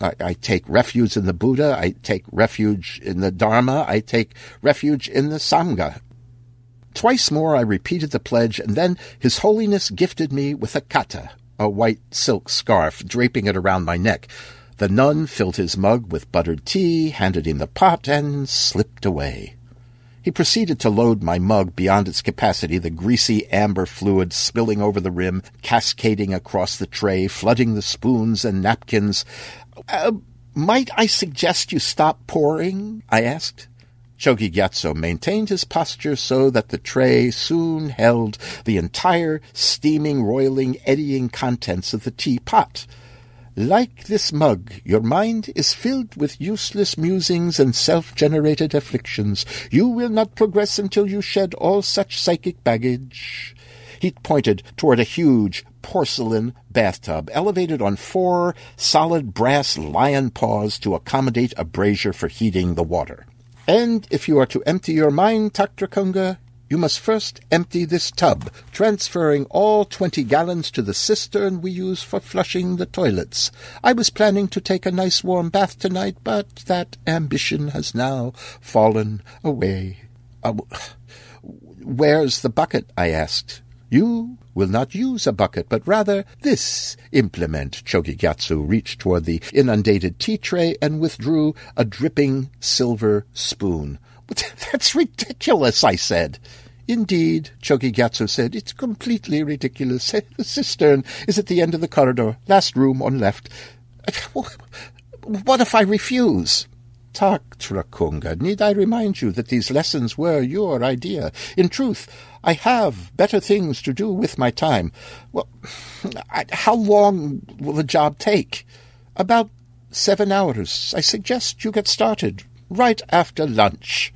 I, I, take refuge in the Buddha. I take refuge in the Dharma. I take refuge in the Sangha. Twice more I repeated the pledge, and then His Holiness gifted me with a kata, a white silk scarf, draping it around my neck. The nun filled his mug with buttered tea, handed him the pot, and slipped away. He proceeded to load my mug beyond its capacity, the greasy amber fluid spilling over the rim, cascading across the tray, flooding the spoons and napkins. Uh, might I suggest you stop pouring? I asked. Chogi Gyatso maintained his posture so that the tray soon held the entire steaming, roiling, eddying contents of the teapot. Like this mug, your mind is filled with useless musings and self-generated afflictions. You will not progress until you shed all such psychic baggage. He pointed toward a huge porcelain bathtub elevated on four solid brass lion paws to accommodate a brazier for heating the water. And if you are to empty your mind, Taktrakunga, you must first empty this tub, transferring all twenty gallons to the cistern we use for flushing the toilets. I was planning to take a nice warm bath tonight, but that ambition has now fallen away. Uh, where's the bucket? I asked. You will not use a bucket, but rather this implement. Chogi Gyatso reached toward the inundated tea tray and withdrew a dripping silver spoon. That's ridiculous, I said. Indeed, Chogi Gyatso said, it's completely ridiculous. The cistern is at the end of the corridor, last room on left. What if I refuse? Taktrakunga, need I remind you that these lessons were your idea? In truth, I have better things to do with my time. Well, I, how long will the job take? About seven hours. I suggest you get started right after lunch.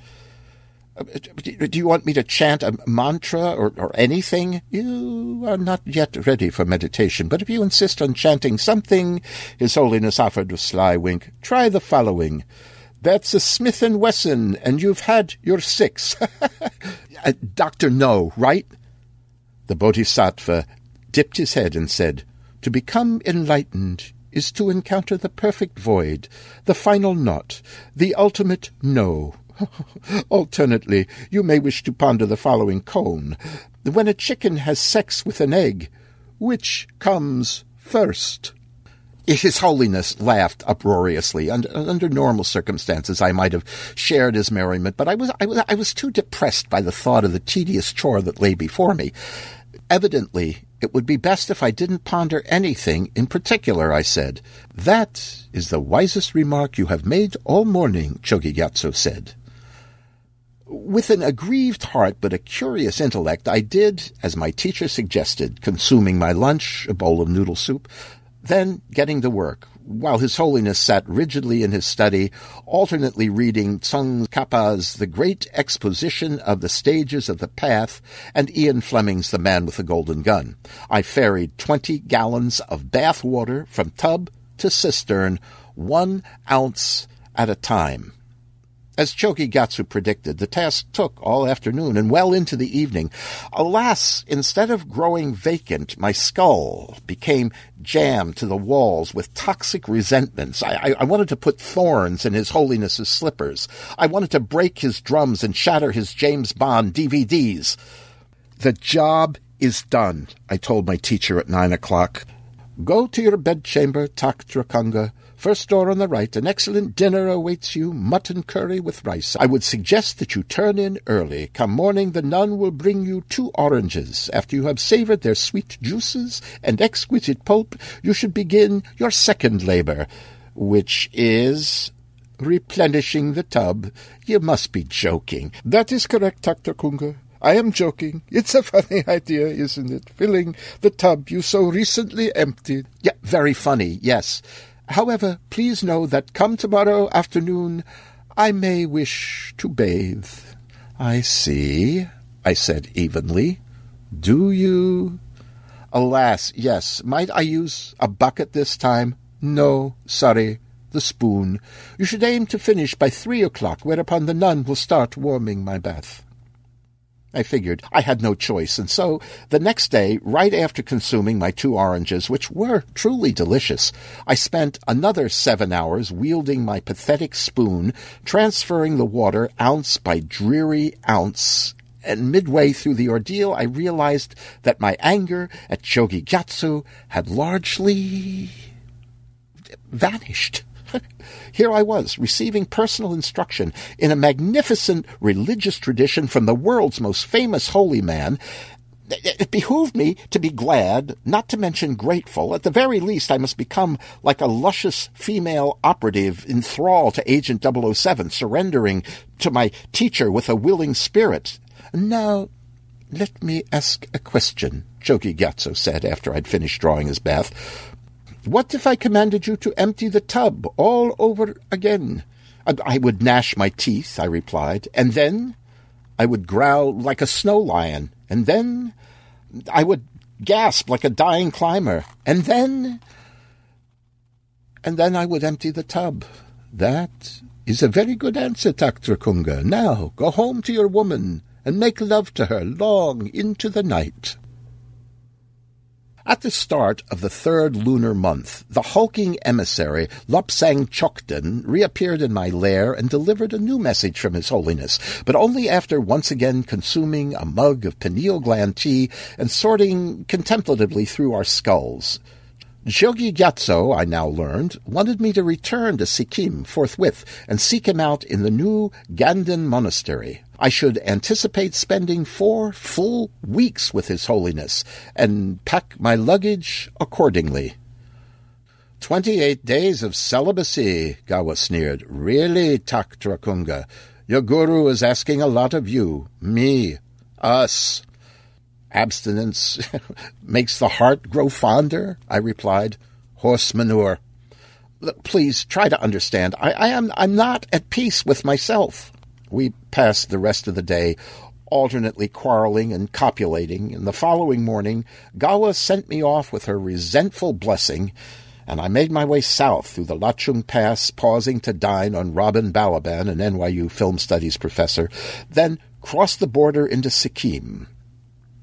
Uh, do you want me to chant a mantra or, or anything? You are not yet ready for meditation, but if you insist on chanting something, His Holiness offered a sly wink, try the following. That's a Smith & Wesson, and you've had your six. uh, Dr. No, right? The Bodhisattva dipped his head and said, To become enlightened is to encounter the perfect void, the final not, the ultimate no. Alternately, you may wish to ponder the following koan. When a chicken has sex with an egg, which comes first? His Holiness laughed uproariously. Under, under, normal circumstances, I might have shared his merriment, but I was, I was, I was too depressed by the thought of the tedious chore that lay before me. Evidently, it would be best if I didn't ponder anything in particular, I said. That is the wisest remark you have made all morning, Chogi Gyatso said. With an aggrieved heart but a curious intellect, I did, as my teacher suggested, consuming my lunch, a bowl of noodle soup, then getting to work, while His Holiness sat rigidly in his study, alternately reading Tsongkhapa's The Great Exposition of the Stages of the Path and Ian Fleming's The Man with the Golden Gun. I ferried twenty gallons of bath water from tub to cistern, one ounce at a time. As Chogi Gyatso predicted, the task took all afternoon and well into the evening. Alas, instead of growing vacant, my skull became jammed to the walls with toxic resentments. I, I, I, wanted to put thorns in His Holiness's slippers. I wanted to break his drums and shatter his James Bond DVDs. The job is done, I told my teacher at nine o'clock. Go to your bedchamber, Taktrakunga. First door on the right, an excellent dinner awaits you, mutton curry with rice. I would suggest that you turn in early. Come morning, the nun will bring you two oranges. After you have savored their sweet juices and exquisite pulp, you should begin your second labor, which is replenishing the tub. You must be joking. That is correct, Taktrakunga. I am joking. It's a funny idea, isn't it? Filling the tub you so recently emptied. Yeah, very funny, yes. However, please know that come tomorrow afternoon I may wish to bathe. I see, I said evenly. Do you? Alas, yes. Might I use a bucket this time? No, sorry, the spoon. You should aim to finish by three o'clock, whereupon the nun will start warming my bath. I figured I had no choice, and so the next day, right after consuming my two oranges, which were truly delicious, I spent another seven hours wielding my pathetic spoon, transferring the water ounce by dreary ounce, and midway through the ordeal I realized that my anger at Chogi Gyatso had largely vanished. Here I was, receiving personal instruction in a magnificent religious tradition from the world's most famous holy man, it behooved me to be glad, not to mention grateful. At the very least, I must become like a luscious female operative in thrall to Agent 007, surrendering to my teacher with a willing spirit. Now, let me ask a question, Chogi Gyatso said after I'd finished drawing his bath. What if I commanded you to empty the tub all over again? I would gnash my teeth, I replied, and then I would growl like a snow lion, and then I would gasp like a dying climber, and then. And then I would empty the tub. That is a very good answer, Taktrakunga. Now go home to your woman and make love to her long into the night. At the start of the third lunar month, the hulking emissary Lopsang Chokden reappeared in my lair and delivered a new message from His Holiness, but only after once again consuming a mug of pineal gland tea and sorting contemplatively through our skulls. Chogi Gyatso, I now learned, wanted me to return to Sikkim forthwith and seek him out in the new Ganden Monastery. I should anticipate spending four full weeks with His Holiness and pack my luggage accordingly. Twenty-eight days of celibacy, Gawa sneered. Really, Taktrakunga? Your guru is asking a lot of you. Me. Us. Abstinence makes the heart grow fonder, I replied. Horse manure. Please try to understand. I, I am I'm not at peace with myself. We passed the rest of the day alternately quarreling and copulating, and the following morning Gawa sent me off with her resentful blessing, and I made my way south through the Lachung Pass, pausing to dine on Robin Balaban, an NYU film studies professor, then crossed the border into Sikkim.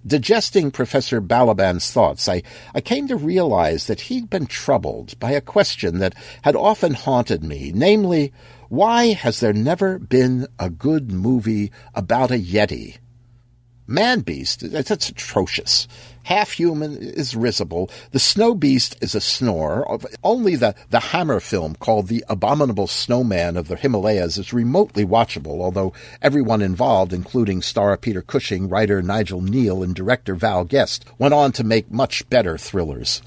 Digesting Professor Balaban's thoughts, I, I came to realize that he'd been troubled by a question that had often haunted me, namely, why has there never been a good movie about a Yeti? Man Beast, that's atrocious. Half human is risible. The Snow Beast is a snore. Only the, the Hammer film called The Abominable Snowman of the Himalayas is remotely watchable, although everyone involved, including star Peter Cushing, writer Nigel Kneale, and director Val Guest, went on to make much better thrillers.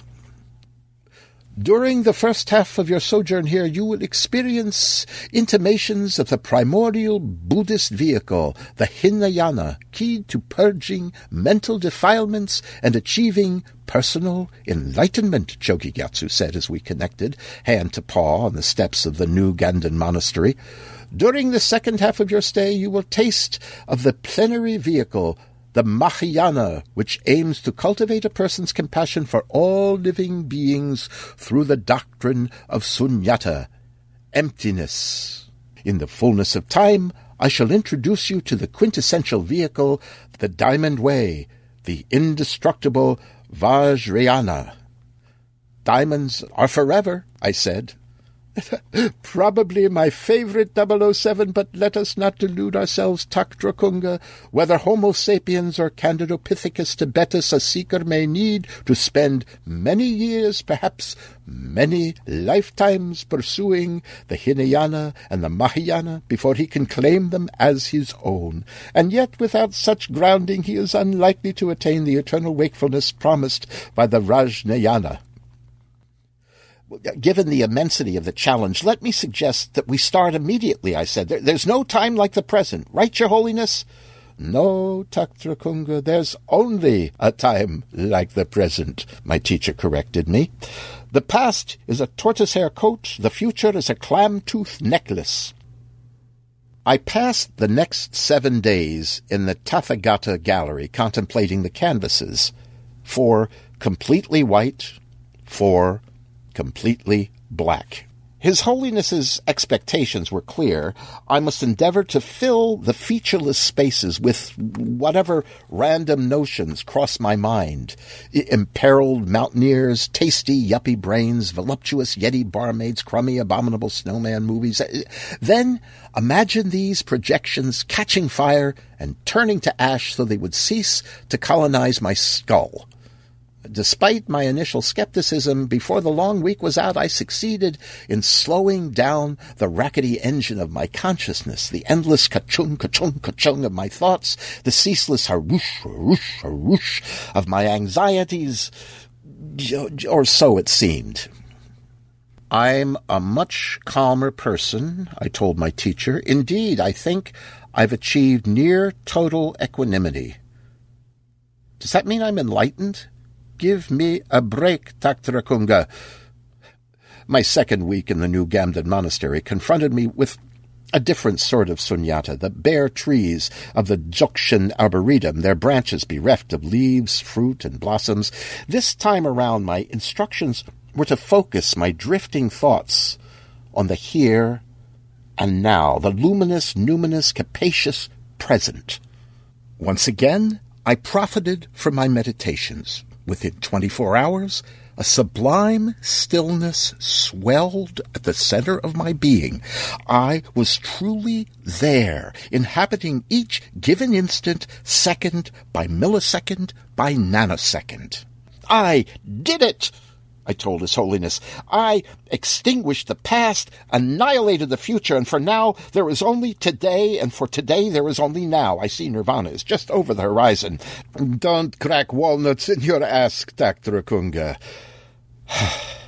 During the first half of your sojourn here, you will experience intimations of the primordial Buddhist vehicle, the Hinayana, keyed to purging mental defilements and achieving personal enlightenment, Chogi Gyatso said as we connected, hand to paw, on the steps of the new Ganden monastery. During the second half of your stay, you will taste of the plenary vehicle, the Mahayana, which aims to cultivate a person's compassion for all living beings through the doctrine of sunyata, emptiness. In the fullness of time, I shall introduce you to the quintessential vehicle, the Diamond Way, the indestructible Vajrayana. Diamonds are forever, I said, Probably my favorite 007, but let us not delude ourselves, Taktrakunga. Whether Homo sapiens or Candidopithecus tibetus a seeker may need to spend many years, perhaps many lifetimes, pursuing the Hinayana and the Mahayana before he can claim them as his own. And yet, without such grounding, he is unlikely to attain the eternal wakefulness promised by the Vajrayana given the immensity of the challenge, let me suggest that we start immediately, I said. There, there's no time like the present, right, Your Holiness? No, Taktrakunga, there's only a time like the present, my teacher corrected me. The past is a tortoise hair coat, the future is a clam tooth necklace. I passed the next seven days in the Tathagata Gallery contemplating the canvases. Four completely white, four completely black. His Holiness's expectations were clear. I must endeavor to fill the featureless spaces with whatever random notions cross my mind. Imperiled mountaineers, tasty yuppie brains, voluptuous yeti barmaids, crummy abominable snowman movies. Then imagine these projections catching fire and turning to ash so they would cease to colonize my skull. Despite my initial skepticism, before the long week was out, I succeeded in slowing down the rackety engine of my consciousness, the endless ka-chung, ka-chung, ka-chung of my thoughts, the ceaseless harush, harush, harush of my anxieties, or so it seemed. I'm a much calmer person, I told my teacher. Indeed, I think I've achieved near total equanimity. Does that mean I'm enlightened? Give me a break, Taktrakunga. My second week in the new Ganden monastery confronted me with a different sort of sunyata, the bare trees of the Dzogchen arboretum, their branches bereft of leaves, fruit, and blossoms. This time around, my instructions were to focus my drifting thoughts on the here and now, the luminous, numinous, capacious present. Once again, I profited from my meditations. Within 24 hours, a sublime stillness swelled at the center of my being. I was truly there, inhabiting each given instant, second by millisecond by nanosecond. I did it! I told His Holiness. I extinguished the past, annihilated the future, and for now there is only today, and for today there is only now. I see Nirvana is just over the horizon. Don't crack walnuts in your ass, Dr. Kunga.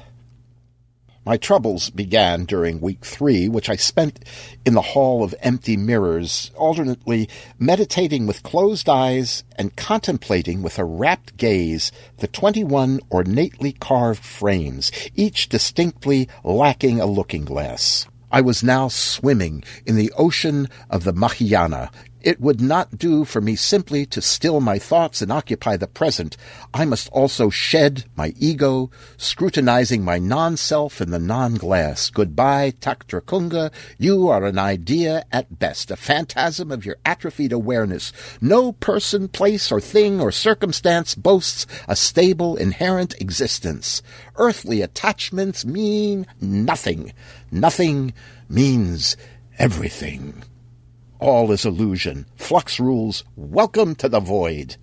My troubles began during week three, which I spent in the hall of empty mirrors, alternately meditating with closed eyes and contemplating with a rapt gaze the twenty-one ornately carved frames, each distinctly lacking a looking glass. I was now swimming in the ocean of the Mahayana, it would not do for me simply to still my thoughts and occupy the present. I must also shed my ego, scrutinizing my non-self in the non-glass. Goodbye, Taktrakunga. You are an idea at best, a phantasm of your atrophied awareness. No person, place, or thing or circumstance boasts a stable, inherent existence. Earthly attachments mean nothing. Nothing means everything. All is illusion. Flux rules. Welcome to the void.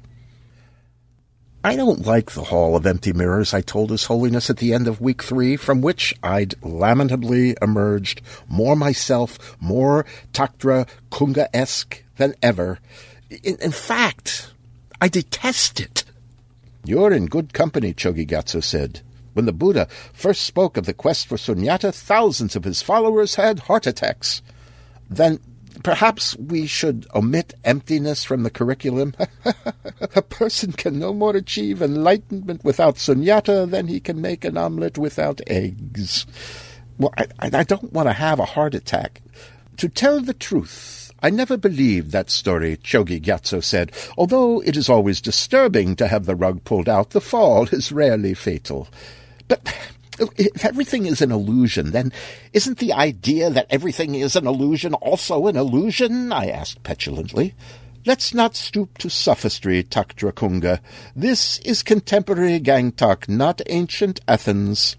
I don't like the Hall of Empty Mirrors, I told His Holiness at the end of week three, from which I'd lamentably emerged more myself, more Taktra Kunga-esque than ever. In, in, fact, I detest it. You're in good company, Chogi Gyatso said. When the Buddha first spoke of the quest for sunyata, thousands of his followers had heart attacks. Then Perhaps we should omit emptiness from the curriculum. a person can no more achieve enlightenment without sunyata than he can make an omelette without eggs. Well, I, I don't want to have a heart attack. To tell the truth, I never believed that story, Chogi Gyatso said. Although it is always disturbing to have the rug pulled out, the fall is rarely fatal. But if everything is an illusion, then isn't the idea that everything is an illusion also an illusion? I asked petulantly. Let's not stoop to sophistry, Taktrakunga. This is contemporary Gangtok, not ancient Athens.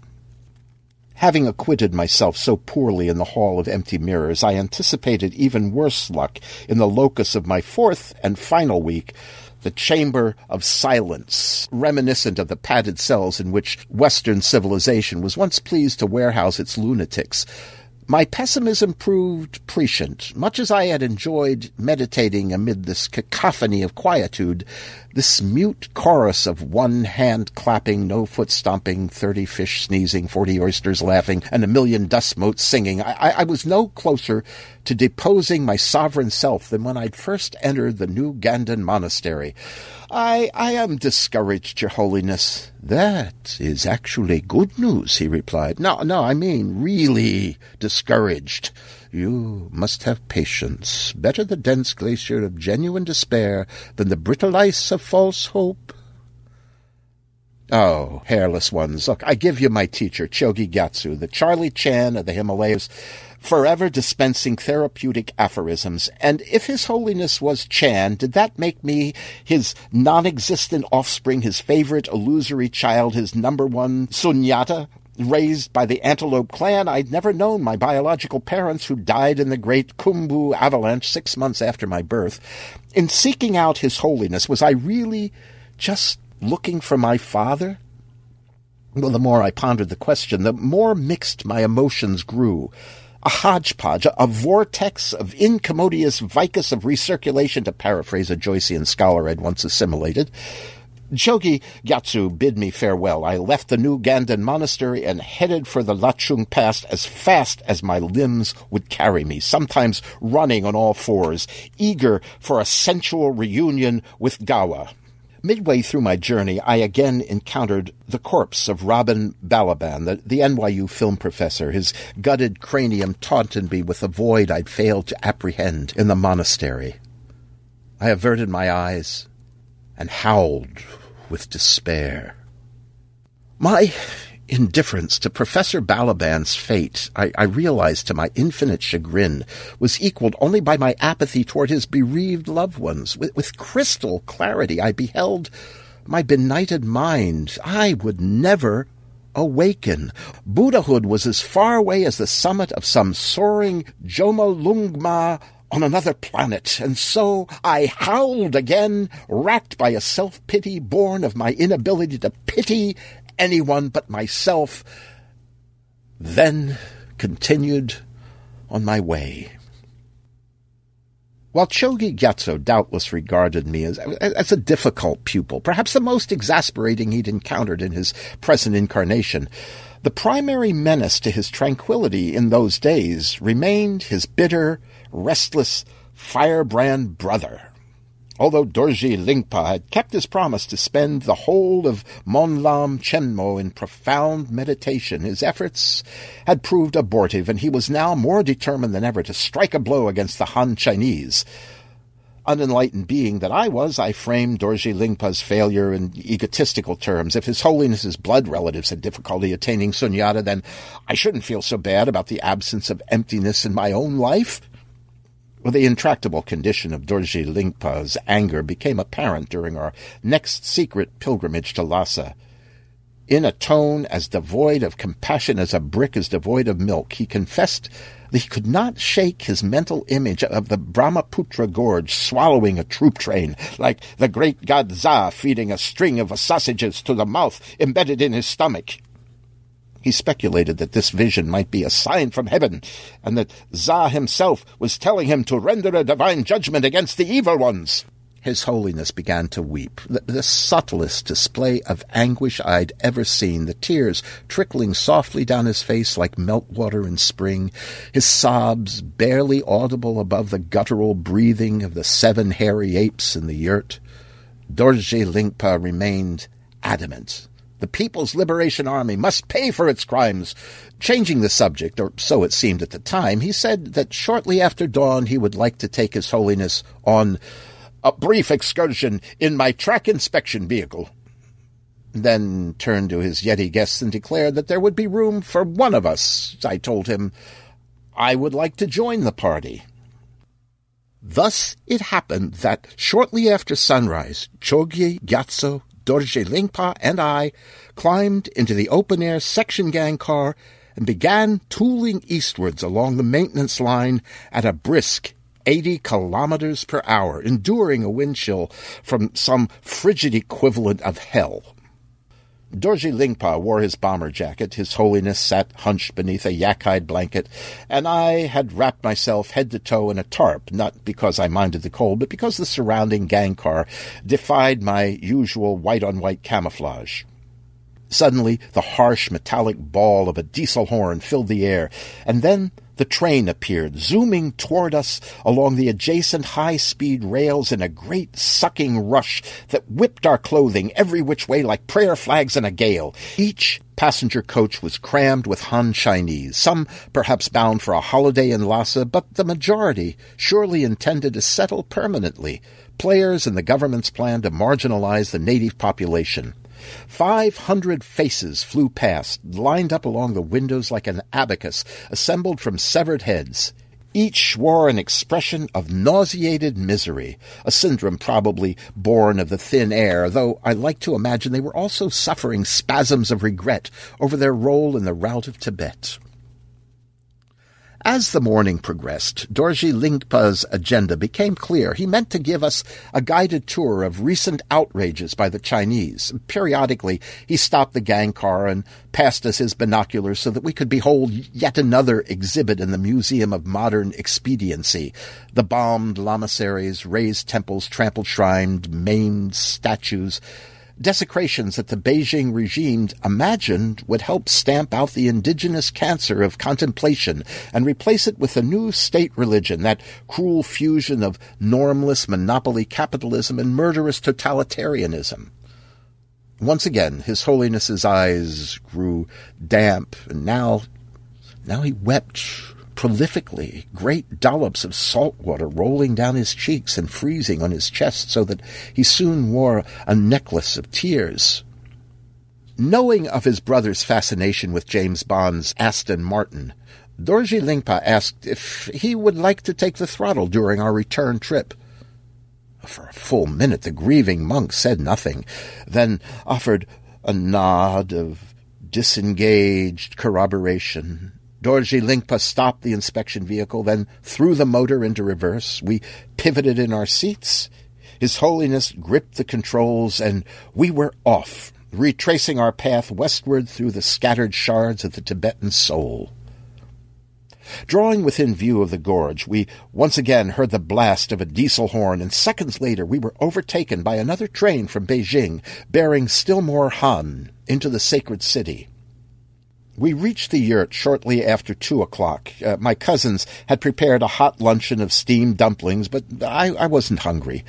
Having acquitted myself so poorly in the Hall of Empty Mirrors, I anticipated even worse luck in the locus of my fourth and final week, the chamber of silence, reminiscent of the padded cells in which Western civilization was once pleased to warehouse its lunatics. My pessimism proved prescient. Much as I had enjoyed meditating amid this cacophony of quietude, this mute chorus of one hand clapping, no foot stomping, thirty fish sneezing, forty oysters laughing, and a million dust motes singing, I, I was no closer to deposing my sovereign self than when I'd first entered the new Ganden monastery. I, I am discouraged, Your Holiness. That is actually good news, he replied. No, no, I mean really discouraged. You must have patience. Better the dense glacier of genuine despair than the brittle ice of false hope. Oh, hairless ones, look, I give you my teacher, Chogi Gyatso, the Charlie Chan of the Himalayas forever dispensing therapeutic aphorisms. And if His Holiness was Chan, did that make me his non existent offspring, his favorite illusory child, his number one sunyata? Raised by the Antelope clan, I'd never known my biological parents who died in the great Khumbu avalanche six months after my birth. In seeking out His Holiness, was I really just looking for my father? Well, the more I pondered the question, the more mixed my emotions grew. A hodgepodge, a vortex of incommodious vicus of recirculation, to paraphrase a Joycean scholar I'd once assimilated. Chogi Gyatso bid me farewell. I left the New Ganden monastery and headed for the Lachung Pass as fast as my limbs would carry me, sometimes running on all fours, eager for a sensual reunion with Gawa. Midway through my journey, I again encountered the corpse of Robin Balaban, the, the NYU film professor. His gutted cranium taunted me with a void I'd failed to apprehend in the monastery. I averted my eyes and howled with despair. My indifference to Professor Balaban's fate, I, I, realized to my infinite chagrin, was equaled only by my apathy toward his bereaved loved ones. With, with crystal clarity, I beheld my benighted mind. I would never awaken. Buddhahood was as far away as the summit of some soaring Jomolungma on another planet, and so I howled again, racked by a self-pity born of my inability to pity anyone but myself, then continued on my way. While Chogi Gyatso doubtless regarded me as, as a difficult pupil, perhaps the most exasperating he'd encountered in his present incarnation, the primary menace to his tranquility in those days remained his bitter, restless, firebrand brother, Although Dorji Lingpa had kept his promise to spend the whole of Monlam Chenmo in profound meditation, his efforts had proved abortive, and he was now more determined than ever to strike a blow against the Han Chinese. Unenlightened being that I was, I framed Dorji Lingpa's failure in egotistical terms. If His Holiness's blood relatives had difficulty attaining sunyata, then I shouldn't feel so bad about the absence of emptiness in my own life. Well, the intractable condition of Dorji Lingpa's anger became apparent during our next secret pilgrimage to Lhasa. In a tone as devoid of compassion as a brick is devoid of milk, he confessed that he could not shake his mental image of the Brahmaputra gorge swallowing a troop train, like the great god Za feeding a string of sausages to the mouth embedded in his stomach. He speculated that this vision might be a sign from heaven, and that Za himself was telling him to render a divine judgment against the evil ones. His Holiness began to weep, the, the, subtlest display of anguish I'd ever seen, the tears trickling softly down his face like meltwater in spring, his sobs barely audible above the guttural breathing of the seven hairy apes in the yurt. Dorji Lingpa remained adamant the People's Liberation Army must pay for its crimes. Changing the subject, or so it seemed at the time, he said that shortly after dawn he would like to take His Holiness on a brief excursion in my track inspection vehicle. Then turned to his Yeti guests and declared that there would be room for one of us. I told him I would like to join the party. Thus it happened that shortly after sunrise, Chogi Gyatso Dorji Lingpa and I climbed into the open-air section gang car and began tooling eastwards along the maintenance line at a brisk 80 kilometers per hour, enduring a wind chill from some frigid equivalent of hell. Dorji Lingpa wore his bomber jacket, his holiness sat hunched beneath a yak-hide blanket, and I had wrapped myself head to toe in a tarp, not because I minded the cold, but because the surrounding gang car defied my usual white-on-white camouflage. Suddenly, the harsh metallic bawl of a diesel horn filled the air, and then the train appeared, zooming toward us along the adjacent high-speed rails in a great sucking rush that whipped our clothing every which way like prayer flags in a gale. Each passenger coach was crammed with Han Chinese, some perhaps bound for a holiday in Lhasa, but the majority surely intended to settle permanently, players in the government's plan to marginalize the native population. Five hundred faces flew past, lined up along the windows like an abacus, assembled from severed heads. Each wore an expression of nauseated misery, a syndrome probably born of the thin air, though I like to imagine they were also suffering spasms of regret over their role in the rout of Tibet. As the morning progressed, Dorji Lingpa's agenda became clear. He meant to give us a guided tour of recent outrages by the Chinese. Periodically, he stopped the gang car and passed us his binoculars so that we could behold yet another exhibit in the Museum of Modern Expediency. The bombed lamaseries, razed temples, trampled shrines, maimed statues, desecrations that the Beijing regime imagined would help stamp out the indigenous cancer of contemplation and replace it with a new state religion, that cruel fusion of normless monopoly capitalism and murderous totalitarianism. Once again, His Holiness's eyes grew damp, and now, now he wept prolifically, great dollops of salt water rolling down his cheeks and freezing on his chest so that he soon wore a necklace of tears. Knowing of his brother's fascination with James Bond's Aston Martin, Dorji Lingpa asked if he would like to take the throttle during our return trip. For a full minute the grieving monk said nothing, then offered a nod of disengaged corroboration Dorji Lingpa stopped the inspection vehicle, then threw the motor into reverse. We pivoted in our seats. His Holiness gripped the controls, and we were off, retracing our path westward through the scattered shards of the Tibetan soul. Drawing within view of the gorge, we once again heard the blast of a diesel horn, and seconds later we were overtaken by another train from Beijing, bearing still more Han into the sacred city. We reached the yurt shortly after two o'clock. Uh, my cousins had prepared a hot luncheon of steamed dumplings, but I, I wasn't hungry,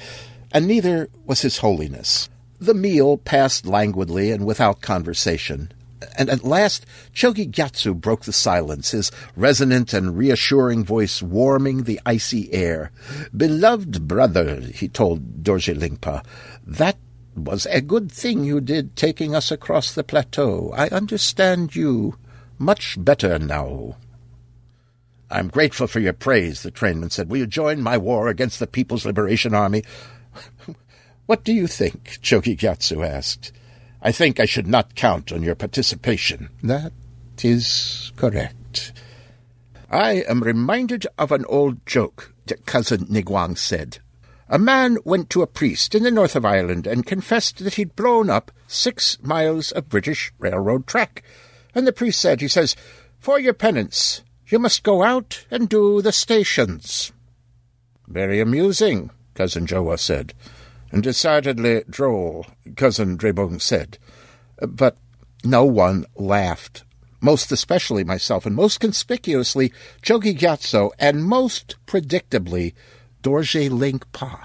and neither was His Holiness. The meal passed languidly and without conversation, and at last Chogi Gyatso broke the silence, his resonant and reassuring voice warming the icy air. Beloved brother, he told Dorji Lingpa, that was a good thing you did taking us across the plateau. I understand you much better now. I'm grateful for your praise, the trainman said. Will you join my war against the People's Liberation Army? what do you think? Chogi Gyatso asked. I think I should not count on your participation. That is correct. I am reminded of an old joke, cousin Niguang said. A man went to a priest in the north of Ireland and confessed that he'd blown up six miles of British railroad track. And the priest said, he says, For your penance, you must go out and do the stations. Very amusing, Cousin Jowo said. And decidedly droll, Cousin Drebung said. But no one laughed. Most especially myself, and most conspicuously Chogi Gyatso, and most predictably Dorji Lingpa.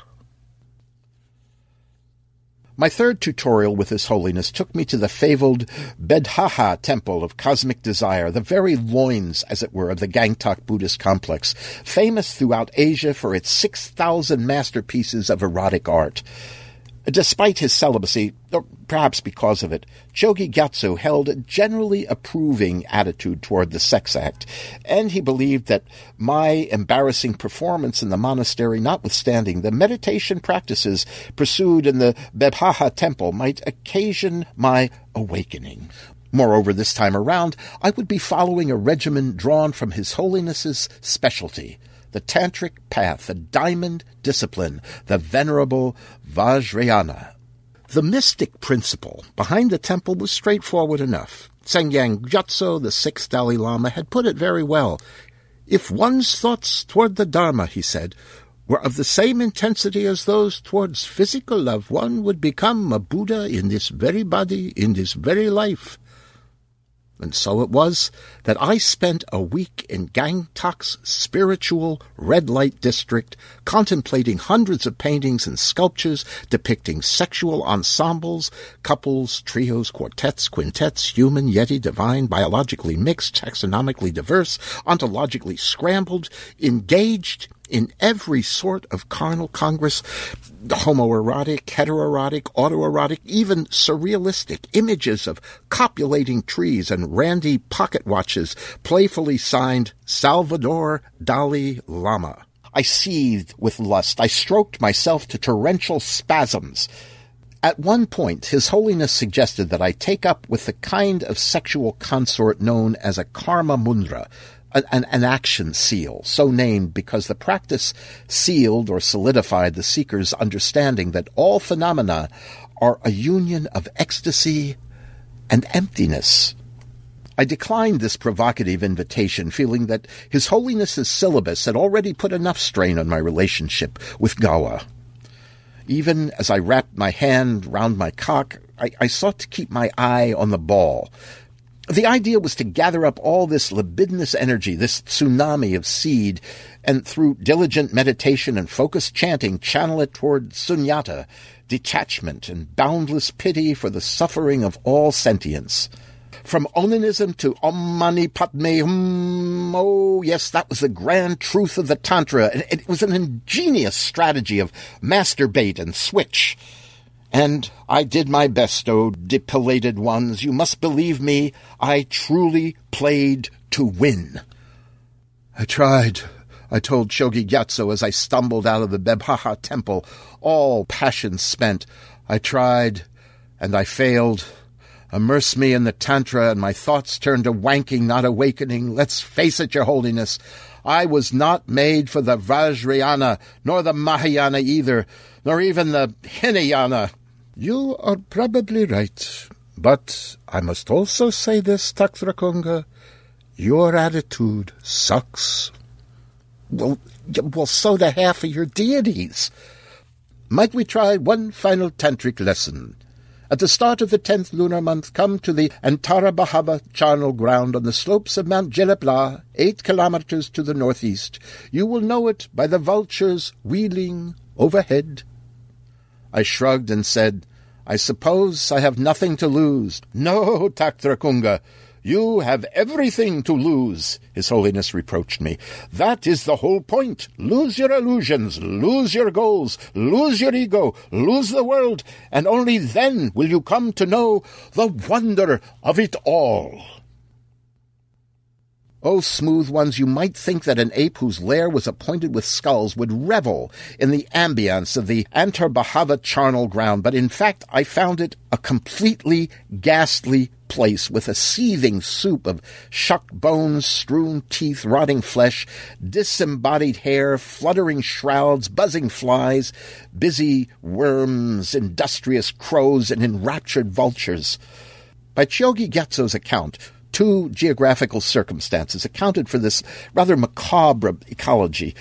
My third tutorial with His Holiness took me to the fabled Bedhaha Temple of Cosmic Desire, the very loins, as it were, of the Gangtok Buddhist complex, famous throughout Asia for its 6,000 masterpieces of erotic art. Despite his celibacy, or perhaps because of it, Chogi Gyatso held a generally approving attitude toward the sex act, and he believed that my embarrassing performance in the monastery notwithstanding, the meditation practices pursued in the Bedhaha temple might occasion my awakening. Moreover, this time around, I would be following a regimen drawn from His Holiness's specialty, the tantric path, the diamond discipline, the venerable Vajrayana. The mystic principle behind the temple was straightforward enough. Tsangyang Gyatso, the sixth Dalai Lama, had put it very well. If one's thoughts toward the Dharma, he said, were of the same intensity as those towards physical love, one would become a Buddha in this very body, in this very life. And so it was that I spent a week in Gangtok's spiritual red light district contemplating hundreds of paintings and sculptures depicting sexual ensembles, couples, trios, quartets, quintets, human, yeti, divine, biologically mixed, taxonomically diverse, ontologically scrambled, engaged in every sort of carnal congress, homoerotic, heteroerotic, autoerotic, even surrealistic images of copulating trees and randy pocket watches playfully signed Salvador Dali Lama. I seethed with lust. I stroked myself to torrential spasms. At one point, His Holiness suggested that I take up with the kind of sexual consort known as a karma mudra, an, an, action seal, so named because the practice sealed or solidified the seeker's understanding that all phenomena are a union of ecstasy and emptiness. I declined this provocative invitation, feeling that His Holiness's syllabus had already put enough strain on my relationship with Gawa. Even as I wrapped my hand round my cock, I, I sought to keep my eye on the ball, the idea was to gather up all this libidinous energy, this tsunami of seed, and through diligent meditation and focused chanting, channel it toward sunyata, detachment, and boundless pity for the suffering of all sentience. From onanism to Om Mani Padme Hum, oh yes, that was the grand truth of the Tantra. It was an ingenious strategy of masturbate and switch. And I did my best, O depilated ones. You must believe me, I truly played to win. I tried, I told Chogi Gyatso as I stumbled out of the Bebhaha temple, all passion spent. I tried, and I failed. Immerse me in the Tantra, and my thoughts turned to wanking, not awakening. Let's face it, Your Holiness. I was not made for the Vajrayana, nor the Mahayana either, nor even the Hinayana. You are probably right, but I must also say this, Taktrakunga. Your attitude sucks. Well, well, so do half of your deities. Might we try one final tantric lesson? At the start of the tenth lunar month, come to the Antara Bahava charnel ground on the slopes of Mount Jelapla, eight kilometers to the northeast. You will know it by the vultures wheeling overhead. I shrugged and said, I suppose I have nothing to lose. No, Taktrakunga, you have everything to lose, His Holiness reproached me. That is the whole point. Lose your illusions, lose your goals, lose your ego, lose the world, and only then will you come to know the wonder of it all. Oh, smooth ones, you might think that an ape whose lair was appointed with skulls would revel in the ambience of the Antar Bahava charnel ground, but in fact I found it a completely ghastly place with a seething soup of shuck bones, strewn teeth, rotting flesh, disembodied hair, fluttering shrouds, buzzing flies, busy worms, industrious crows, and enraptured vultures. By Chogi Gyatso's account, Two geographical circumstances accounted for this rather macabre ecology.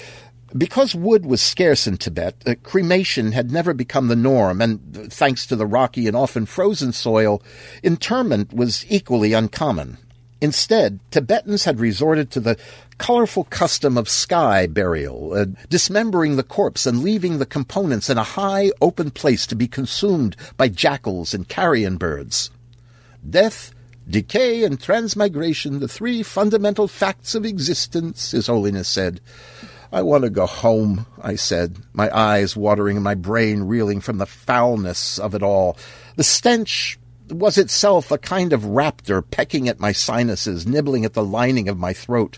Because wood was scarce in Tibet, uh, cremation had never become the norm, and thanks to the rocky and often frozen soil, interment was equally uncommon. Instead, Tibetans had resorted to the colorful custom of sky burial, uh, dismembering the corpse and leaving the components in a high, open place to be consumed by jackals and carrion birds. Death Decay and transmigration, the three fundamental facts of existence, His Holiness said. I want to go home, I said, my eyes watering and my brain reeling from the foulness of it all. The stench was itself a kind of raptor pecking at my sinuses, nibbling at the lining of my throat.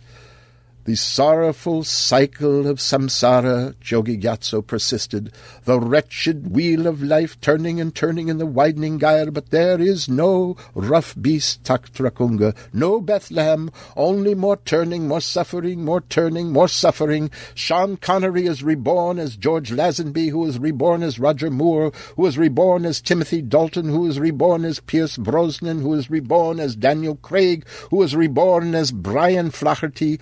The sorrowful cycle of samsara, Chogi Gyatso persisted, the wretched wheel of life turning and turning in the widening gyre, but there is no rough beast Taktrakunga, no Bethlehem, only more turning, more suffering, more turning, more suffering. Sean Connery is reborn as George Lazenby, who is reborn as Roger Moore, who is reborn as Timothy Dalton, who is reborn as Pierce Brosnan, who is reborn as Daniel Craig, who is reborn as Brian Flaherty.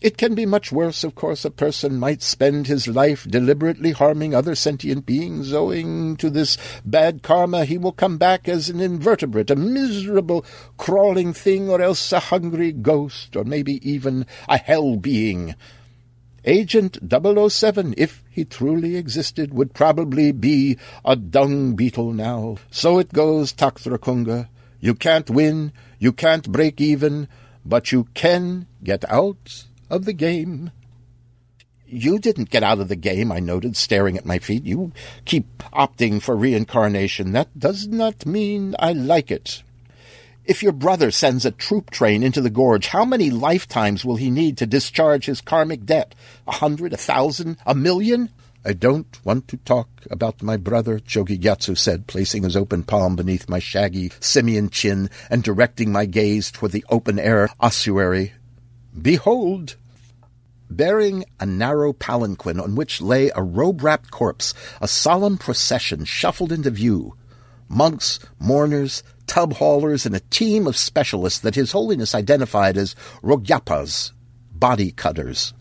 It can be much worse, of course. A person might spend his life deliberately harming other sentient beings. Owing to this bad karma, he will come back as an invertebrate, a miserable, crawling thing, or else a hungry ghost, or maybe even a hell being. Agent 007, if he truly existed, would probably be a dung beetle now. So it goes, Taktrakunga. You can't win, you can't break even, but you can get out of the game. You didn't get out of the game, I noted, staring at my feet. You keep opting for reincarnation. That does not mean I like it. If your brother sends a troop train into the gorge, how many lifetimes will he need to discharge his karmic debt? A hundred, a thousand, a million? I don't want to talk about my brother, Chogi Gyatso said, placing his open palm beneath my shaggy simian chin and directing my gaze toward the open air ossuary behold! Bearing a narrow palanquin on which lay a robe-wrapped corpse, a solemn procession shuffled into view. Monks, mourners, tub haulers, and a team of specialists that His Holiness identified as Rogyapas, body cutters.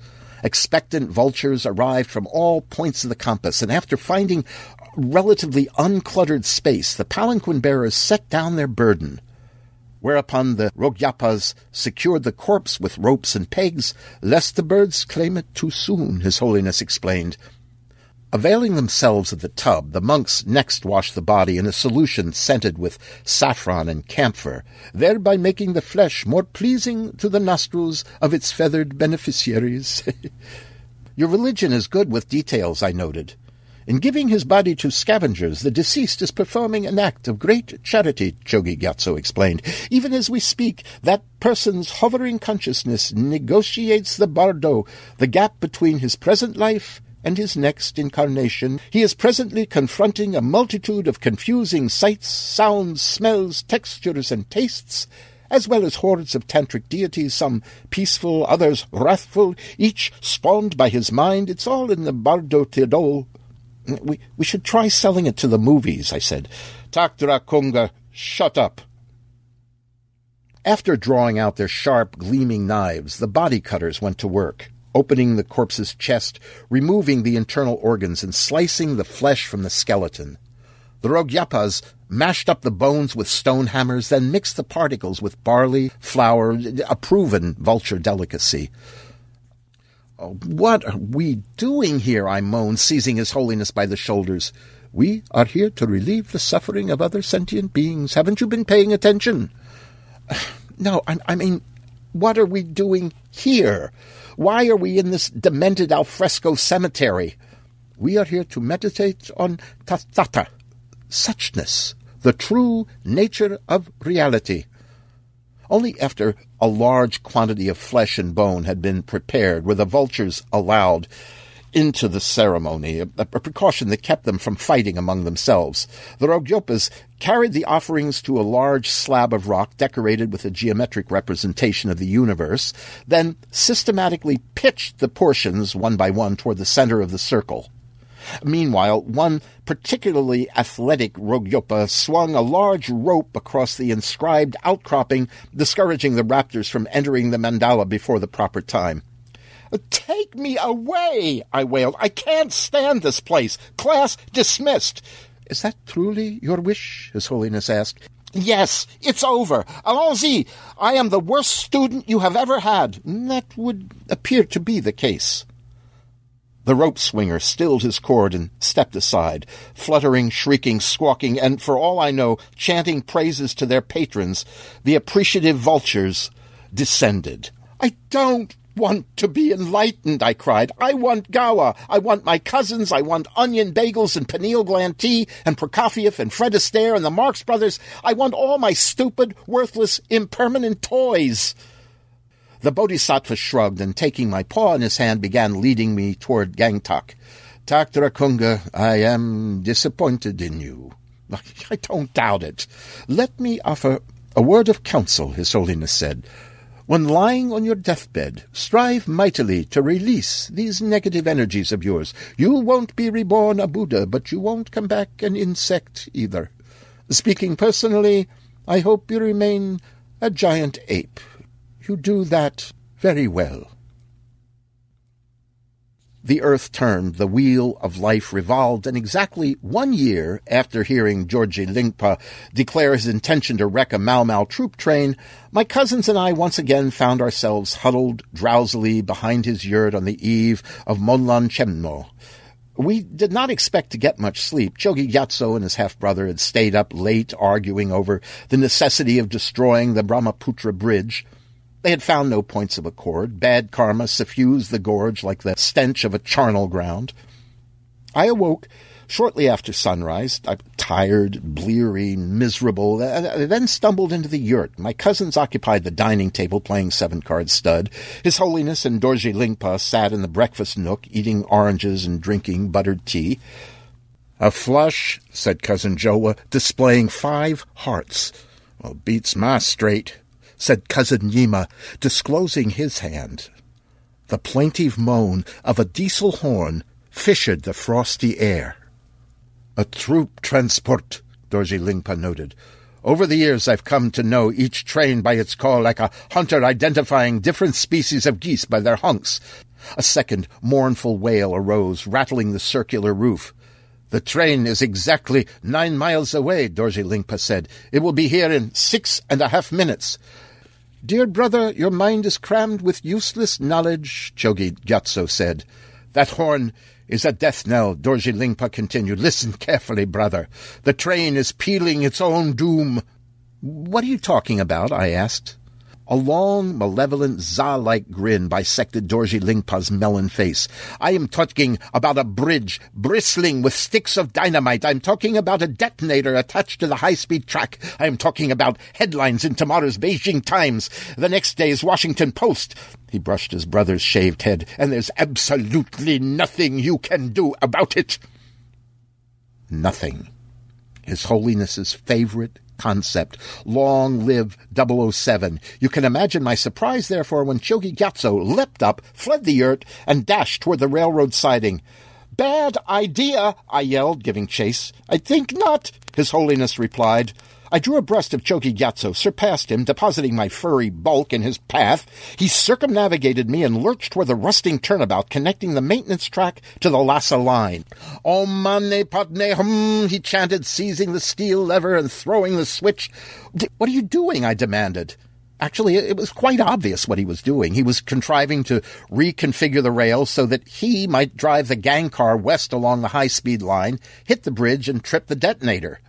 Expectant vultures arrived from all points of the compass, and after finding relatively uncluttered space, the palanquin bearers set down their burden. Whereupon the Rogyapas secured the corpse with ropes and pegs, lest the birds claim it too soon, His Holiness explained. Availing themselves of the tub, the monks next washed the body in a solution scented with saffron and camphor, thereby making the flesh more pleasing to the nostrils of its feathered beneficiaries. Your religion is good with details, I noted. In giving his body to scavengers, the deceased is performing an act of great charity, Chogi Gyatso explained. Even as we speak, that person's hovering consciousness negotiates the bardo, the gap between his present life and his next incarnation. He is presently confronting a multitude of confusing sights, sounds, smells, textures, and tastes, as well as hordes of tantric deities, some peaceful, others wrathful, each spawned by his mind. It's all in the Bardo Thodol. We, we should try selling it to the movies, I said. Taktra Kunga, shut up. After drawing out their sharp, gleaming knives, the body cutters went to work, opening the corpse's chest, removing the internal organs, and slicing the flesh from the skeleton. The Rogyapas mashed up the bones with stone hammers, then mixed the particles with barley, flour, a proven vulture delicacy. Oh, what are we doing here? I moaned, seizing His Holiness by the shoulders. We are here to relieve the suffering of other sentient beings. Haven't you been paying attention? No, I, I mean, what are we doing here? Why are we in this demented alfresco cemetery? We are here to meditate on tathata, suchness, the true nature of reality. Only after a large quantity of flesh and bone had been prepared were the vultures allowed into the ceremony, a, a, precaution that kept them from fighting among themselves. The Rogyapas carried the offerings to a large slab of rock decorated with a geometric representation of the universe, then systematically pitched the portions one by one toward the center of the circle. Meanwhile, one particularly athletic Rogyapa swung a large rope across the inscribed outcropping, discouraging the raptors from entering the mandala before the proper time. Take me away, I wailed. I can't stand this place. Class dismissed. Is that truly your wish? His Holiness asked. Yes, it's over. Allons-y. I am the worst student you have ever had. That would appear to be the case. The rope swinger stilled his cord and stepped aside, fluttering, shrieking, squawking, and, for all I know, chanting praises to their patrons. The appreciative vultures descended. I don't want to be enlightened, I cried. I want Gawa. I want my cousins. I want onion bagels and pineal gland tea and Prokofiev and Fred Astaire and the Marx Brothers. I want all my stupid, worthless, impermanent toys. The bodhisattva shrugged and, taking my paw in his hand, began leading me toward Gangtok. Taktrakunga, I am disappointed in you. I don't doubt it. Let me offer a word of counsel, His Holiness said. When lying on your deathbed, strive mightily to release these negative energies of yours. You won't be reborn a Buddha, but you won't come back an insect either. Speaking personally, I hope you remain a giant ape. You do that very well. The earth turned, the wheel of life revolved, and exactly one year after hearing Dorji Lingpa declare his intention to wreck a Mau Mau troop train, my cousins and I once again found ourselves huddled drowsily behind his yurt on the eve of Monlam Chenmo. We did not expect to get much sleep. Chogi Gyatso and his half-brother had stayed up late arguing over the necessity of destroying the Brahmaputra bridge. They had found no points of accord. Bad karma suffused the gorge like the stench of a charnel ground. I awoke shortly after sunrise, uh, tired, bleary, miserable, I then stumbled into the yurt. My cousins occupied the dining table playing seven-card stud. His Holiness and Dorji Lingpa sat in the breakfast nook eating oranges and drinking buttered tea. A flush, said Cousin Jowo, displaying five hearts. Well, beats my straight. Said Cousin Yima, disclosing his hand. The plaintive moan of a diesel horn fissured the frosty air. A troop transport, Dorji Lingpa noted. Over the years, I've come to know each train by its call like a hunter identifying different species of geese by their hunks. A second mournful wail arose, rattling the circular roof. The train is exactly nine miles away, Dorji Lingpa said. It will be here in six and a half minutes. Dear brother, your mind is crammed with useless knowledge, Chogi Gyatso said. That horn is a death knell, Dorji Lingpa continued. Listen carefully, brother. The train is pealing its own doom. What are you talking about? I asked. A long, malevolent, za-like grin bisected Dorji Lingpa's melon face. I am talking about a bridge bristling with sticks of dynamite. I'm talking about a detonator attached to the high-speed track. I am talking about headlines in tomorrow's Beijing Times, the next day's Washington Post. He brushed his brother's shaved head, and there's absolutely nothing you can do about it. Nothing. His Holiness's favorite concept. Long live 007. You can imagine my surprise, therefore, when Chogi Gyatso leapt up, fled the yurt, and dashed toward the railroad siding. Bad idea, I yelled, giving chase. I think not, His Holiness replied. I drew abreast of Chogi Gyatso, surpassed him, depositing my furry bulk in his path. He circumnavigated me and lurched toward the rusting turnabout connecting the maintenance track to the Lhasa line. Om mani padme hum, he chanted, seizing the steel lever and throwing the switch. What are you doing? I demanded. Actually, it was quite obvious what he was doing. He was contriving to reconfigure the rails so that he might drive the gang car west along the high speed line, hit the bridge, and trip the detonator.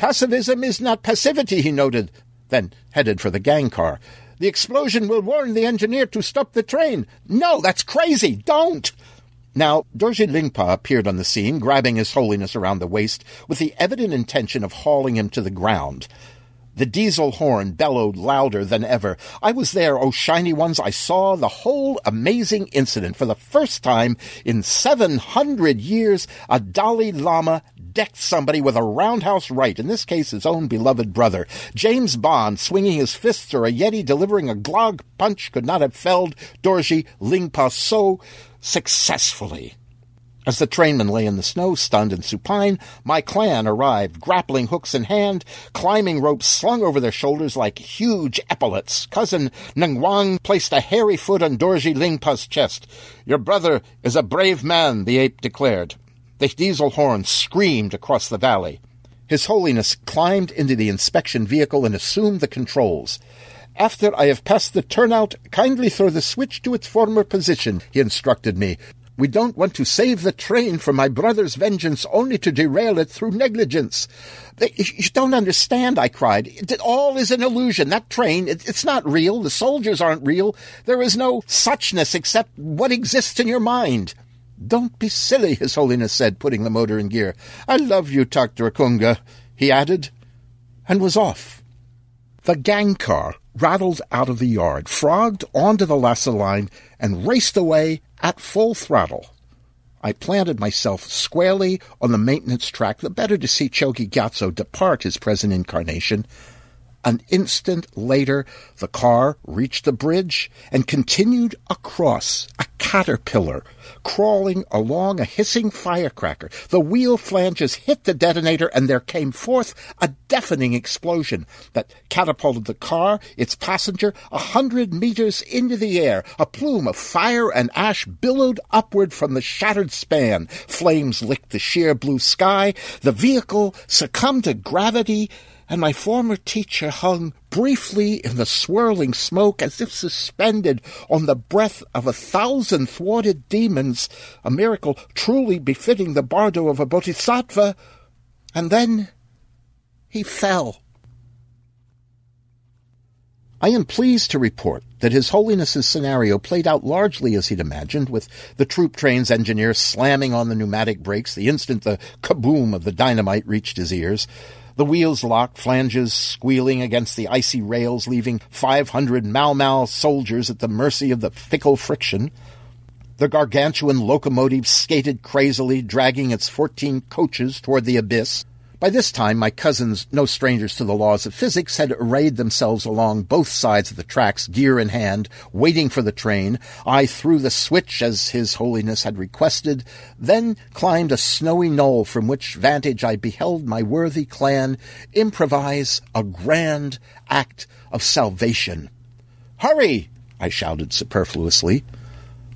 Passivism is not passivity, he noted, then headed for the gang car. The explosion will warn the engineer to stop the train. No, that's crazy. Don't. Now, Dorji Lingpa appeared on the scene, grabbing His Holiness around the waist with the evident intention of hauling him to the ground. The diesel horn bellowed louder than ever. I was there, oh shiny ones. I saw the whole amazing incident for the first time in 700 years. A Dalai Lama decked somebody with a roundhouse right, in this case his own beloved brother. James Bond, swinging his fists, or a Yeti delivering a glog punch, could not have felled Dorji Lingpa so successfully. As the trainmen lay in the snow, stunned and supine, my clan arrived, grappling hooks in hand, climbing ropes slung over their shoulders like huge epaulets. Cousin Nangwang placed a hairy foot on Dorji Lingpa's chest. Your brother is a brave man, the ape declared. The diesel horn screamed across the valley. His Holiness climbed into the inspection vehicle and assumed the controls. After I have passed the turnout, kindly throw the switch to its former position, he instructed me. We don't want to save the train from my brother's vengeance only to derail it through negligence. You don't understand, I cried. All is an illusion. That train, it's not real. The soldiers aren't real. There is no suchness except what exists in your mind. Don't be silly, His Holiness said, putting the motor in gear. I love you, Taktrakunga, he added, and was off. The gang car rattled out of the yard, frogged onto the Lhasa line, and raced away at full throttle. I planted myself squarely on the maintenance track, the better to see Chogi Gyatso depart his present incarnation, an instant later, the car reached the bridge and continued across a caterpillar, crawling along a hissing firecracker. The wheel flanges hit the detonator, and there came forth a deafening explosion that catapulted the car, its passenger, a hundred meters into the air. A plume of fire and ash billowed upward from the shattered span. Flames licked the sheer blue sky. The vehicle succumbed to gravity and my former teacher hung briefly in the swirling smoke as if suspended on the breath of a thousand thwarted demons, a miracle truly befitting the bardo of a bodhisattva. And then he fell. I am pleased to report that His Holiness's scenario played out largely as he'd imagined, with the troop train's engineer slamming on the pneumatic brakes the instant the kaboom of the dynamite reached his ears. The wheels locked, flanges squealing against the icy rails, leaving 500 Mau Mau soldiers at the mercy of the fickle friction. The gargantuan locomotive skated crazily, dragging its 14 coaches toward the abyss. By this time, my cousins, no strangers to the laws of physics, had arrayed themselves along both sides of the tracks, gear in hand, waiting for the train. I threw the switch as His Holiness had requested, then climbed a snowy knoll from which vantage I beheld my worthy clan improvise a grand act of salvation. Hurry! I shouted superfluously.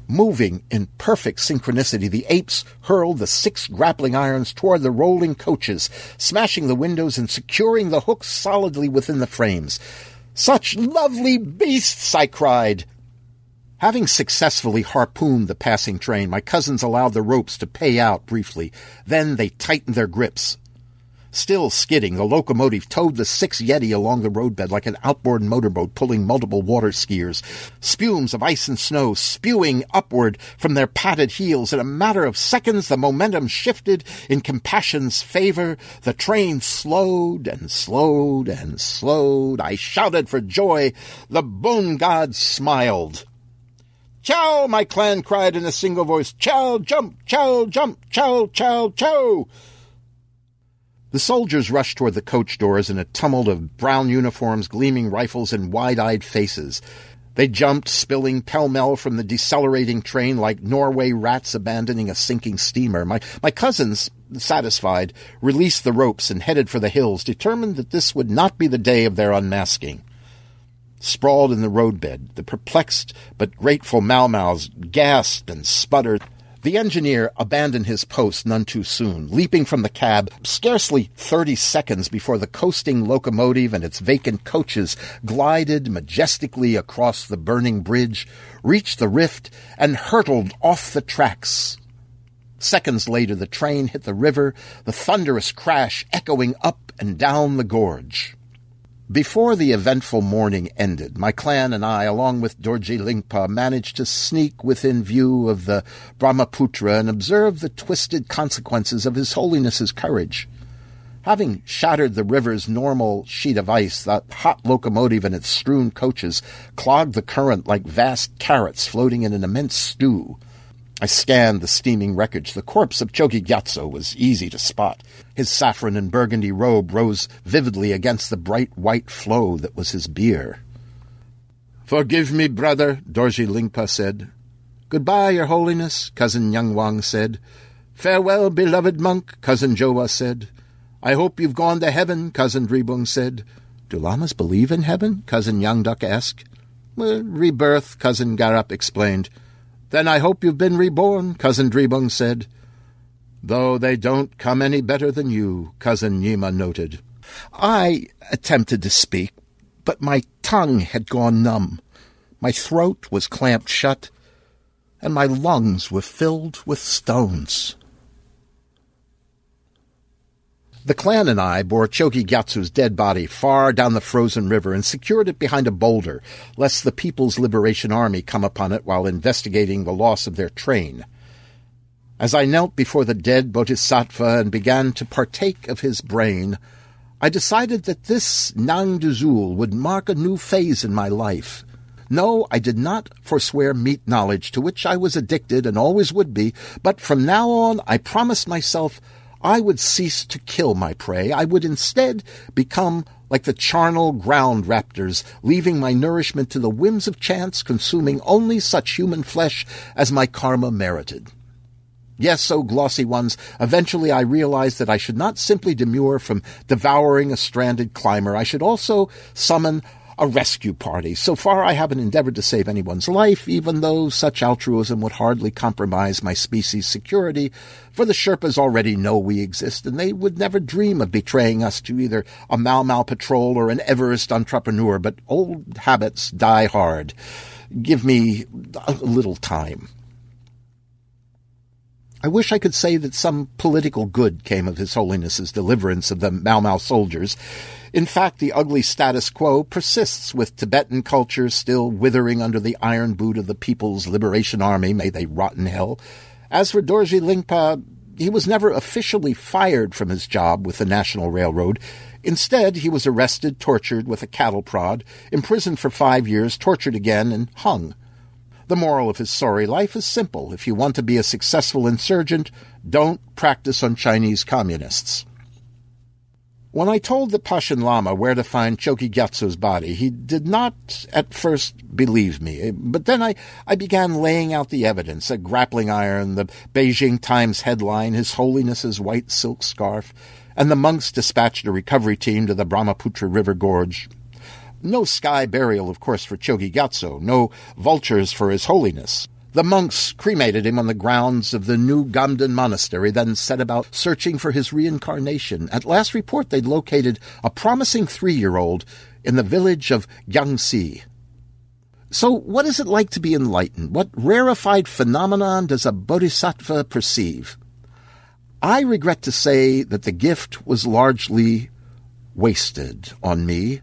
Moving in perfect synchronicity, the apes hurled the six grappling irons toward the rolling coaches, smashing the windows and securing the hooks solidly within the frames. Such lovely beasts! I cried. Having successfully harpooned the passing train, my cousins allowed the ropes to pay out briefly. Then they tightened their grips. Still skidding, the locomotive towed the six Yeti along the roadbed like an outboard motorboat pulling multiple water skiers. Spumes of ice and snow spewing upward from their padded heels. In a matter of seconds, the momentum shifted in compassion's favor. The train slowed and slowed and slowed. I shouted for joy. The bone god smiled. Chow! my clan cried in a single voice. Chow, jump! Chow, jump! Chow, chow, chow! The soldiers rushed toward the coach doors in a tumult of brown uniforms, gleaming rifles, and wide-eyed faces. They jumped, spilling pell-mell from the decelerating train like Norway rats abandoning a sinking steamer. My, my cousins, satisfied, released the ropes and headed for the hills, determined that this would not be the day of their unmasking. Sprawled in the roadbed, the perplexed but grateful Mau Mau's gasped and sputtered. The engineer abandoned his post none too soon, leaping from the cab scarcely thirty seconds before the coasting locomotive and its vacant coaches glided majestically across the burning bridge, reached the rift, and hurtled off the tracks. Seconds later, the train hit the river, the thunderous crash echoing up and down the gorge. Before the eventful morning ended, my clan and I, along with Dorji Lingpa, managed to sneak within view of the Brahmaputra and observe the twisted consequences of His Holiness's courage. Having shattered the river's normal sheet of ice, the hot locomotive and its strewn coaches clogged the current like vast carrots floating in an immense stew. I scanned the steaming wreckage. The corpse of Chogi Gyatso was easy to spot. His saffron and burgundy robe rose vividly against the bright white flow that was his bier. Forgive me, brother, Dorji Lingpa said. Goodbye, your holiness, cousin Yang Wang said. Farewell, beloved monk, cousin Jowo said. I hope you've gone to heaven, cousin Dribung said. Do lamas believe in heaven? cousin Yangdak asked. Well, rebirth, cousin Garup explained. Then I hope you've been reborn, Cousin Dribung said. Though they don't come any better than you, Cousin Nyima noted. I attempted to speak, but my tongue had gone numb. My throat was clamped shut, and my lungs were filled with stones. The clan and I bore Chogi Gyatso's dead body far down the frozen river and secured it behind a boulder, lest the People's Liberation Army come upon it while investigating the loss of their train. As I knelt before the dead Bodhisattva and began to partake of his brain, I decided that this Nang Duzul would mark a new phase in my life. No, I did not forswear meat knowledge, to which I was addicted and always would be, but from now on I promised myself I would cease to kill my prey. I would instead become like the charnel ground raptors, leaving my nourishment to the whims of chance, consuming only such human flesh as my karma merited. Yes, O glossy ones, eventually I realized that I should not simply demur from devouring a stranded climber. I should also summon a rescue party. So far, I haven't endeavored to save anyone's life, even though such altruism would hardly compromise my species' security, for the Sherpas already know we exist, and they would never dream of betraying us to either a Mau Mau patrol or an Everest entrepreneur, but old habits die hard. Give me a little time. I wish I could say that some political good came of His Holiness's deliverance of the Mau Mau soldiers. In fact, the ugly status quo persists with Tibetan culture still withering under the iron boot of the People's Liberation Army, may they rot in hell. As for Dorji Lingpa, he was never officially fired from his job with the National Railroad. Instead, he was arrested, tortured with a cattle prod, imprisoned for five years, tortured again, and hung. The moral of his sorry life is simple. If you want to be a successful insurgent, don't practice on Chinese communists. When I told the Panchen Lama where to find Chogi Gyatso's body, he did not at first believe me. But then I, I began laying out the evidence a grappling iron, the Beijing Times headline, His Holiness's white silk scarf, and the monks dispatched a recovery team to the Brahmaputra River Gorge. No sky burial, of course, for Chogi Gyatso, no vultures for His Holiness. The monks cremated him on the grounds of the new Ganden monastery, then set about searching for his reincarnation. At last report, they'd located a promising three year old in the village of Gyangxi. So, what is it like to be enlightened? What rarefied phenomenon does a bodhisattva perceive? I regret to say that the gift was largely wasted on me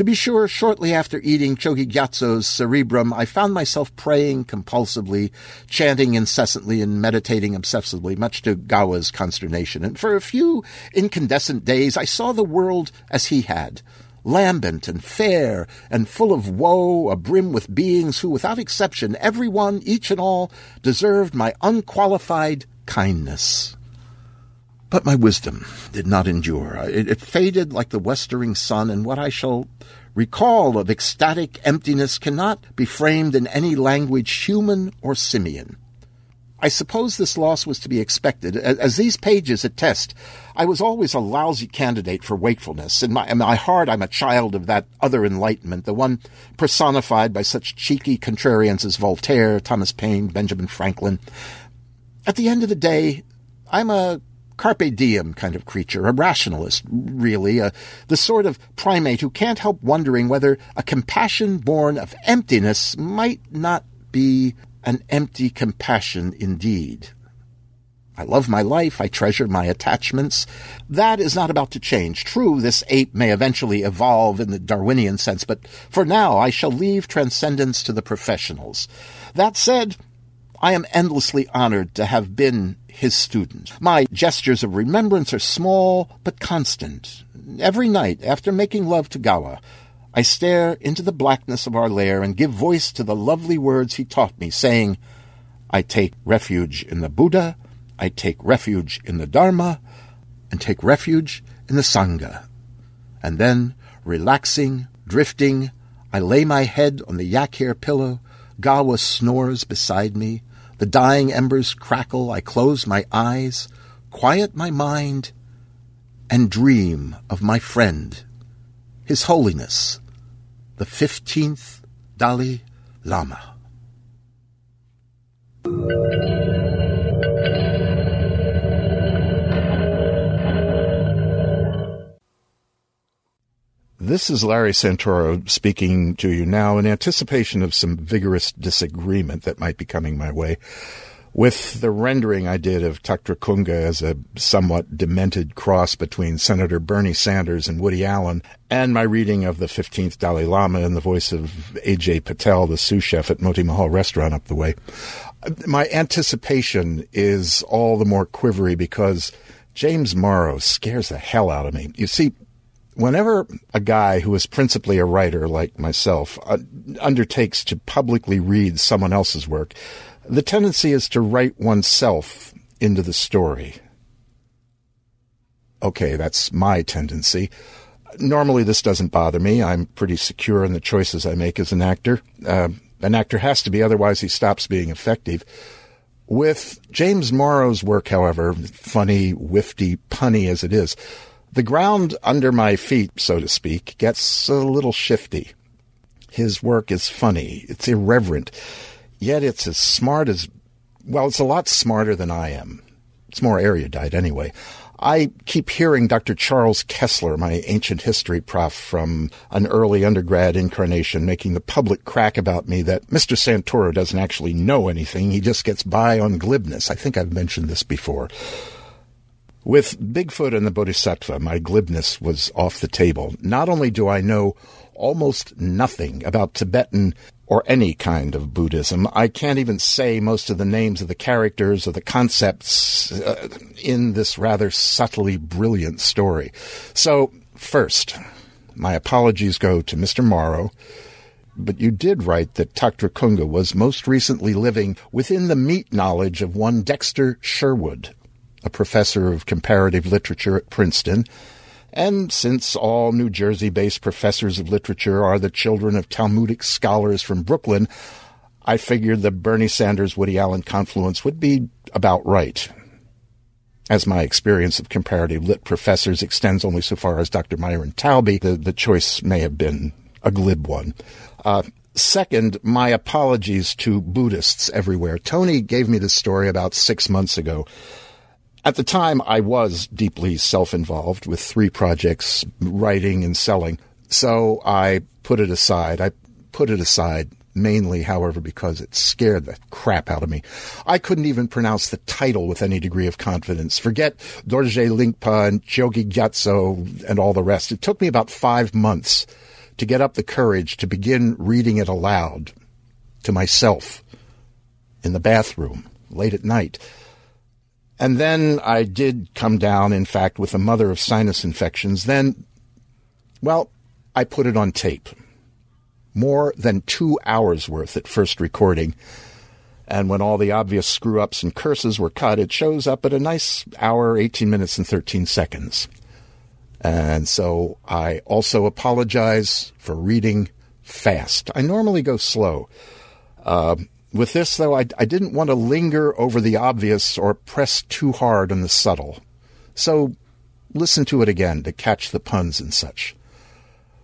to be sure, shortly after eating Chogi Gyatso's cerebrum, I found myself praying compulsively, chanting incessantly, and meditating obsessively, much to Gawa's consternation. And for a few incandescent days, I saw the world as he had lambent and fair and full of woe, abrim with beings who, without exception, every one, each and all, deserved my unqualified kindness. But my wisdom did not endure. It, it, faded like the westering sun, and what I shall recall of ecstatic emptiness cannot be framed in any language human or simian. I suppose this loss was to be expected. As these pages attest, I was always a lousy candidate for wakefulness. In my, in my heart, I'm a child of that other enlightenment, the one personified by such cheeky contrarians as Voltaire, Thomas Paine, Benjamin Franklin. At the end of the day, I'm a carpe diem kind of creature, a rationalist, really, the sort of primate who can't help wondering whether a compassion born of emptiness might not be an empty compassion indeed. I love my life. I treasure my attachments. That is not about to change. True, this ape may eventually evolve in the Darwinian sense, but for now I shall leave transcendence to the professionals. That said, I am endlessly honored to have been his student. My gestures of remembrance are small but constant. Every night, after making love to Gawa, I stare into the blackness of our lair and give voice to the lovely words he taught me, saying, I take refuge in the Buddha, I take refuge in the Dharma, and take refuge in the Sangha. And then, relaxing, drifting, I lay my head on the yak hair pillow, Gawa snores beside me, the dying embers crackle. I close my eyes, quiet my mind, and dream of my friend, His Holiness, the 15th Dalai Lama. This is Larry Santoro speaking to you now in anticipation of some vigorous disagreement that might be coming my way with the rendering I did of Taktrakunga as a somewhat demented cross between Senator Bernie Sanders and Woody Allen, and my reading of the 15th Dalai Lama in the voice of A.J. Patel, the sous chef at Moti Mahal restaurant up the way. My anticipation is all the more quivery because James Morrow scares the hell out of me. You see, whenever a guy who is principally a writer like myself uh, undertakes to publicly read someone else's work, the tendency is to write oneself into the story. Okay, that's my tendency. Normally, this doesn't bother me. I'm pretty secure in the choices I make as an actor. Uh, an actor has to be, otherwise, he stops being effective. With James Morrow's work, however, funny, wifty, punny as it is, the ground under my feet, so to speak, gets a little shifty. His work is funny. It's irreverent. Yet it's as smart as, well, it's a lot smarter than I am. It's more erudite anyway. I keep hearing Dr. Charles Kessler, my ancient history prof from an early undergrad incarnation, making the public crack about me that Mr. Santoro doesn't actually know anything. He just gets by on glibness. I think I've mentioned this before. With Bigfoot and the Bodhisattva, my glibness was off the table. Not only do I know almost nothing about Tibetan or any kind of Buddhism, I can't even say most of the names of the characters or the concepts uh, in this rather subtly brilliant story. So, first, my apologies go to Mr. Morrow but you did write that Taktrakunga was most recently living within the meat knowledge of one Dexter Sherwood, a professor of comparative literature at Princeton, And since all New Jersey based professors of literature are the children of Talmudic scholars from Brooklyn, I figured the Bernie Sanders Woody Allen confluence would be about right. As my experience of comparative lit professors extends only so far as Dr. Myron Talby, the, the choice may have been a glib one. Uh, second, my apologies to Buddhists everywhere. Tony gave me this story about six months ago. At the time, I was deeply self involved with three projects, writing and selling. So I put it aside. I put it aside mainly, however, because it scared the crap out of me. I couldn't even pronounce the title with any degree of confidence. Forget Dorji Lingpa and Chogi Gyatso and all the rest. It took me about five months to get up the courage to begin reading it aloud to myself in the bathroom late at night. And then I did come down, in fact, with a mother of sinus infections. Then, well, I put it on tape more than two hours worth at first recording. And when all the obvious screw ups and curses were cut, it shows up at a nice hour, 18 minutes, and 13 seconds. And so I also apologize for reading fast. I normally go slow. Uh, with this, though, I, I didn't want to linger over the obvious or press too hard on the subtle. So listen to it again to catch the puns and such.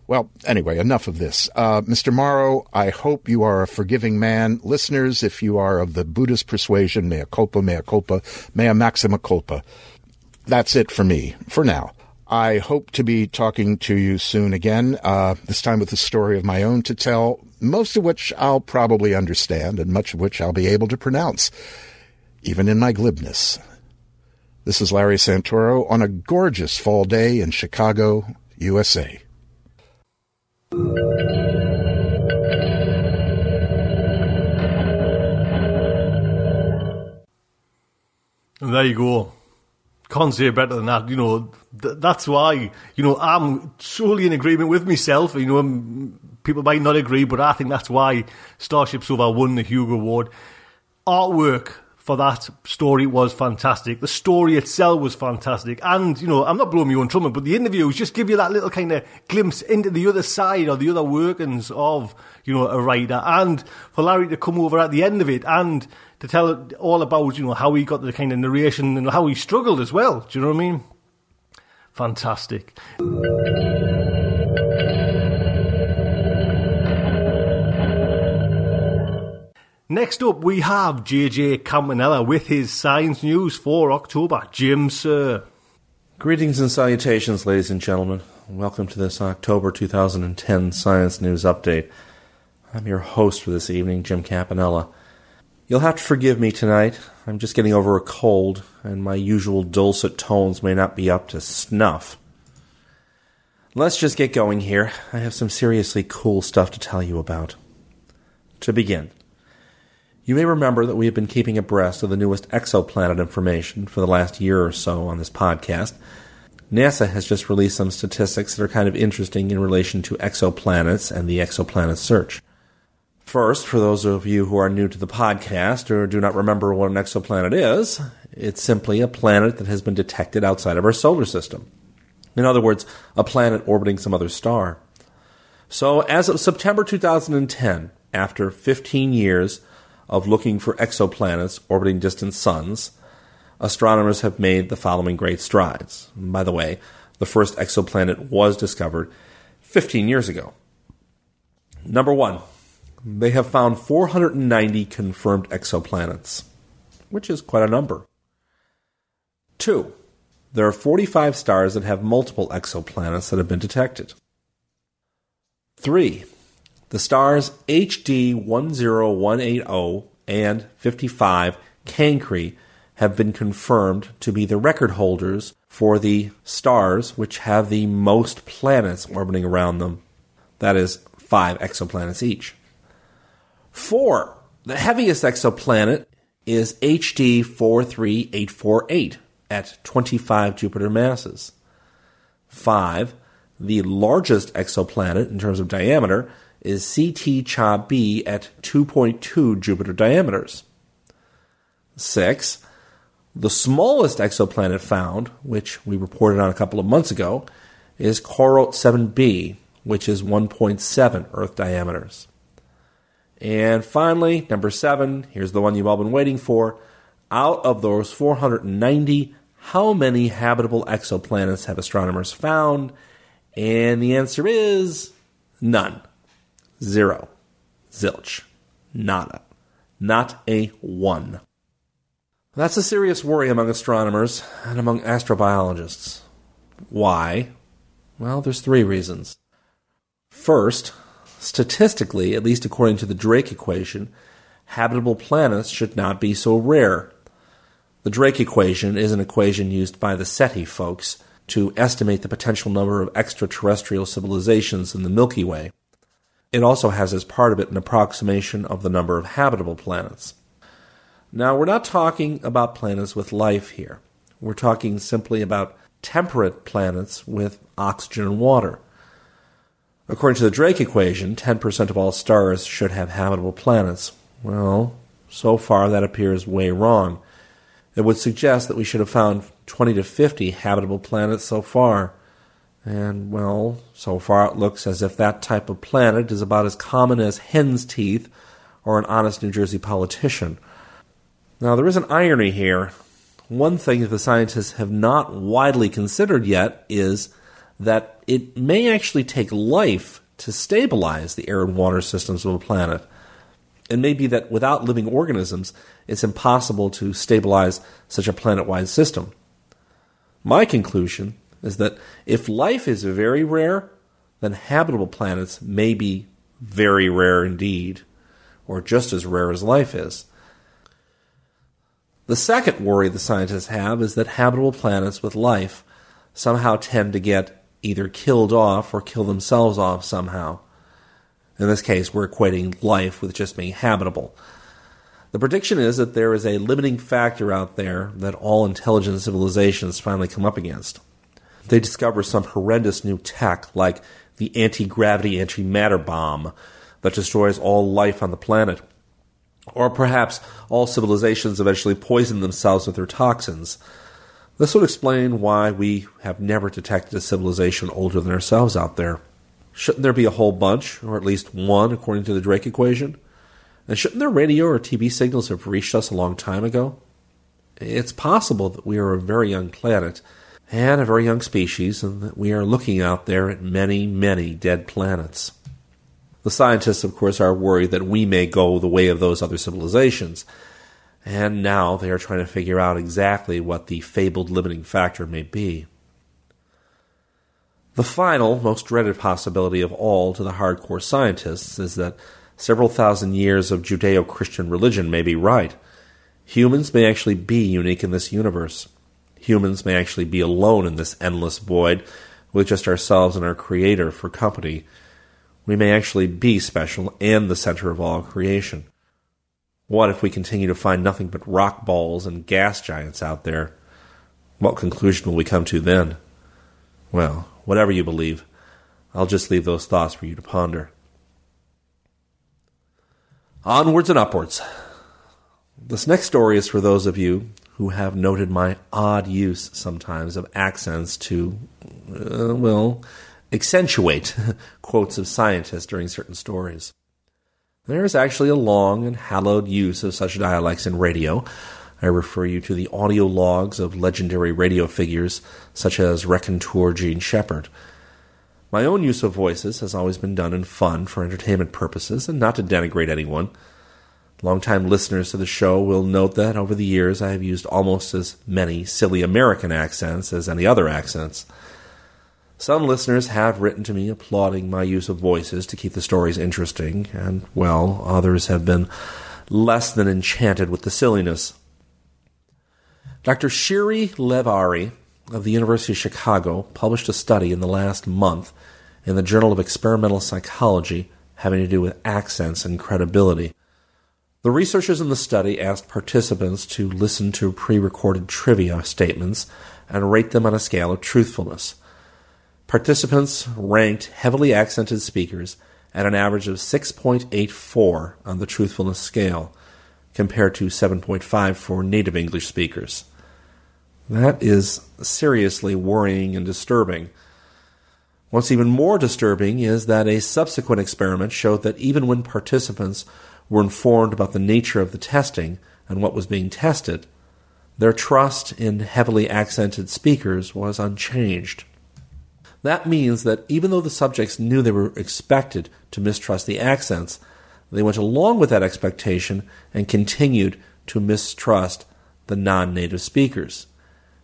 Well, anyway, enough of this. Uh, Mr. Morrow, I hope you are a forgiving man. Listeners, if you are of the Buddhist persuasion, mea culpa, mea culpa, mea maxima culpa. That's it for me, for now. I hope to be talking to you soon again, uh, this time with a story of my own to tell, most of which I'll probably understand and much of which I'll be able to pronounce, even in my glibness. This is Larry Santoro on a gorgeous fall day in Chicago, USA. There you go. Can't say better than that. You know, th- that's why, you know, I'm solely in agreement with myself. You know, people might not agree, but I think that's why StarShipSofa won the Hugo Award. Artwork for that story was fantastic. The story itself was fantastic. And, you know, I'm not blowing my own trumpet, but the interviews just give you that little kind of glimpse into the other side or the other workings of, you know, a writer. And for Larry to come over at the end of it and to tell all about, you know, how he got the kind of narration and how he struggled as well. Do you know what I mean? Fantastic. Next up, we have JJ Campanella with his science news for October. Jim, sir. Greetings and salutations, ladies and gentlemen. Welcome to this October 2010 Science News Update. I'm your host for this evening, Jim Campanella. You'll have to forgive me tonight. I'm just getting over a cold, and my usual dulcet tones may not be up to snuff. Let's just get going here. I have some seriously cool stuff to tell you about. To begin, you may remember that we have been keeping abreast of the newest exoplanet information for the last year or so on this podcast. NASA has just released some statistics that are kind of interesting in relation to exoplanets and the exoplanet search. First, for those of you who are new to the podcast or do not remember what an exoplanet is, it's simply a planet that has been detected outside of our solar system. In other words, a planet orbiting some other star. So, as of September 2010, after 15 years, of looking for exoplanets orbiting distant suns, astronomers have made the following great strides. And by the way, the first exoplanet was discovered 15 years ago. Number one, they have found 490 confirmed exoplanets, which is quite a number. Two, there are 45 stars that have multiple exoplanets that have been detected. Three, the stars HD 10180 and 55 Cancri have been confirmed to be the record holders for the stars which have the most planets orbiting around them. That is, five exoplanets each. Four, the heaviest exoplanet is HD 43848 at 25 Jupiter masses. Five, the largest exoplanet in terms of diameter is CT Cha b at 2.2 Jupiter diameters. 6. The smallest exoplanet found, which we reported on a couple of months ago, is Corot 7b, which is 1.7 Earth diameters. And finally, number seven, here's the one you've all been waiting for. Out of those 490, how many habitable exoplanets have astronomers found? And the answer is none. Zero. Zilch. Nada. Not a one. That's a serious worry among astronomers and among astrobiologists. Why? Well, there's three reasons. First, statistically, at least according to the Drake equation, habitable planets should not be so rare. The Drake equation is an equation used by the SETI folks to estimate the potential number of extraterrestrial civilizations in the Milky Way. It also has as part of it an approximation of the number of habitable planets. Now, we're not talking about planets with life here. We're talking simply about temperate planets with oxygen and water. According to the Drake equation, 10% of all stars should have habitable planets. Well, so far that appears way wrong. It would suggest that we should have found 20 to 50 habitable planets so far. And, well, so far it looks as if that type of planet is about as common as hen's teeth or an honest New Jersey politician. Now, there is an irony here. One thing that the scientists have not widely considered yet is that it may actually take life to stabilize the air and water systems of a planet. It may be that without living organisms, it's impossible to stabilize such a planet wide system. My conclusion is that if life is very rare, then habitable planets may be very rare indeed, or just as rare as life is. The second worry the scientists have is that habitable planets with life somehow tend to get either killed off or kill themselves off somehow. In this case, we're equating life with just being habitable. The prediction is that there is a limiting factor out there that all intelligent civilizations finally come up against. They discover some horrendous new tech like the anti gravity antimatter bomb that destroys all life on the planet. Or perhaps all civilizations eventually poison themselves with their toxins this would explain why we have never detected a civilization older than ourselves out there. Shouldn't there be a whole bunch, or at least one, according to the Drake equation? And shouldn't their radio or TV signals have reached us a long time ago? It's possible that we are a very young planet and a very young species, and that we are looking out there at many, many dead planets. The scientists, of course, are worried that we may go the way of those other civilizations and now they are trying to figure out exactly what the fabled limiting factor may be. The final, most dreaded possibility of all to the hardcore scientists is that several thousand years of Judeo Christian religion may be right. Humans may actually be unique in this universe. Humans may actually be alone in this endless void with just ourselves and our Creator for company. We may actually be special and the center of all creation. What if we continue to find nothing but rock balls and gas giants out there? What conclusion will we come to then? Well, whatever you believe, I'll just leave those thoughts for you to ponder. Onwards and upwards. This next story is for those of you who have noted my odd use sometimes of accents to, uh, well, accentuate quotes of scientists during certain stories. There is actually a long and hallowed use of such dialects in radio. I refer you to the audio logs of legendary radio figures such as Raconteur Jean Shepherd. My own use of voices has always been done in fun for entertainment purposes and not to denigrate anyone. Longtime listeners to the show will note that over the years I have used almost as many silly American accents as any other accents. Some listeners have written to me applauding my use of voices to keep the stories interesting, and, well, others have been less than enchanted with the silliness. Dr. Shiri Lev-Ari of the University of Chicago published a study in the last month in the Journal of Experimental Psychology having to do with accents and credibility. The researchers in the study asked participants to listen to pre recorded trivia statements and rate them on a scale of truthfulness. Participants ranked heavily accented speakers at an average of 6.84 on the truthfulness scale, compared to 7.5 for native English speakers. That is seriously worrying and disturbing. What's even more disturbing is that a subsequent experiment showed that even when participants were informed about the nature of the testing and what was being tested, their trust in heavily accented speakers was unchanged. That means that even though the subjects knew they were expected to mistrust the accents, they went along with that expectation and continued to mistrust the non native speakers.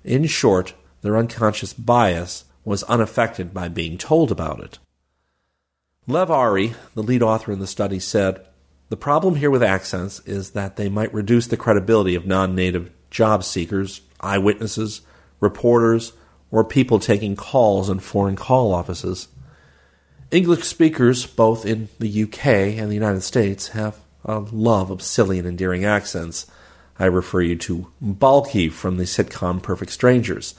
In short, their unconscious bias was unaffected by being told about it. Lev Ari, the lead author in the study, said The problem here with accents is that they might reduce the credibility of non native job seekers, eyewitnesses, reporters, or people taking calls in foreign call offices. English speakers, both in the UK and the United States, have a love of silly and endearing accents. I refer you to Balki from the sitcom Perfect Strangers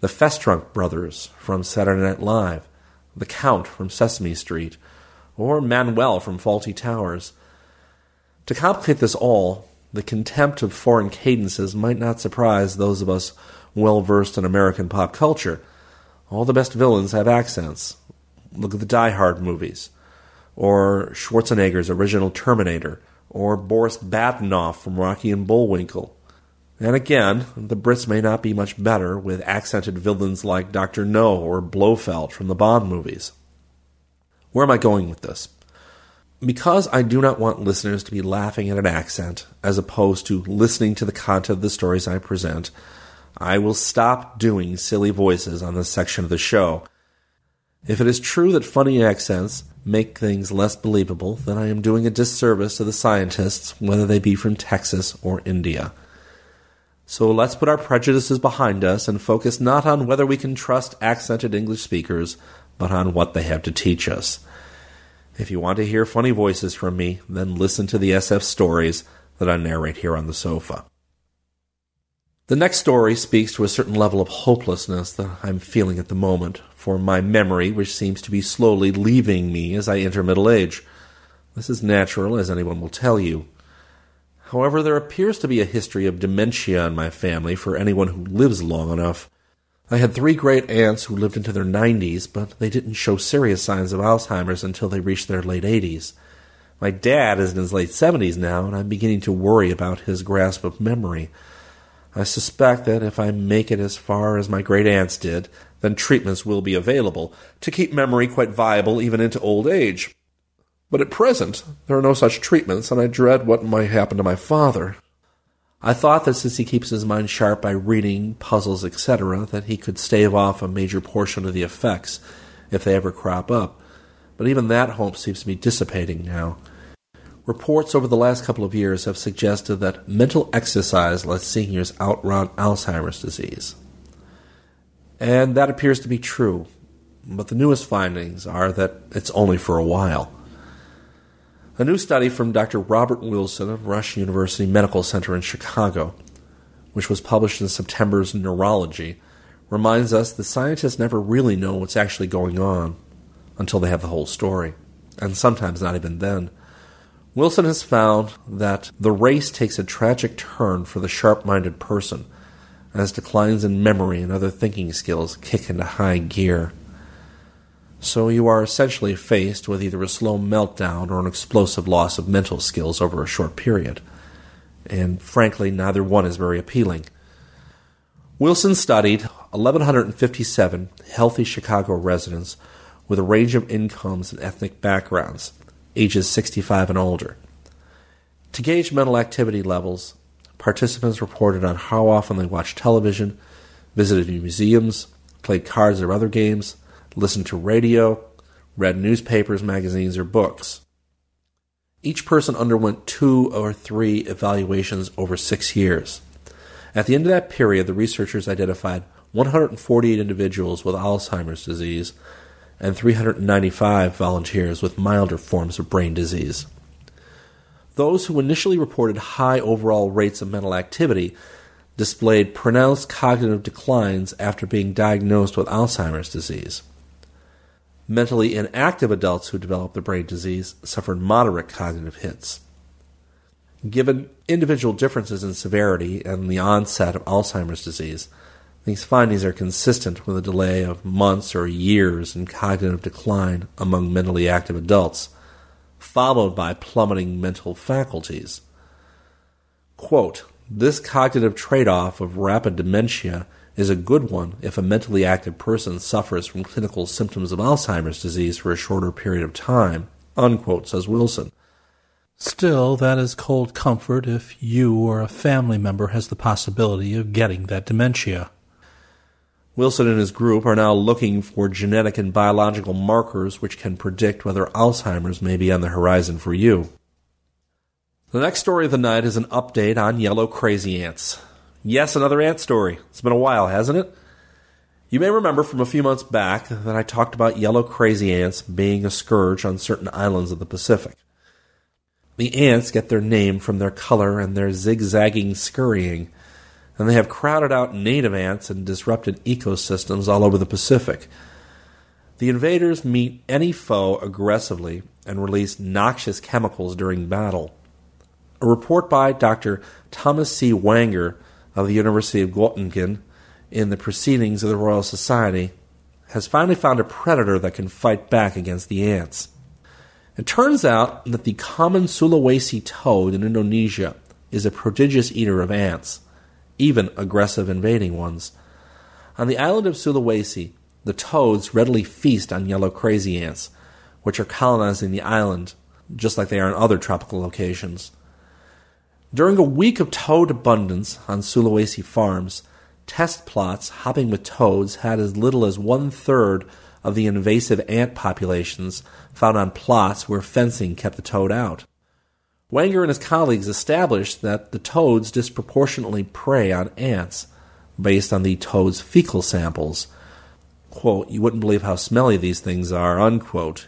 the Festrunk brothers from Saturday Night Live, the Count from Sesame Street, or Manuel from Fawlty Towers. To complicate this all, the contempt of foreign cadences might not surprise those of us well versed in American pop culture. All the best villains have accents. Look at the Die Hard movies, or Schwarzenegger's original Terminator, or Boris Badenov from Rocky and Bullwinkle. And again, the Brits may not be much better with accented villains like Dr. No or Blofeld from the Bond movies. Where am I going with this? Because I do not want listeners to be laughing at an accent as opposed to listening to the content of the stories I present, I will stop doing silly voices on this section of the show. If it is true that funny accents make things less believable, then I am doing a disservice to the scientists, whether they be from Texas or India. So let's put our prejudices behind us and focus not on whether we can trust accented English speakers, but on what they have to teach us. If you want to hear funny voices from me, then listen to the SF stories that I narrate here on the sofa. The next story speaks to a certain level of hopelessness that I'm feeling at the moment for my memory, which seems to be slowly leaving me as I enter middle age. This is natural, as anyone will tell you. However, there appears to be a history of dementia in my family for anyone who lives long enough. I had three great aunts who lived into their 90s, but they didn't show serious signs of Alzheimer's until they reached their late 80s. My dad is in his late 70s now, and I'm beginning to worry about his grasp of memory. I suspect that if I make it as far as my great aunts did, then treatments will be available to keep memory quite viable even into old age. But at present, there are no such treatments, and I dread what might happen to my father. I thought that since he keeps his mind sharp by reading, puzzles, etc., that he could stave off a major portion of the effects if they ever crop up. But even that hope seems to be dissipating now. Reports over the last couple of years have suggested that mental exercise lets seniors outrun Alzheimer's disease. And that appears to be true. But the newest findings are that it's only for a while. A new study from Dr. Robert Wilson of Rush University Medical Center in Chicago, which was published in September's Neurology, reminds us that scientists never really know what's actually going on until they have the whole story, and sometimes not even then. Wilson has found that the race takes a tragic turn for the sharp minded person as declines in memory and other thinking skills kick into high gear. So you are essentially faced with either a slow meltdown or an explosive loss of mental skills over a short period. And frankly, neither one is very appealing. Wilson studied 1,157 healthy Chicago residents with a range of incomes and ethnic backgrounds, ages 65 and older. To gauge mental activity levels, participants reported on how often they watched television, visited museums, played cards or other games, listened to radio, read newspapers, magazines, or books. Each person underwent two or three evaluations over six years. At the end of that period, the researchers identified 148 individuals with Alzheimer's disease and 395 volunteers with milder forms of brain disease. Those who initially reported high overall rates of mental activity displayed pronounced cognitive declines after being diagnosed with Alzheimer's disease. Mentally inactive adults who developed the brain disease suffered moderate cognitive hits. Given individual differences in severity and the onset of Alzheimer's disease, These findings are consistent with a delay of months or years in cognitive decline among mentally active adults, followed by plummeting mental faculties. Quote, this cognitive trade off of rapid dementia is a good one if a mentally active person suffers from clinical symptoms of Alzheimer's disease for a shorter period of time, unquote, says Wilson. Still, that is cold comfort if you or a family member has the possibility of getting that dementia. Wilson and his group are now looking for genetic and biological markers which can predict whether Alzheimer's may be on the horizon for you. The next story of the night is an update on yellow crazy ants. Yes, another ant story. It's been a while, hasn't it? You may remember from a few months back that I talked about yellow crazy ants being a scourge on certain islands of the Pacific. The ants get their name from their color and their zigzagging scurrying, and they have crowded out native ants and disrupted ecosystems all over the Pacific. The invaders meet any foe aggressively and release noxious chemicals during battle. A report by Dr. Thomas C. Wanger of the University of Göttingen in the Proceedings of the Royal Society has finally found a predator that can fight back against the ants. It turns out that the common Sulawesi toad in Indonesia is a prodigious eater of ants, even aggressive invading ones. On the island of Sulawesi, the toads readily feast on yellow crazy ants, which are colonizing the island just like they are in other tropical locations. During a week of toad abundance on Sulawesi farms, test plots hopping with toads had as little as one third of the invasive ant populations found on plots where fencing kept the toad out. Wanger and his colleagues established that the toads disproportionately prey on ants based on the toad's fecal samples. Quote, you wouldn't believe how smelly these things are, unquote.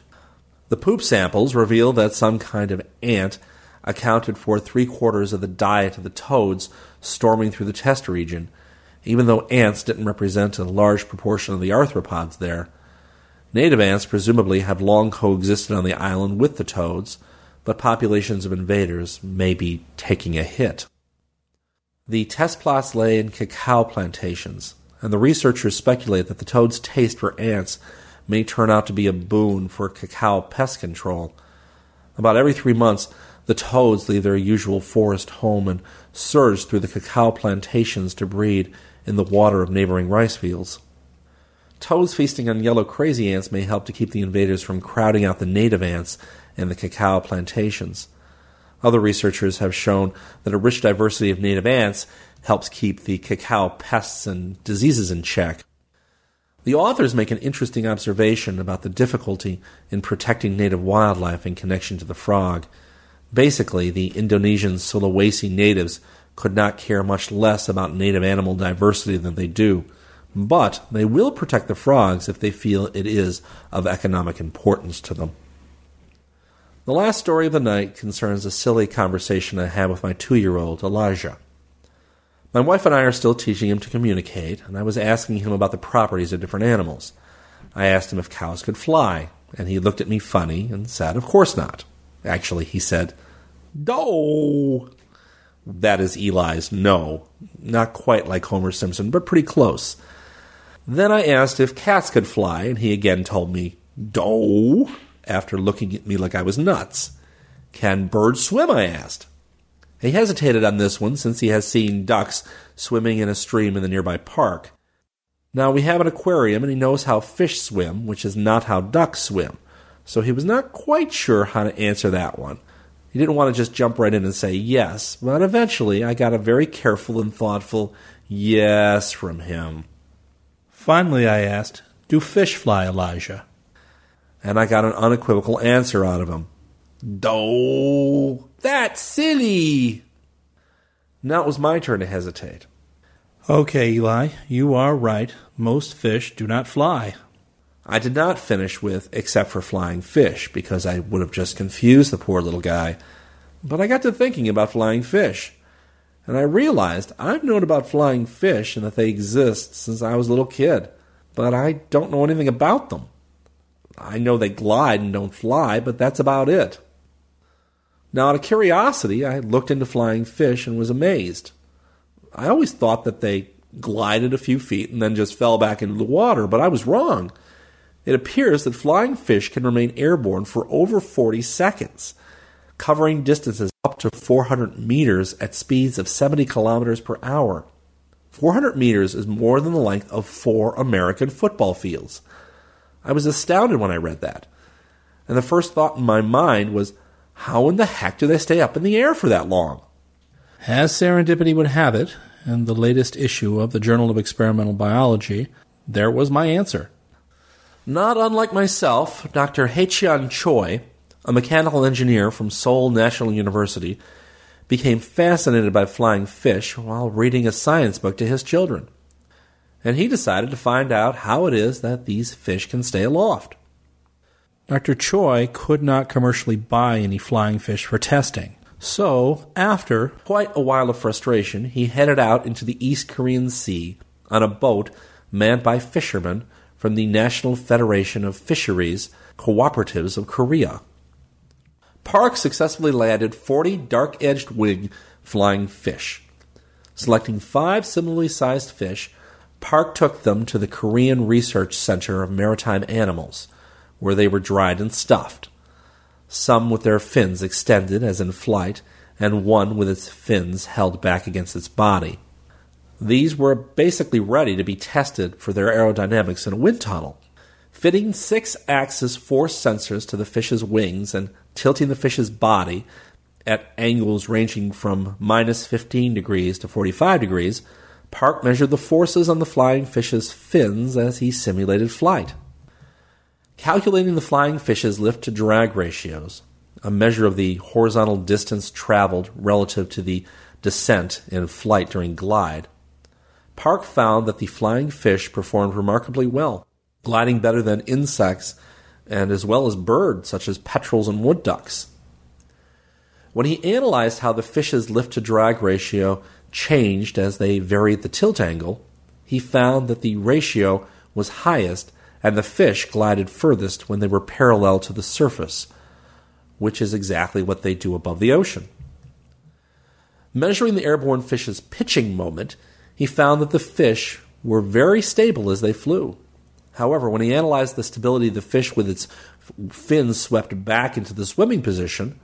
The poop samples reveal that some kind of ant accounted for three quarters of the diet of the toads storming through the test region, even though ants didn't represent a large proportion of the arthropods there. Native ants presumably have long coexisted on the island with the toads, but populations of invaders may be taking a hit. The test plots lay in cacao plantations, and the researchers speculate that the toad's taste for ants may turn out to be a boon for cacao pest control. About every three months, the toads leave their usual forest home and surge through the cacao plantations to breed in the water of neighboring rice fields. Toads feasting on yellow crazy ants may help to keep the invaders from crowding out the native ants and the cacao plantations. Other researchers have shown that a rich diversity of native ants helps keep the cacao pests and diseases in check. The authors make an interesting observation about the difficulty in protecting native wildlife in connection to the frog. Basically, the Indonesian Sulawesi natives could not care much less about native animal diversity than they do, but they will protect the frogs if they feel it is of economic importance to them. The last story of the night concerns a silly conversation I had with my two year old, Elijah. My wife and I are still teaching him to communicate, and I was asking him about the properties of different animals. I asked him if cows could fly, and he looked at me funny and said, Of course not. Actually, he said, No. That is Eli's no. Not quite like Homer Simpson, but pretty close. Then I asked if cats could fly, and he again told me, Do, after looking at me like I was nuts. Can birds swim? I asked. He hesitated on this one since he has seen ducks swimming in a stream in the nearby park. Now, we have an aquarium and he knows how fish swim, which is not how ducks swim so he was not quite sure how to answer that one. He didn't want to just jump right in and say yes, but eventually I got a very careful and thoughtful yes from him. Finally, I asked, Do fish fly, Elijah? And I got an unequivocal answer out of him. Do, that's silly. Now it was my turn to hesitate. Okay, Eli, you are right. Most fish do not fly. I did not finish with except for flying fish because I would have just confused the poor little guy. But I got to thinking about flying fish, and I realized I've known about flying fish and that they exist since I was a little kid, but I don't know anything about them. I know they glide and don't fly, but that's about it. Now, out of curiosity, I looked into flying fish and was amazed. I always thought that they glided a few feet, and then just fell back into the water, but I was wrong. It appears that flying fish can remain airborne for over 40 seconds, covering distances up to 400 meters at speeds of 70 kilometers per hour. 400 meters is more than the length of four American football fields. I was astounded when I read that. And the first thought in my mind was, how in the heck do they stay up in the air for that long? As serendipity would have it, in the latest issue of the Journal of Experimental Biology, there was my answer. Not unlike myself, Dr. Haecheon Choi, a mechanical engineer from Seoul National University, became fascinated by flying fish while reading a science book to his children. And he decided to find out how it is that these fish can stay aloft. Dr. Choi could not commercially buy any flying fish for testing. So, after quite a while of frustration, he headed out into the East Korean Sea on a boat manned by fishermen from the National Federation of Fisheries Cooperatives of Korea. Park successfully landed 40 dark edged wing flying fish. Selecting five similarly sized fish, Park took them to the Korean Research Center of Maritime Animals where they were dried and stuffed, some with their fins extended as in flight, and one with its fins held back against its body. These were basically ready to be tested for their aerodynamics in a wind tunnel. Fitting six axis force sensors to the fish's wings and tilting the fish's body at angles ranging from minus 15 degrees to 45 degrees, Park measured the forces on the flying fish's fins as he simulated flight. Calculating the flying fish's lift to drag ratios, a measure of the horizontal distance traveled relative to the descent in flight during glide, Park found that the flying fish performed remarkably well, gliding better than insects and as well as birds such as petrels and wood ducks. When he analyzed how the fish's lift to drag ratio changed as they varied the tilt angle, he found that the ratio was highest and the fish glided furthest when they were parallel to the surface, which is exactly what they do above the ocean. Measuring the airborne fish's pitching moment, he found that the fish were very stable as they flew. However, when he analyzed the stability of the fish with its fins swept back into the swimming position,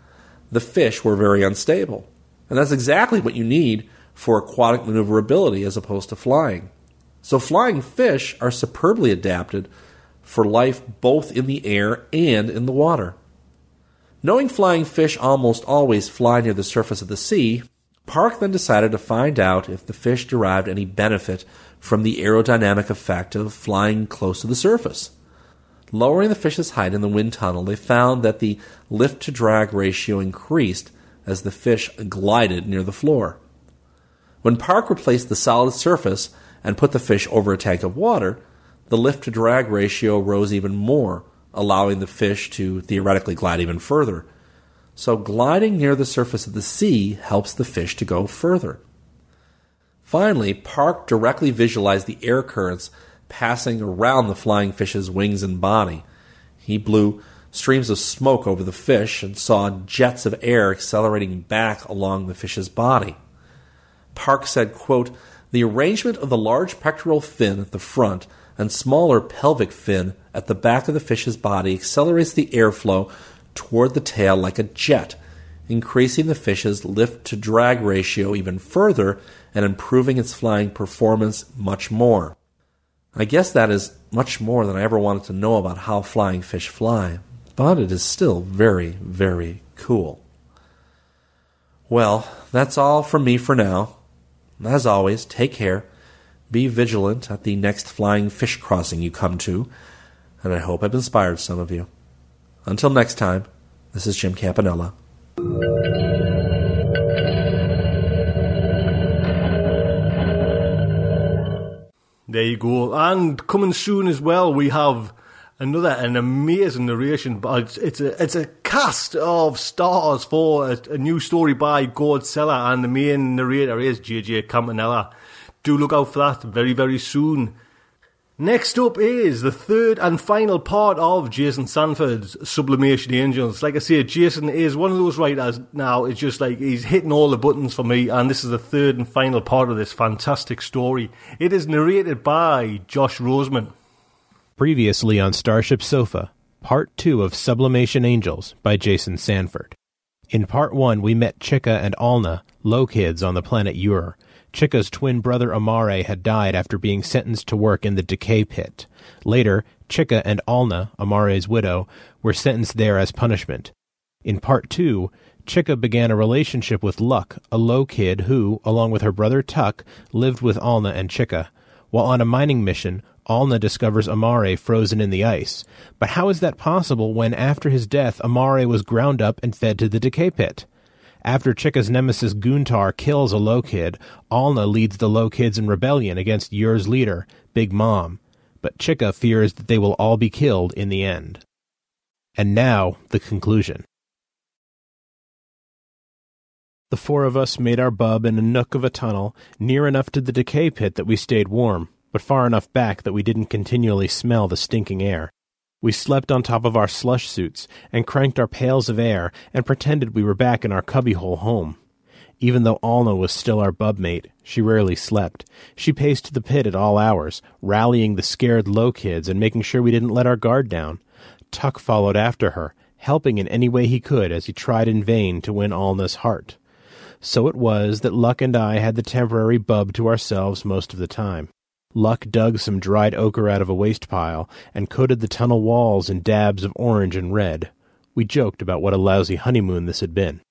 the fish were very unstable. And that's exactly what you need for aquatic maneuverability as opposed to flying. So, flying fish are superbly adapted for life both in the air and in the water. Knowing flying fish almost always fly near the surface of the sea, Park then decided to find out if the fish derived any benefit from the aerodynamic effect of flying close to the surface. Lowering the fish's height in the wind tunnel, they found that the lift to drag ratio increased as the fish glided near the floor. When Park replaced the solid surface and put the fish over a tank of water, the lift to drag ratio rose even more, allowing the fish to theoretically glide even further. So, gliding near the surface of the sea helps the fish to go further. Finally, Park directly visualized the air currents passing around the flying fish's wings and body. He blew streams of smoke over the fish and saw jets of air accelerating back along the fish's body. Park said, quote, The arrangement of the large pectoral fin at the front and smaller pelvic fin at the back of the fish's body accelerates the airflow toward the tail like a jet, increasing the fish's lift to drag ratio even further and improving its flying performance much more. I guess that is much more than I ever wanted to know about how flying fish fly, but it is still very, very cool. Well, that's all from me for now. As always, take care be vigilant at the next flying fish crossing you come to, and I hope I've inspired some of you. Until next time, this is Jim Campanella. There you go. And coming soon as well, we have another an amazing narration. But it's, it's a it's a cast of stars for a, a new story by Gord Sellar, and the main narrator is JJ Campanella do look out for that very, very soon. Next up is the third and final part of Jason Sanford's Sublimation Angels. Like I say, Jason is one of those writers now. It's just like he's hitting all the buttons for me, and this is the third and final part of this fantastic story. It is narrated by Josh Roseman. Previously on StarShipSofa, Part 2 of Sublimation Angels by Jason Sanford. In Part 1, we met Chika and Alna, low kids on the planet Ur. Chika's twin brother Amare had died after being sentenced to work in the decay pit. Later, Chika and Alna, Amare's widow, were sentenced there as punishment. In part two, Chika began a relationship with Luck, a low kid who, along with her brother Tuck, lived with Alna and Chika. While on a mining mission, Alna discovers Amare frozen in the ice. But how is that possible when, after his death, Amare was ground up and fed to the decay pit? After Chika's nemesis Guntar kills a low kid, Alna leads the low kids in rebellion against Yur's leader, Big Mom. But Chika fears that they will all be killed in the end. And now, the conclusion. The four of us made our bub in a nook of a tunnel, near enough to the decay pit that we stayed warm, but far enough back that we didn't continually smell the stinking air. We slept on top of our slush suits and cranked our pails of air and pretended we were back in our cubbyhole home. Even though Alna was still our bub mate, she rarely slept. She paced the pit at all hours, rallying the scared low kids and making sure we didn't let our guard down. Tuck followed after her, helping in any way he could as he tried in vain to win Alna's heart. So it was that Luck and I had the temporary bub to ourselves most of the time. Luck dug some dried ochre out of a waste pile and coated the tunnel walls in dabs of orange and red. We joked about what a lousy honeymoon this had been.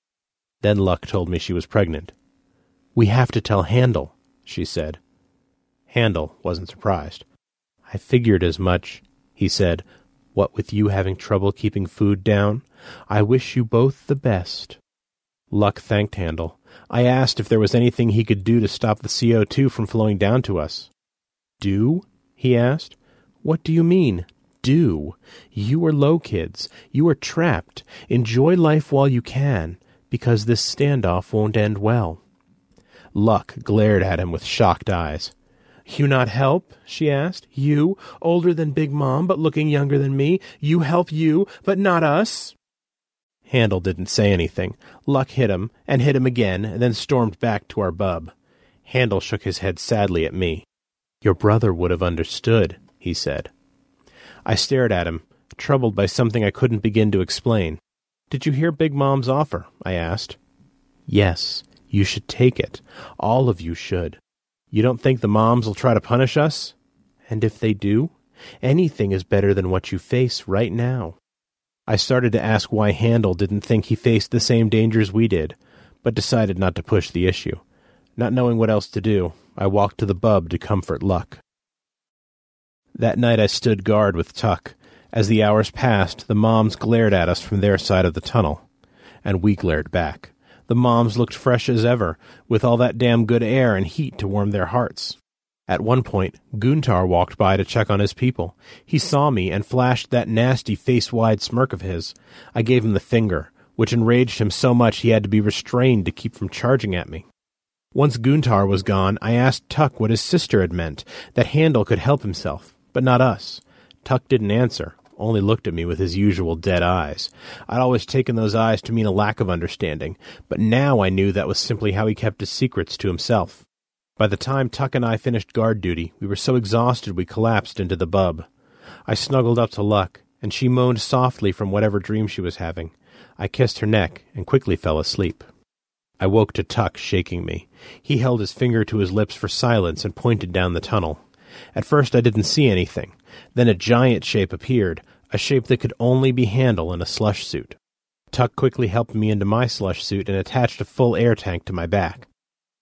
Then Luck told me she was pregnant. We have to tell Handel, she said. Handel wasn't surprised. I figured as much, he said. What with you having trouble keeping food down, I wish you both the best. Luck thanked Handel. I asked if there was anything he could do to stop the CO2 from flowing down to us. Do? he asked. What do you mean, do? You are low kids. You are trapped. Enjoy life while you can, because this standoff won't end well. Luck glared at him with shocked eyes. You not help? she asked. You, older than Big Mom, but looking younger than me. You help you, but not us? Handel didn't say anything. Luck hit him, and hit him again, and then stormed back to our bub. Handel shook his head sadly at me. Your brother would have understood, he said. I stared at him, troubled by something I couldn't begin to explain. Did you hear Big Mom's offer? I asked. Yes, you should take it. All of you should. You don't think the moms will try to punish us? And if they do, anything is better than what you face right now. I started to ask why Handel didn't think he faced the same dangers we did, but decided not to push the issue. Not knowing what else to do, I walked to the bub to comfort Luck. That night I stood guard with Tuck. As the hours passed, the moms glared at us from their side of the tunnel, and we glared back. The moms looked fresh as ever, with all that damn good air and heat to warm their hearts. At one point, Guntar walked by to check on his people. He saw me and flashed that nasty face-wide smirk of his. I gave him the finger, which enraged him so much he had to be restrained to keep from charging at me. Once Guntar was gone, I asked Tuck what his sister had meant, that Handel could help himself, but not us. Tuck didn't answer, only looked at me with his usual dead eyes. I'd always taken those eyes to mean a lack of understanding, but now I knew that was simply how he kept his secrets to himself. By the time Tuck and I finished guard duty, we were so exhausted we collapsed into the bub. I snuggled up to Luck, and she moaned softly from whatever dream she was having. I kissed her neck and quickly fell asleep. I woke to Tuck shaking me. He held his finger to his lips for silence and pointed down the tunnel. At first I didn't see anything. Then a giant shape appeared, a shape that could only be Handel in a slush suit. Tuck quickly helped me into my slush suit and attached a full air tank to my back.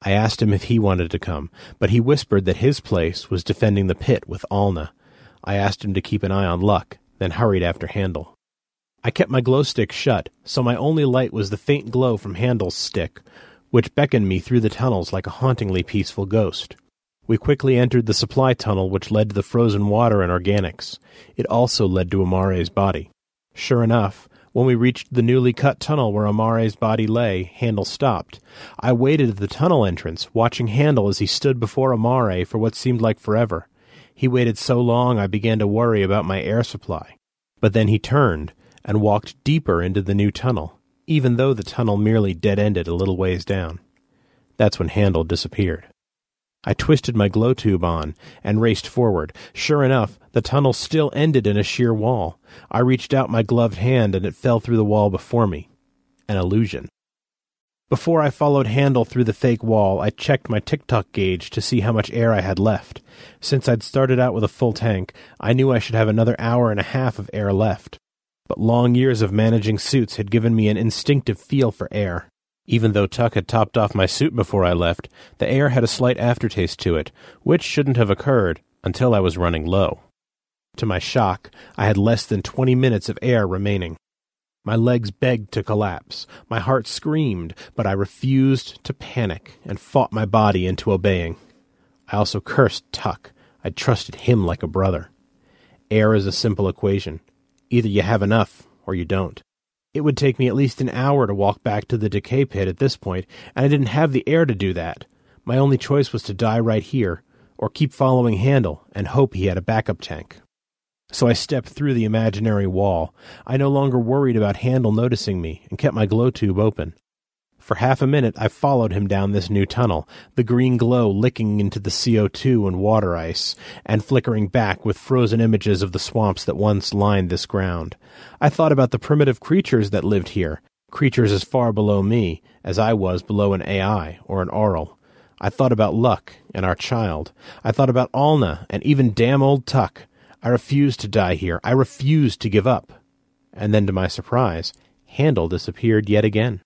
I asked him if he wanted to come, but he whispered that his place was defending the pit with Alna. I asked him to keep an eye on Luck, then hurried after Handel. I kept my glow stick shut, so my only light was the faint glow from Handel's stick, which beckoned me through the tunnels like a hauntingly peaceful ghost. We quickly entered the supply tunnel which led to the frozen water and organics. It also led to Amare's body. Sure enough, when we reached the newly cut tunnel where Amare's body lay, Handel stopped. I waited at the tunnel entrance, watching Handel as he stood before Amare for what seemed like forever. He waited so long I began to worry about my air supply. But then he turned and walked deeper into the new tunnel, even though the tunnel merely dead ended a little ways down. That's when Handel disappeared. I twisted my glow tube on and raced forward. Sure enough, the tunnel still ended in a sheer wall. I reached out my gloved hand and it fell through the wall before me. An illusion. Before I followed Handel through the fake wall, I checked my tick-tock gauge to see how much air I had left. Since I'd started out with a full tank, I knew I should have another hour and a half of air left. But long years of managing suits had given me an instinctive feel for air. Even though Tuck had topped off my suit before I left, the air had a slight aftertaste to it, which shouldn't have occurred until I was running low. To my shock, I had less than twenty minutes of air remaining. My legs begged to collapse. My heart screamed, but I refused to panic and fought my body into obeying. I also cursed Tuck. I trusted him like a brother. Air is a simple equation. Either you have enough or you don't. It would take me at least an hour to walk back to the decay pit at this point, and I didn't have the air to do that. My only choice was to die right here, or keep following Handel and hope he had a backup tank. So I stepped through the imaginary wall. I no longer worried about Handel noticing me and kept my glow tube open. For half a minute I followed him down this new tunnel, the green glow licking into the CO2 and water ice, and flickering back with frozen images of the swamps that once lined this ground. I thought about the primitive creatures that lived here, creatures as far below me as I was below an AI or an Aural. I thought about Luck and our child. I thought about Alna and even damn old Tuck. I refused to die here. I refused to give up. And then, to my surprise, Handel disappeared yet again.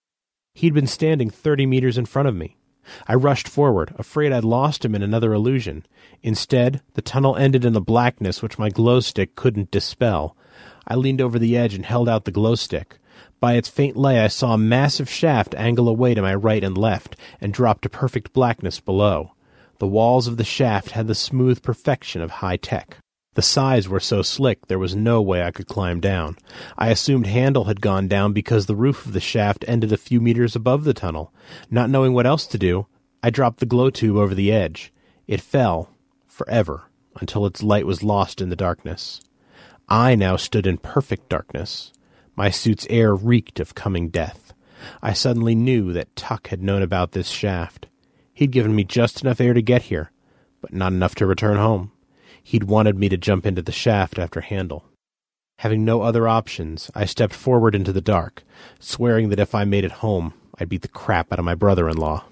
He'd been standing thirty meters in front of me. I rushed forward, afraid I'd lost him in another illusion. Instead, the tunnel ended in a blackness which my glow stick couldn't dispel. I leaned over the edge and held out the glow stick. By its faint light, I saw a massive shaft angle away to my right and left, and drop to perfect blackness below. The walls of the shaft had the smooth perfection of high tech. The sides were so slick there was no way I could climb down. I assumed Handel had gone down because the roof of the shaft ended a few meters above the tunnel. Not knowing what else to do, I dropped the glow tube over the edge. It fell, forever, until its light was lost in the darkness. I now stood in perfect darkness. My suit's air reeked of coming death. I suddenly knew that Tuck had known about this shaft. He'd given me just enough air to get here, but not enough to return home. He'd wanted me to jump into the shaft after Handel. Having no other options, I stepped forward into the dark, swearing that if I made it home, I'd beat the crap out of my brother in law.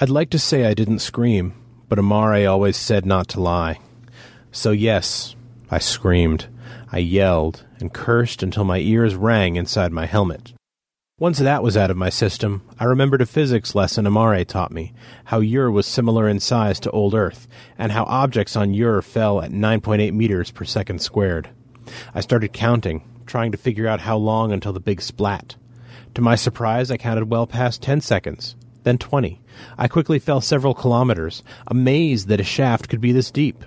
I'd like to say I didn't scream, but Amare always said not to lie. So, yes, I screamed. I yelled and cursed until my ears rang inside my helmet. Once that was out of my system, I remembered a physics lesson Amare taught me, how Ur was similar in size to old Earth, and how objects on Ur fell at 9.8 meters per second squared. I started counting, trying to figure out how long until the big splat. To my surprise, I counted well past 10 seconds, then 20. I quickly fell several kilometers, amazed that a shaft could be this deep.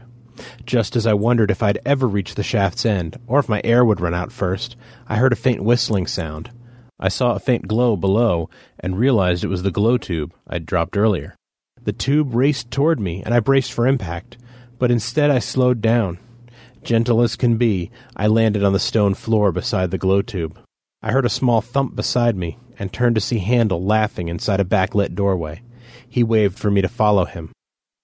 Just as I wondered if I'd ever reach the shaft's end, or if my air would run out first, I heard a faint whistling sound. I saw a faint glow below and realized it was the glow tube I'd dropped earlier. The tube raced toward me, and I braced for impact, but instead I slowed down. Gentle as can be, I landed on the stone floor beside the glow tube. I heard a small thump beside me and turned to see Handel laughing inside a backlit doorway. He waved for me to follow him.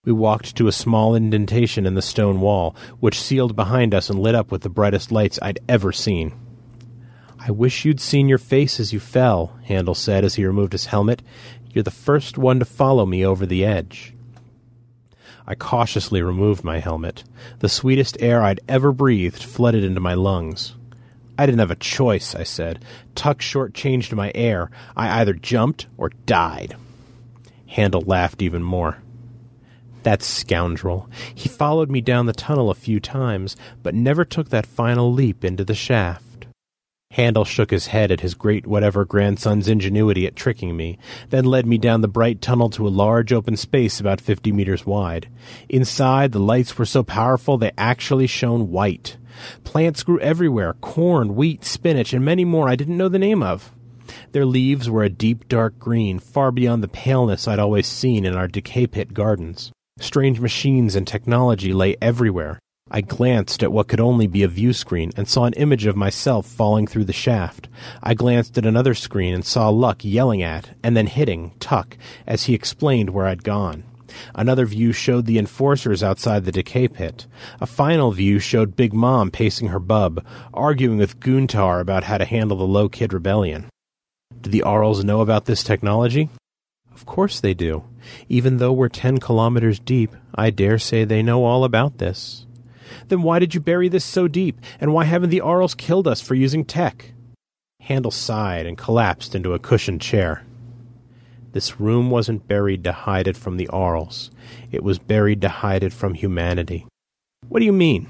We walked to a small indentation in the stone wall, which sealed behind us and lit up with the brightest lights I'd ever seen. I wish you'd seen your face as you fell, Handel said as he removed his helmet. You're the first one to follow me over the edge. I cautiously removed my helmet. The sweetest air I'd ever breathed flooded into my lungs. I didn't have a choice, I said. Tuck short-changed my air. I either jumped or died. Handel laughed even more. That scoundrel. He followed me down the tunnel a few times, but never took that final leap into the shaft. Handel shook his head at his great whatever grandson's ingenuity at tricking me, then led me down the bright tunnel to a large open space about fifty meters wide. Inside, the lights were so powerful they actually shone white. Plants grew everywhere corn, wheat, spinach, and many more I didn't know the name of. Their leaves were a deep dark green, far beyond the paleness I'd always seen in our decay pit gardens. Strange machines and technology lay everywhere. I glanced at what could only be a view screen and saw an image of myself falling through the shaft. I glanced at another screen and saw Luck yelling at and then hitting Tuck as he explained where I'd gone. Another view showed the enforcers outside the decay pit. A final view showed Big Mom pacing her bub, arguing with Guntar about how to handle the low kid rebellion. Do the Arls know about this technology? Of course they do. Even though we're ten kilometers deep, I dare say they know all about this. Then why did you bury this so deep, and why haven't the Arls killed us for using tech? Handel sighed and collapsed into a cushioned chair. This room wasn't buried to hide it from the Arls. It was buried to hide it from humanity. What do you mean?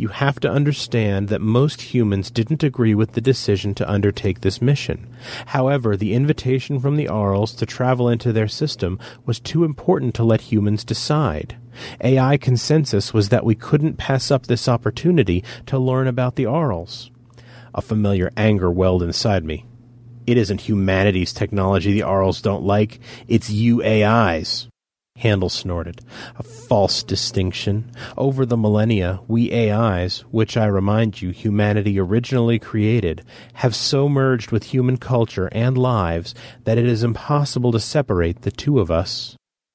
You have to understand that most humans didn't agree with the decision to undertake this mission. However, the invitation from the Arls to travel into their system was too important to let humans decide. AI consensus was that we couldn't pass up this opportunity to learn about the Arls. A familiar anger welled inside me. It isn't humanity's technology the Arls don't like, it's you AIs. Handel snorted. A false distinction. Over the millennia, we AIs, which I remind you humanity originally created, have so merged with human culture and lives that it is impossible to separate the two of us.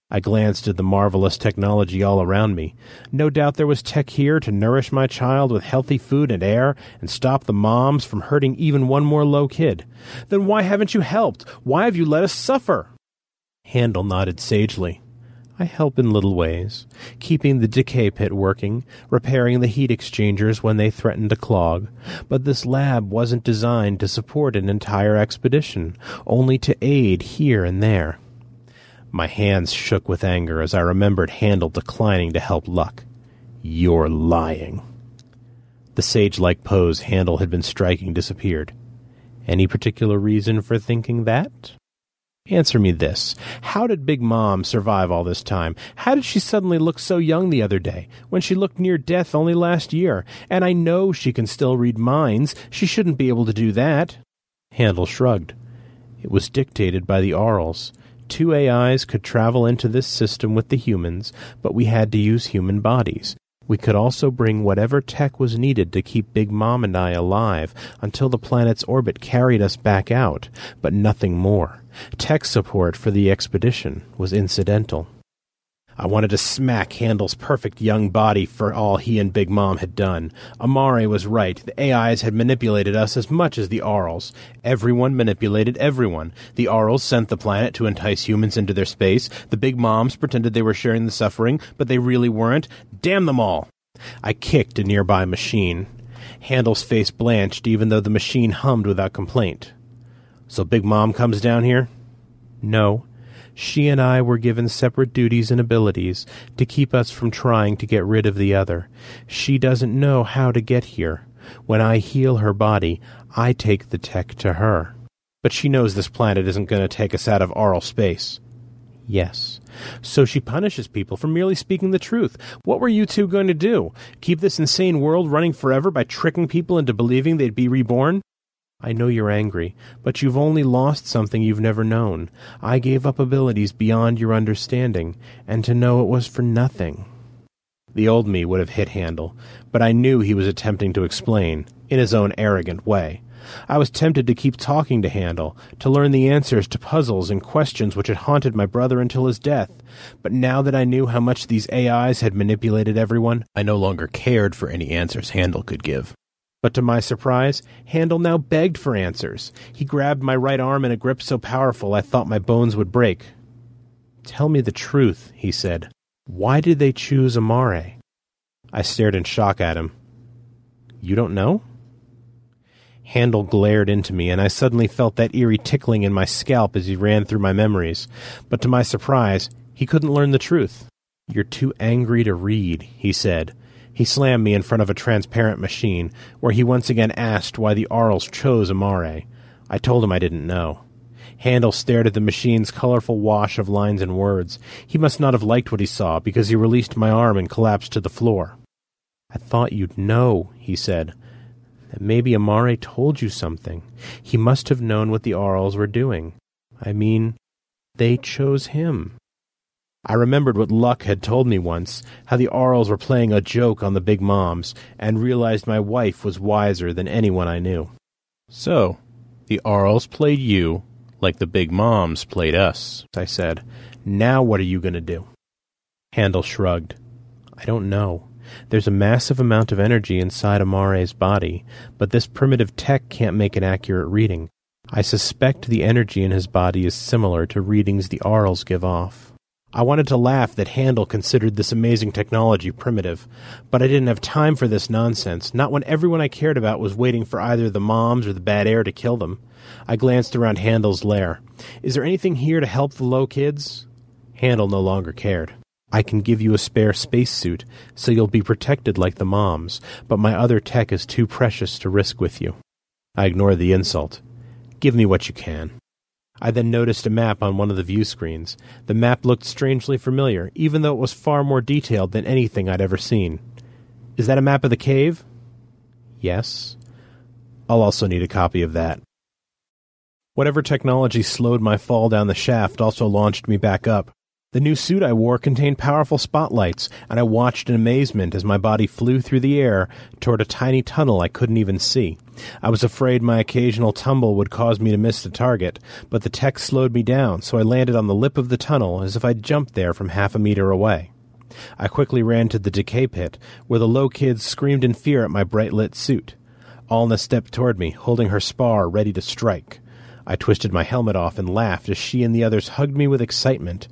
I glanced at the marvelous technology all around me. No doubt there was tech here to nourish my child with healthy food and air and stop the moms from hurting even one more low kid. Then why haven't you helped? Why have you let us suffer? Handel nodded sagely. I help in little ways, keeping the decay pit working, repairing the heat exchangers when they threatened to clog. But this lab wasn't designed to support an entire expedition, only to aid here and there. My hands shook with anger as I remembered Handel declining to help Luck. You're lying. The sage like pose Handel had been striking disappeared. Any particular reason for thinking that? Answer me this. How did Big Mom survive all this time? How did she suddenly look so young the other day, when she looked near death only last year? And I know she can still read minds. She shouldn't be able to do that. Handel shrugged. It was dictated by the Arls. Two AIs could travel into this system with the humans, but we had to use human bodies. We could also bring whatever tech was needed to keep Big Mom and I alive until the planet's orbit carried us back out, but nothing more. Tech support for the expedition was incidental. I wanted to smack Handel's perfect young body for all he and Big Mom had done. Amare was right. The AIs had manipulated us as much as the Arls. Everyone manipulated everyone. The Arls sent the planet to entice humans into their space. The Big Moms pretended they were sharing the suffering, but they really weren't. Damn them all! I kicked a nearby machine. Handel's face blanched even though the machine hummed without complaint. So Big Mom comes down here? No. She and I were given separate duties and abilities to keep us from trying to get rid of the other. She doesn't know how to get here. When I heal her body, I take the tech to her. But she knows this planet isn't going to take us out of Arl space. Yes. So she punishes people for merely speaking the truth. What were you two going to do? Keep this insane world running forever by tricking people into believing they'd be reborn? I know you're angry, but you've only lost something you've never known. I gave up abilities beyond your understanding, and to know it was for nothing. The old me would have hit Handel, but I knew he was attempting to explain, in his own arrogant way. I was tempted to keep talking to Handel, to learn the answers to puzzles and questions which had haunted my brother until his death. But now that I knew how much these AIs had manipulated everyone, I no longer cared for any answers Handel could give. But to my surprise, Handel now begged for answers. He grabbed my right arm in a grip so powerful I thought my bones would break. Tell me the truth, he said. Why did they choose Amare? I stared in shock at him. You don't know? Handel glared into me, and I suddenly felt that eerie tickling in my scalp as he ran through my memories. But to my surprise, he couldn't learn the truth. You're too angry to read, he said. He slammed me in front of a transparent machine, where he once again asked why the Arls chose Amare. I told him I didn't know. Handel stared at the machine's colorful wash of lines and words. He must not have liked what he saw, because he released my arm and collapsed to the floor. I thought you'd know, he said. That maybe Amare told you something. He must have known what the Arls were doing. I mean, they chose him. I remembered what Luck had told me once, how the Arls were playing a joke on the big moms, and realized my wife was wiser than anyone I knew. So, the Arls played you like the big moms played us, I said. Now what are you going to do? Handel shrugged. I don't know. There's a massive amount of energy inside Amare's body, but this primitive tech can't make an accurate reading. I suspect the energy in his body is similar to readings the Arls give off. I wanted to laugh that Handel considered this amazing technology primitive, but I didn't have time for this nonsense, not when everyone I cared about was waiting for either the moms or the bad air to kill them. I glanced around Handel's lair. Is there anything here to help the low kids? Handel no longer cared. I can give you a spare spacesuit, so you'll be protected like the moms, but my other tech is too precious to risk with you. I ignored the insult. Give me what you can. I then noticed a map on one of the view screens. The map looked strangely familiar, even though it was far more detailed than anything I'd ever seen. Is that a map of the cave? Yes. I'll also need a copy of that. Whatever technology slowed my fall down the shaft also launched me back up. The new suit I wore contained powerful spotlights, and I watched in amazement as my body flew through the air toward a tiny tunnel I couldn't even see. I was afraid my occasional tumble would cause me to miss the target, but the tech slowed me down, so I landed on the lip of the tunnel as if I'd jumped there from half a meter away. I quickly ran to the decay pit, where the low kids screamed in fear at my bright lit suit. Alna stepped toward me, holding her spar ready to strike. I twisted my helmet off and laughed as she and the others hugged me with excitement.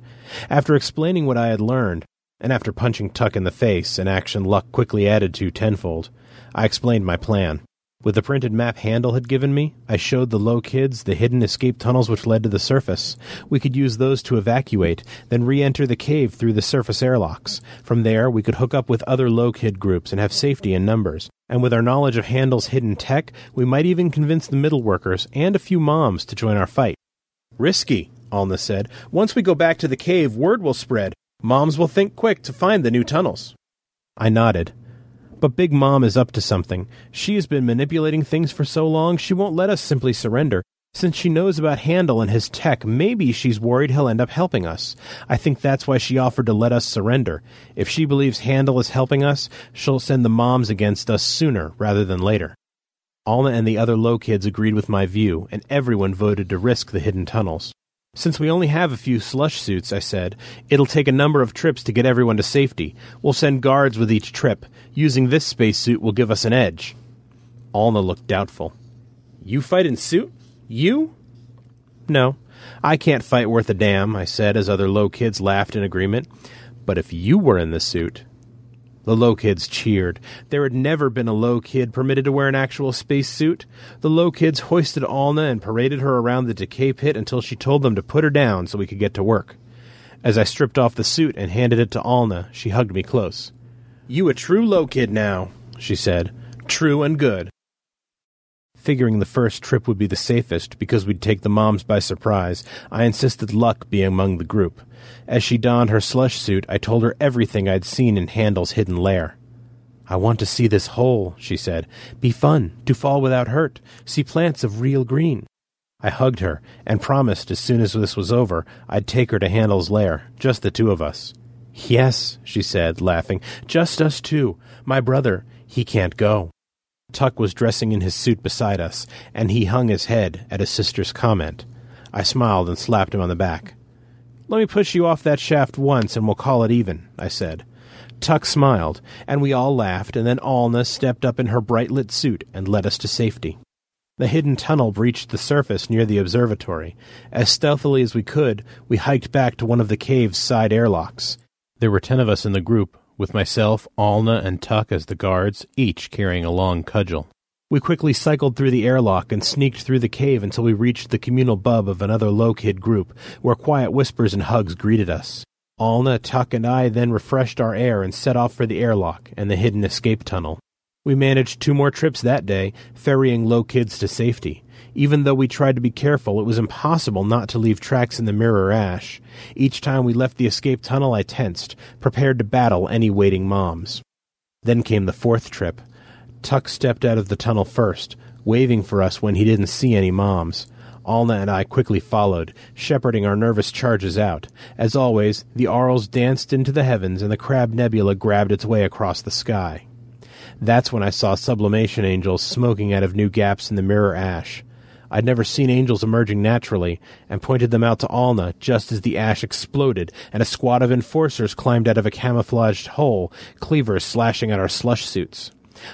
After explaining what I had learned, and after punching Tuck in the face, an action Luck quickly added to tenfold, I explained my plan. With the printed map Handel had given me, I showed the low kids the hidden escape tunnels which led to the surface. We could use those to evacuate, then re enter the cave through the surface airlocks. From there, we could hook up with other low kid groups and have safety in numbers. And with our knowledge of Handel's hidden tech, we might even convince the middle workers and a few moms to join our fight. Risky, Alna said. Once we go back to the cave, word will spread. Moms will think quick to find the new tunnels. I nodded. But Big Mom is up to something. She has been manipulating things for so long she won't let us simply surrender. Since she knows about Handel and his tech, maybe she's worried he'll end up helping us. I think that's why she offered to let us surrender. If she believes Handel is helping us, she'll send the moms against us sooner rather than later. Alna and the other low kids agreed with my view, and everyone voted to risk the hidden tunnels. Since we only have a few slush suits, I said, it'll take a number of trips to get everyone to safety. We'll send guards with each trip. Using this spacesuit will give us an edge. Alna looked doubtful. You fight in suit? You? No. I can't fight worth a damn, I said as other low kids laughed in agreement. But if you were in the suit, the low kids cheered. There had never been a low kid permitted to wear an actual spacesuit. The low kids hoisted Alna and paraded her around the decay pit until she told them to put her down so we could get to work. As I stripped off the suit and handed it to Alna, she hugged me close. You a true low kid now, she said. True and good. Figuring the first trip would be the safest because we'd take the moms by surprise, I insisted Luck be among the group. As she donned her slush suit, I told her everything I'd seen in Handel's hidden lair. I want to see this hole, she said. Be fun, to fall without hurt, see plants of real green. I hugged her and promised as soon as this was over I'd take her to Handel's lair, just the two of us. Yes, she said, laughing, just us two. My brother, he can't go. Tuck was dressing in his suit beside us, and he hung his head at his sister's comment. I smiled and slapped him on the back. Let me push you off that shaft once and we'll call it even, I said. Tuck smiled, and we all laughed, and then Alna stepped up in her bright lit suit and led us to safety. The hidden tunnel breached the surface near the observatory. As stealthily as we could, we hiked back to one of the cave's side airlocks. There were ten of us in the group, with myself, Alna, and Tuck as the guards, each carrying a long cudgel. We quickly cycled through the airlock and sneaked through the cave until we reached the communal bub of another low kid group, where quiet whispers and hugs greeted us. Alna, Tuck, and I then refreshed our air and set off for the airlock and the hidden escape tunnel. We managed two more trips that day, ferrying low kids to safety. Even though we tried to be careful, it was impossible not to leave tracks in the mirror ash. Each time we left the escape tunnel, I tensed, prepared to battle any waiting moms. Then came the fourth trip. Tuck stepped out of the tunnel first, waving for us when he didn't see any moms. Alna and I quickly followed, shepherding our nervous charges out. As always, the Arls danced into the heavens and the Crab Nebula grabbed its way across the sky. That's when I saw sublimation angels smoking out of new gaps in the mirror ash. I'd never seen angels emerging naturally, and pointed them out to Alna just as the ash exploded and a squad of enforcers climbed out of a camouflaged hole, cleavers slashing at our slush suits.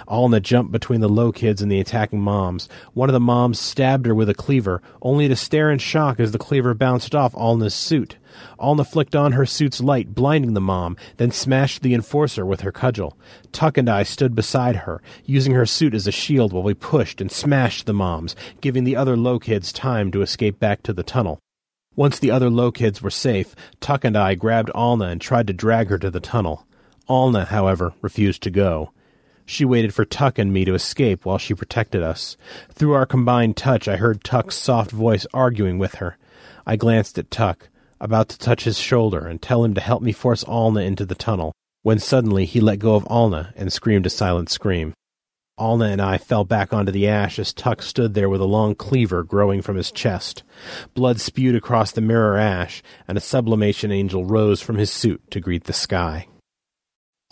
Alna jumped between the low kids and the attacking moms. One of the moms stabbed her with a cleaver, only to stare in shock as the cleaver bounced off Alna's suit. Alna flicked on her suit's light, blinding the mom, then smashed the enforcer with her cudgel. Tuck and I stood beside her, using her suit as a shield while we pushed and smashed the moms, giving the other low kids time to escape back to the tunnel. Once the other low kids were safe, Tuck and I grabbed Alna and tried to drag her to the tunnel. Alna, however, refused to go. She waited for Tuck and me to escape while she protected us. Through our combined touch, I heard Tuck's soft voice arguing with her. I glanced at Tuck, about to touch his shoulder and tell him to help me force Alna into the tunnel, when suddenly he let go of Alna and screamed a silent scream. Alna and I fell back onto the ash as Tuck stood there with a long cleaver growing from his chest. Blood spewed across the mirror ash, and a sublimation angel rose from his suit to greet the sky.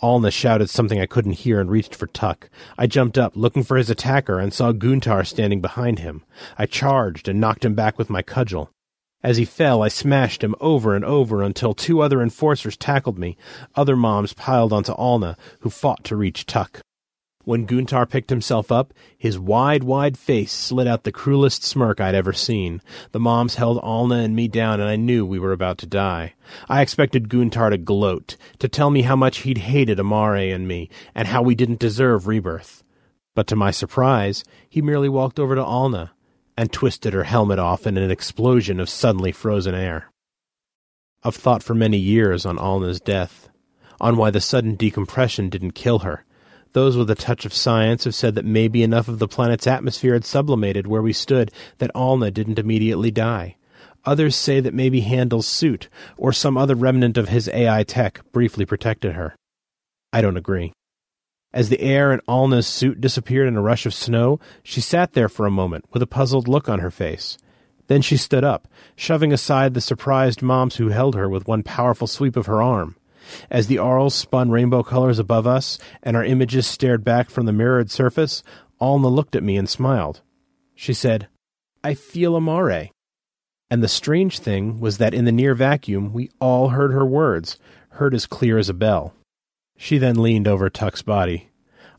Alna shouted something I couldn't hear and reached for Tuck. I jumped up, looking for his attacker, and saw Guntar standing behind him. I charged and knocked him back with my cudgel. As he fell, I smashed him over and over until two other enforcers tackled me. Other moms piled onto Alna, who fought to reach Tuck. When Guntar picked himself up, his wide, wide face slid out the cruelest smirk I'd ever seen. The moms held Alna and me down, and I knew we were about to die. I expected Guntar to gloat, to tell me how much he'd hated Amare and me, and how we didn't deserve rebirth. But to my surprise, he merely walked over to Alna and twisted her helmet off in an explosion of suddenly frozen air. I've thought for many years on Alna's death, on why the sudden decompression didn't kill her those with a touch of science have said that maybe enough of the planet's atmosphere had sublimated where we stood that Alna didn't immediately die. Others say that maybe Handel's suit, or some other remnant of his AI tech, briefly protected her. I don't agree. As the air in Alna's suit disappeared in a rush of snow, she sat there for a moment with a puzzled look on her face. Then she stood up, shoving aside the surprised moms who held her with one powerful sweep of her arm. As the Arls spun rainbow colors above us and our images stared back from the mirrored surface, Alna looked at me and smiled. She said, I feel Amare. And the strange thing was that in the near vacuum we all heard her words, heard as clear as a bell. She then leaned over Tuck's body.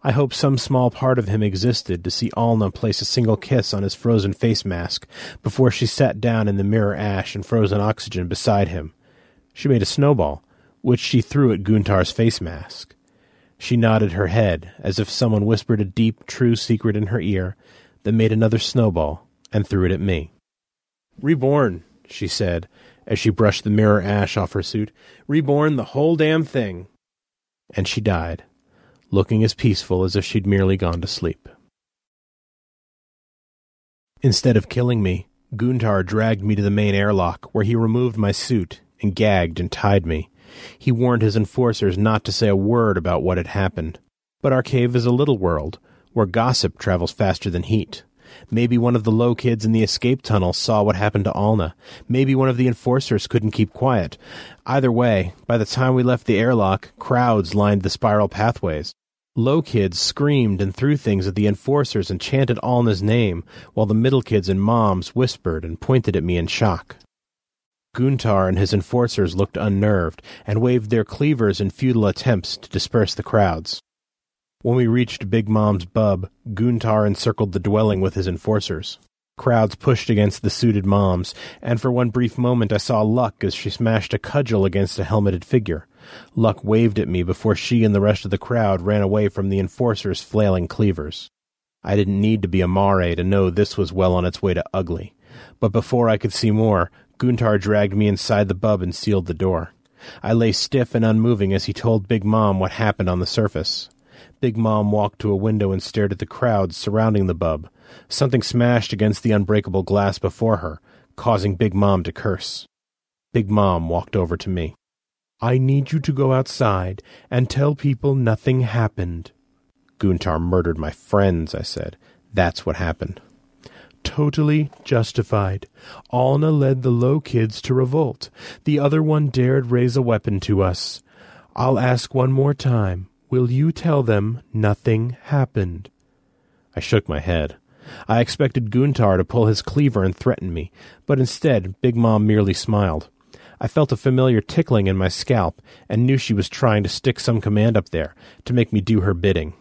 I hope some small part of him existed to see Alna place a single kiss on his frozen face mask before she sat down in the mirror ash and frozen oxygen beside him. She made a snowball, which she threw at Guntar's face mask. She nodded her head, as if someone whispered a deep, true secret in her ear, then made another snowball and threw it at me. Reborn, she said, as she brushed the mirror ash off her suit. Reborn the whole damn thing. And she died, looking as peaceful as if she'd merely gone to sleep. Instead of killing me, Guntar dragged me to the main airlock, where he removed my suit and gagged and tied me. He warned his enforcers not to say a word about what had happened. But our cave is a little world, where gossip travels faster than heat. Maybe one of the low kids in the escape tunnel saw what happened to Alna. Maybe one of the enforcers couldn't keep quiet. Either way, by the time we left the airlock, crowds lined the spiral pathways. Low kids screamed and threw things at the enforcers and chanted Alna's name, while the middle kids and moms whispered and pointed at me in shock. Guntar and his enforcers looked unnerved and waved their cleavers in futile attempts to disperse the crowds. When we reached Big Mom's bub, Guntar encircled the dwelling with his enforcers. Crowds pushed against the suited moms, and for one brief moment I saw Luck as she smashed a cudgel against a helmeted figure. Luck waved at me before she and the rest of the crowd ran away from the enforcers' flailing cleavers. I didn't need to be Amare to know this was well on its way to ugly. But before I could see more, Guntar dragged me inside the bub and sealed the door. I lay stiff and unmoving as he told Big Mom what happened on the surface. Big Mom walked to a window and stared at the crowd surrounding the bub. Something smashed against the unbreakable glass before her, causing Big Mom to curse. Big Mom walked over to me. I need you to go outside and tell people nothing happened. Guntar murdered my friends, I said. That's what happened. Totally justified. Alna led the low kids to revolt. The other one dared raise a weapon to us. I'll ask one more time. Will you tell them nothing happened? I shook my head. I expected Guntar to pull his cleaver and threaten me, but instead Big Mom merely smiled. I felt a familiar tickling in my scalp and knew she was trying to stick some command up there to make me do her bidding.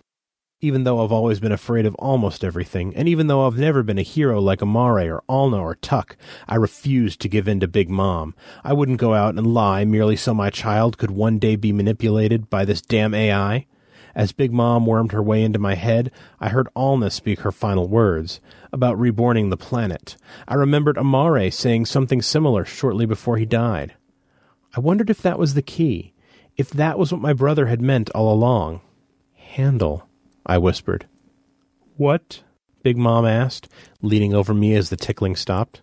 Even though I've always been afraid of almost everything, and even though I've never been a hero like Amare or Alna or Tuck, I refused to give in to Big Mom. I wouldn't go out and lie merely so my child could one day be manipulated by this damn AI. As Big Mom wormed her way into my head, I heard Alna speak her final words about reborning the planet. I remembered Amare saying something similar shortly before he died. I wondered if that was the key, if that was what my brother had meant all along. Handel, I whispered. What? Big Mom asked, leaning over me as the tickling stopped.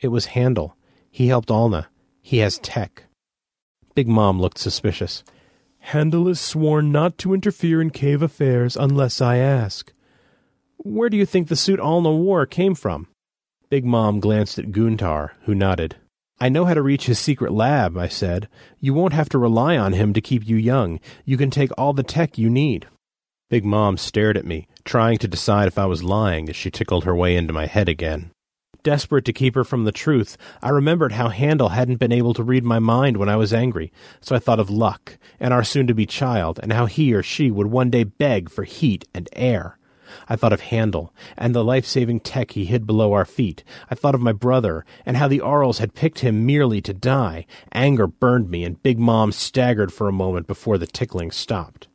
It was Handel. He helped Alna. He has tech. Big Mom looked suspicious. Handel is sworn not to interfere in cave affairs unless I ask. Where do you think the suit Alna wore came from? Big Mom glanced at Guntar, who nodded. I know how to reach his secret lab, I said. You won't have to rely on him to keep you young. You can take all the tech you need. Big Mom stared at me, trying to decide if I was lying as she tickled her way into my head again. Desperate to keep her from the truth, I remembered how Handel hadn't been able to read my mind when I was angry, so I thought of Luck, and our soon to be child, and how he or she would one day beg for heat and air. I thought of Handel, and the life saving tech he hid below our feet. I thought of my brother, and how the Arls had picked him merely to die. Anger burned me, and Big Mom staggered for a moment before the tickling stopped.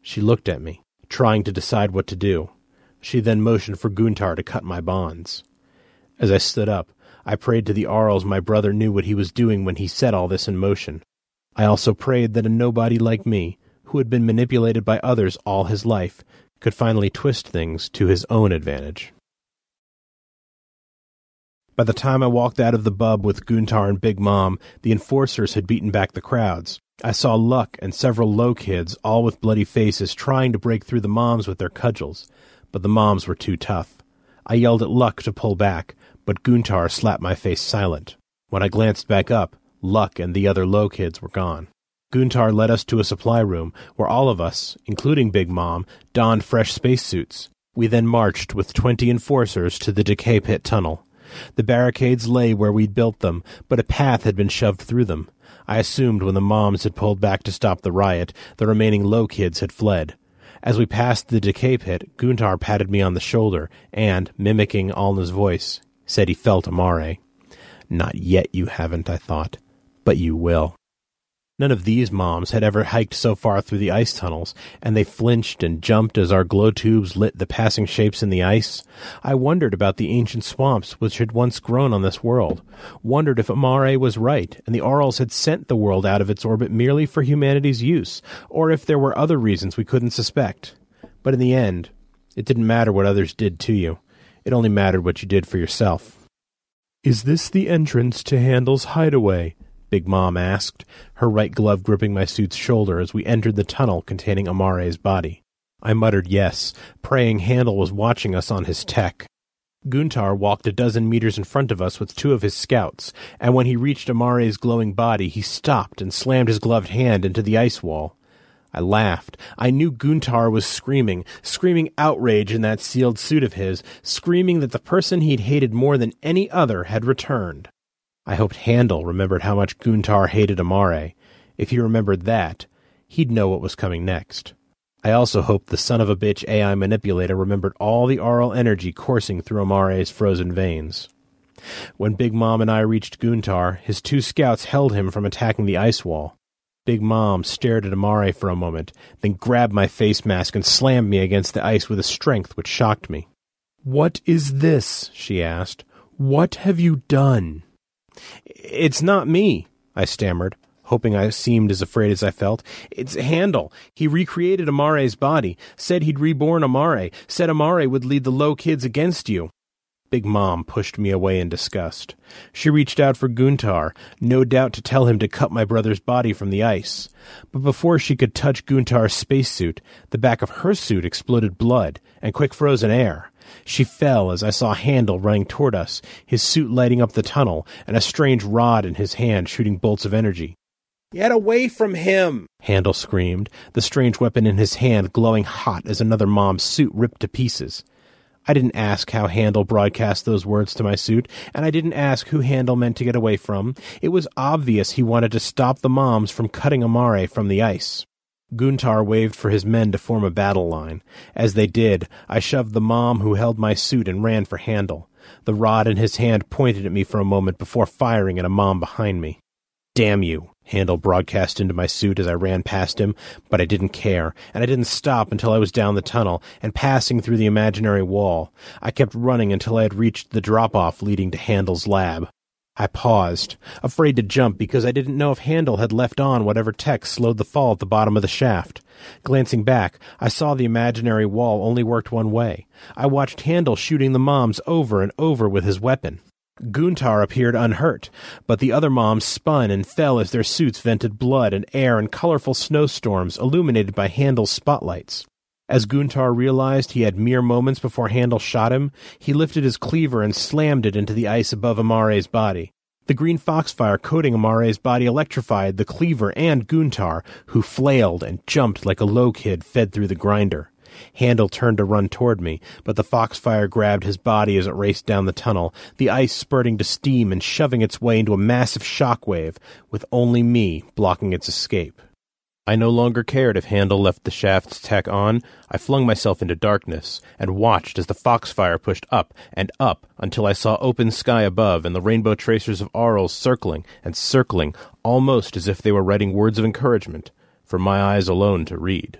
She looked at me, trying to decide what to do. She then motioned for Guntar to cut my bonds. As I stood up, I prayed to the Arls my brother knew what he was doing when he set all this in motion. I also prayed that a nobody like me, who had been manipulated by others all his life, could finally twist things to his own advantage. By the time I walked out of the bub with Guntar and Big Mom, the enforcers had beaten back the crowds. I saw Luck and several low kids, all with bloody faces, trying to break through the moms with their cudgels, but the moms were too tough. I yelled at Luck to pull back, but Guntar slapped my face silent. When I glanced back up, Luck and the other low kids were gone. Guntar led us to a supply room where all of us, including Big Mom, donned fresh spacesuits. We then marched with twenty enforcers to the decay pit tunnel. The barricades lay where we'd built them, but a path had been shoved through them. I assumed when the moms had pulled back to stop the riot, the remaining low kids had fled. As we passed the decay pit, Guntar patted me on the shoulder and, mimicking Alna's voice, said he felt Amare. Not yet you haven't, I thought, but you will. None of these moms had ever hiked so far through the ice tunnels, and they flinched and jumped as our glow tubes lit the passing shapes in the ice. I wondered about the ancient swamps which had once grown on this world, wondered if Amare was right, and the Arls had sent the world out of its orbit merely for humanity's use, or if there were other reasons we couldn't suspect. But in the end, it didn't matter what others did to you. It only mattered what you did for yourself. Is this the entrance to Handel's hideaway? Big Mom asked, her right glove gripping my suit's shoulder as we entered the tunnel containing Amare's body. I muttered yes, praying Handel was watching us on his tech. Guntar walked a dozen meters in front of us with two of his scouts, and when he reached Amare's glowing body, he stopped and slammed his gloved hand into the ice wall. I laughed. I knew Guntar was screaming, screaming outrage in that sealed suit of his, screaming that the person he'd hated more than any other had returned. I hoped Handel remembered how much Guntar hated Amare. If he remembered that, he'd know what was coming next. I also hoped the son of a bitch AI manipulator remembered all the Arl energy coursing through Amare's frozen veins. When Big Mom and I reached Guntar, his two scouts held him from attacking the ice wall. Big Mom stared at Amare for a moment, then grabbed my face mask and slammed me against the ice with a strength which shocked me. What is this? she asked. What have you done? It's not me, I stammered, hoping I seemed as afraid as I felt. It's Handel. He recreated Amare's body, said he'd reborn Amare, said Amare would lead the low kids against you. Big Mom pushed me away in disgust. She reached out for Guntar, no doubt to tell him to cut my brother's body from the ice. But before she could touch Guntar's spacesuit, the back of her suit exploded blood and quick frozen air. She fell as I saw Handel running toward us, his suit lighting up the tunnel, and a strange rod in his hand shooting bolts of energy. Get away from him! Handel screamed, the strange weapon in his hand glowing hot as another mom's suit ripped to pieces. I didn't ask how Handel broadcast those words to my suit, and I didn't ask who Handel meant to get away from. It was obvious he wanted to stop the moms from cutting Amare from the ice. Guntar waved for his men to form a battle line. As they did, I shoved the mom who held my suit and ran for Handel. The rod in his hand pointed at me for a moment before firing at a mom behind me. Damn you, Handel broadcast into my suit as I ran past him, but I didn't care, and I didn't stop until I was down the tunnel and passing through the imaginary wall. I kept running until I had reached the drop-off leading to Handel's lab. I paused, afraid to jump because I didn't know if Handel had left on whatever tech slowed the fall at the bottom of the shaft. Glancing back, I saw the imaginary wall only worked one way. I watched Handel shooting the moms over and over with his weapon. Guntar appeared unhurt, but the other moms spun and fell as their suits vented blood and air in colorful snowstorms illuminated by Handel's spotlights. As Guntar realized he had mere moments before Handel shot him, he lifted his cleaver and slammed it into the ice above Amare's body. The green foxfire coating Amare's body electrified the cleaver and Guntar, who flailed and jumped like a low kid fed through the grinder. Handel turned to run toward me, but the foxfire grabbed his body as it raced down the tunnel, the ice spurting to steam and shoving its way into a massive shock wave, with only me blocking its escape. I no longer cared if Handel left the shaft's tech on. I flung myself into darkness and watched as the foxfire pushed up and up until I saw open sky above and the rainbow tracers of Aurals circling and circling, almost as if they were writing words of encouragement for my eyes alone to read.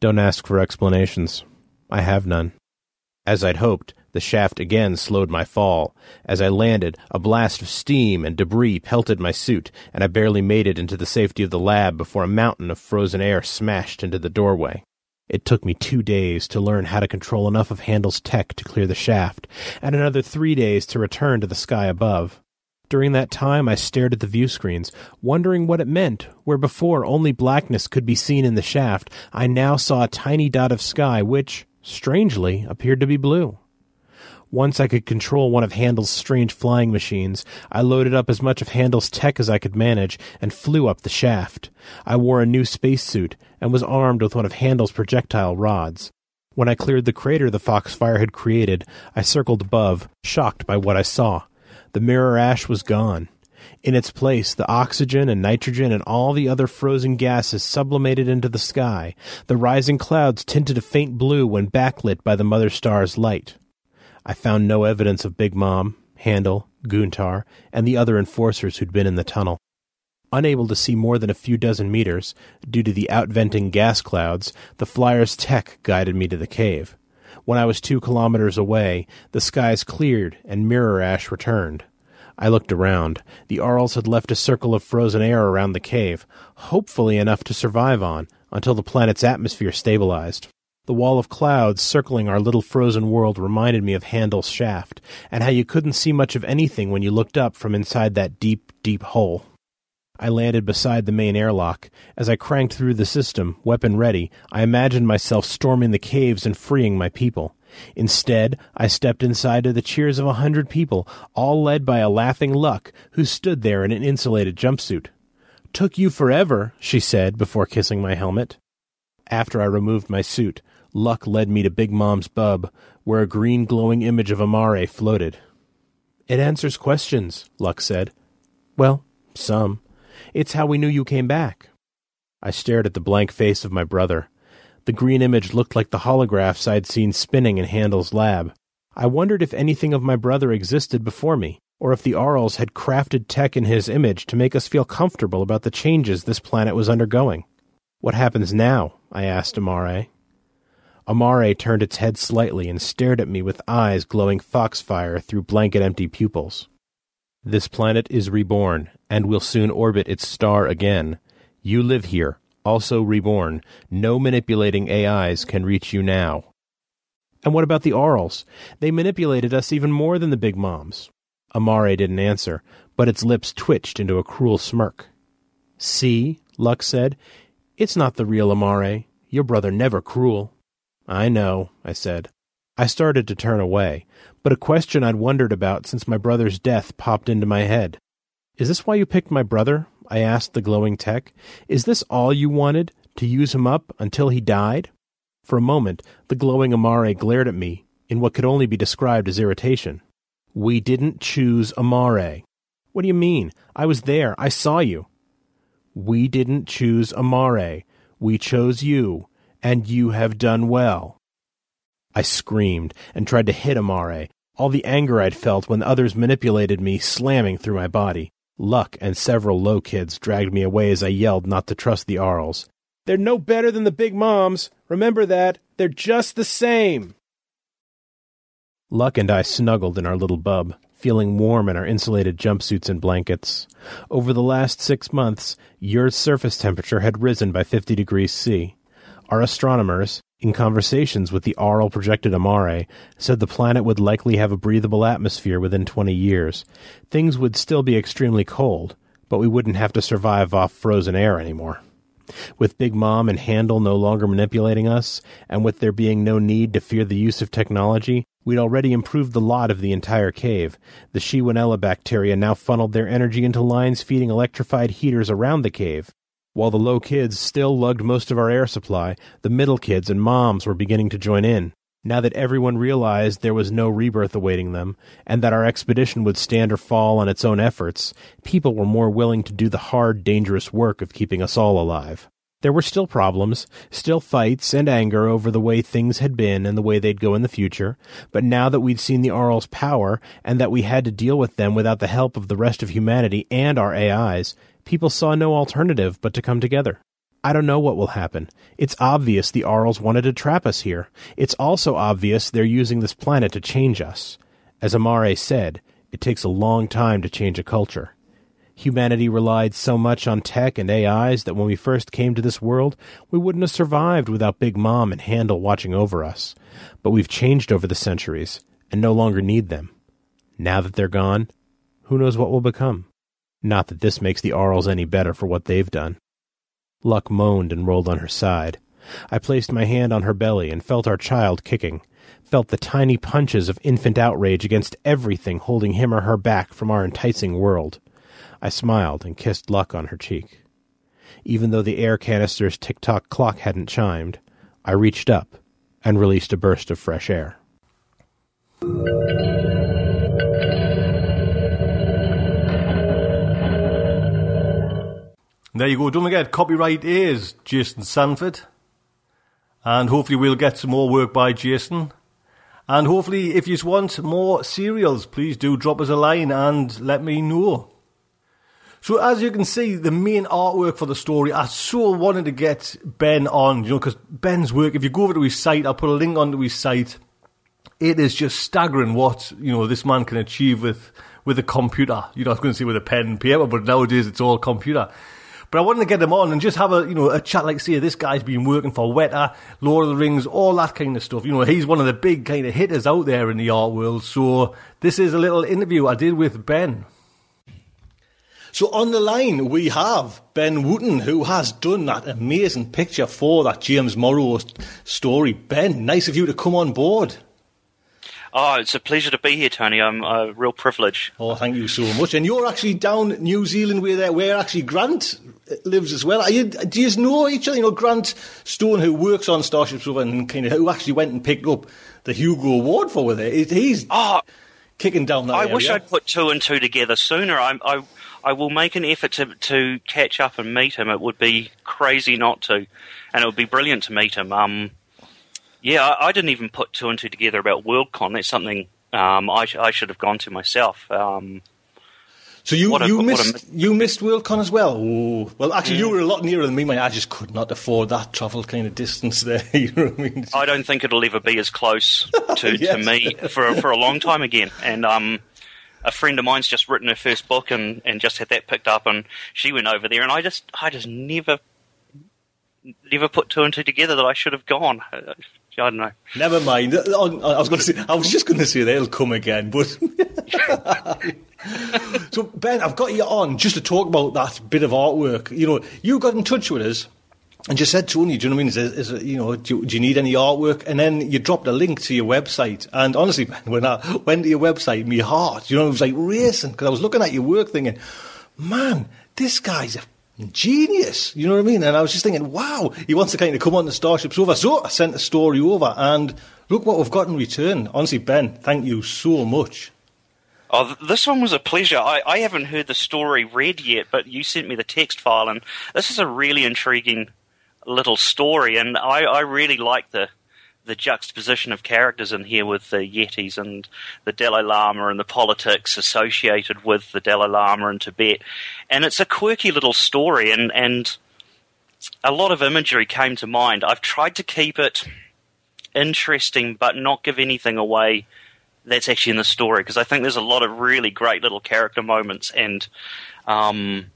Don't ask for explanations. I have none. As I'd hoped, the shaft again slowed my fall. As I landed, a blast of steam and debris pelted my suit, and I barely made it into the safety of the lab before a mountain of frozen air smashed into the doorway. It took me two days to learn how to control enough of Handel's tech to clear the shaft, and another three days to return to the sky above. During that time, I stared at the view screens, wondering what it meant. Where before only blackness could be seen in the shaft, I now saw a tiny dot of sky which, strangely, appeared to be blue. Once I could control one of Handel's strange flying machines, I loaded up as much of Handel's tech as I could manage and flew up the shaft. I wore a new spacesuit and was armed with one of Handel's projectile rods. When I cleared the crater the Foxfire had created, I circled above, shocked by what I saw. The mirror ash was gone. In its place, the oxygen and nitrogen and all the other frozen gases sublimated into the sky. The rising clouds tinted a faint blue when backlit by the mother star's light. I found no evidence of Big Mom, Handel, Guntar, and the other enforcers who'd been in the tunnel. Unable to see more than a few dozen meters, due to the outventing gas clouds, the flyer's tech guided me to the cave. When I was two kilometers away, the skies cleared and mirror ash returned. I looked around. The Aurals had left a circle of frozen air around the cave, hopefully enough to survive on, until the planet's atmosphere stabilized. The wall of clouds circling our little frozen world reminded me of Handel's shaft, and how you couldn't see much of anything when you looked up from inside that deep, deep hole. I landed beside the main airlock. As I cranked through the system, weapon ready, I imagined myself storming the caves and freeing my people. Instead, I stepped inside to the cheers of a hundred people, all led by a laughing Luck, who stood there in an insulated jumpsuit. Took you forever, she said before kissing my helmet. After I removed my suit, Luck led me to Big Mom's bub, where a green glowing image of Amare floated. It answers questions, Luck said. Well, some. It's how we knew you came back. I stared at the blank face of my brother. The green image looked like the holographs I'd seen spinning in Handel's lab. I wondered if anything of my brother existed before me, or if the Aurals had crafted tech in his image to make us feel comfortable about the changes this planet was undergoing. What happens now? I asked Amare. Amare turned its head slightly and stared at me with eyes glowing foxfire through blanket empty pupils. This planet is reborn, and will soon orbit its star again. You live here, also reborn. No manipulating AIs can reach you now. And what about the Aurals? They manipulated us even more than the big moms. Amare didn't answer, but its lips twitched into a cruel smirk. See, Luck said, it's not the real Amare. Your brother never cruel. I know, I said. I started to turn away, but a question I'd wondered about since my brother's death popped into my head. Is this why you picked my brother? I asked the glowing tech. Is this all you wanted? To use him up until he died? For a moment, the glowing Amare glared at me in what could only be described as irritation. We didn't choose Amare. What do you mean? I was there. I saw you. We didn't choose Amare. We chose you, and you have done well. I screamed and tried to hit Amare, all the anger I'd felt when others manipulated me slamming through my body. Luck and several low kids dragged me away as I yelled not to trust the Aurals. They're no better than the big moms. Remember that. They're just the same. Luck and I snuggled in our little bub, feeling warm in our insulated jumpsuits and blankets. Over the last six months, Earth's surface temperature had risen by 50 degrees C. Our astronomers, in conversations with the Aural projected Amare, said the planet would likely have a breathable atmosphere within 20 years. Things would still be extremely cold, but we wouldn't have to survive off frozen air anymore. With Big Mom and Handel no longer manipulating us, and with there being no need to fear the use of technology, we'd already improved the lot of the entire cave. The Shewanella bacteria now funneled their energy into lines feeding electrified heaters around the cave. While the low kids still lugged most of our air supply, the middle kids and moms were beginning to join in. Now that everyone realized there was no rebirth awaiting them, and that our expedition would stand or fall on its own efforts, people were more willing to do the hard, dangerous work of keeping us all alive. There were still problems, still fights and anger over the way things had been and the way they'd go in the future, but now that we'd seen the Aural's power and that we had to deal with them without the help of the rest of humanity and our AIs, people saw no alternative but to come together. I don't know what will happen. It's obvious the Aurals wanted to trap us here. It's also obvious they're using this planet to change us. As Amare said, it takes a long time to change a culture. Humanity relied so much on tech and AIs that when we first came to this world, we wouldn't have survived without Big Mom and Handel watching over us. But we've changed over the centuries and no longer need them. Now that they're gone, who knows what will become? Not that this makes the Aurals any better for what they've done. Luck moaned and rolled on her side. I placed my hand on her belly and felt our child kicking, felt the tiny punches of infant outrage against everything holding him or her back from our enticing world. I smiled and kissed Luck on her cheek. Even though the air canister's tick tock clock hadn't chimed, I reached up and released a burst of fresh air. There you go. Don't forget, copyright is Jason Sanford. And hopefully we'll get some more work by Jason. And hopefully, if you want more serials, please do drop us a line and let me know. So as you can see, the main artwork for the story, I so wanted to get Ben on, you know, because Ben's work, if you go over to his site, I'll put a link onto his site. It is just staggering what, you know, this man can achieve with, with a computer. You know, I was going to say with a pen and paper, but nowadays it's all computer. But I wanted to get him on and just have a you know a chat like say this guy's been working for Weta, Lord of the Rings, all that kind of stuff. You know he's one of the big kind of hitters out there in the art world. So this is a little interview I did with Ben. So on the line we have Ben Wootten, who has done that amazing picture for that James Morrow story. Ben, nice of you to come on board. Oh, it's a pleasure to be here, Tony. I'm a real privilege. Oh, thank you so much. And you're actually down New Zealand where where actually Grant uh, lives as well. You, do you know each other? You know, Grant Stone, who works on Starship Sofa and kind of who actually went and picked up the Hugo Award for with it. He's oh, kicking down that. I area. wish I'd put two and two together sooner. I, I, I will make an effort to to catch up and meet him. It would be crazy not to, and it would be brilliant to meet him. Um, yeah, I, I didn't even put two and two together about WorldCon. That's something um, I, sh- I should have gone to myself. Um, so you a- you what a missed you missed Worldcon as well. Oh, well, actually, you were a lot nearer than me. Man, I just could not afford that travel kind of distance there. you know what I mean? I don't think it'll ever be as close to, Yes. to me for for a long time again. And um, a friend of mine's just written her first book and, and just had that picked up, and she went over there, and I just I just never never put two and two together that I should have gone. I don't know. Never mind. I was going to say. I was just going to say they'll come again, but. so Ben, I've got you on just to talk about that bit of artwork. You know, you got in touch with us and just said, Tony, do you know what I mean? Is, is, you know, do, do, you need any artwork? And then you dropped a link to your website. And honestly, when I went to your website, my heart, you know, it was like racing because I was looking at your work thinking, man, this guy's a genius. You know what I mean? And I was just thinking, wow, he wants to kind of come on the Starship over. So I sent a story over, and look what we've got in return. Honestly, Ben, thank you so much. Oh, this one was a pleasure. I, I haven't heard the story read yet, but you sent me the text file, and this is a really intriguing little story, and I, I really like the the juxtaposition of characters in here with the Yetis and the Dalai Lama and the politics associated with the Dalai Lama in Tibet. And it's a quirky little story, and, and a lot of imagery came to mind. I've tried to keep it interesting, but not give anything away that's actually in the story, because I think there's a lot of really great little character moments and. Um,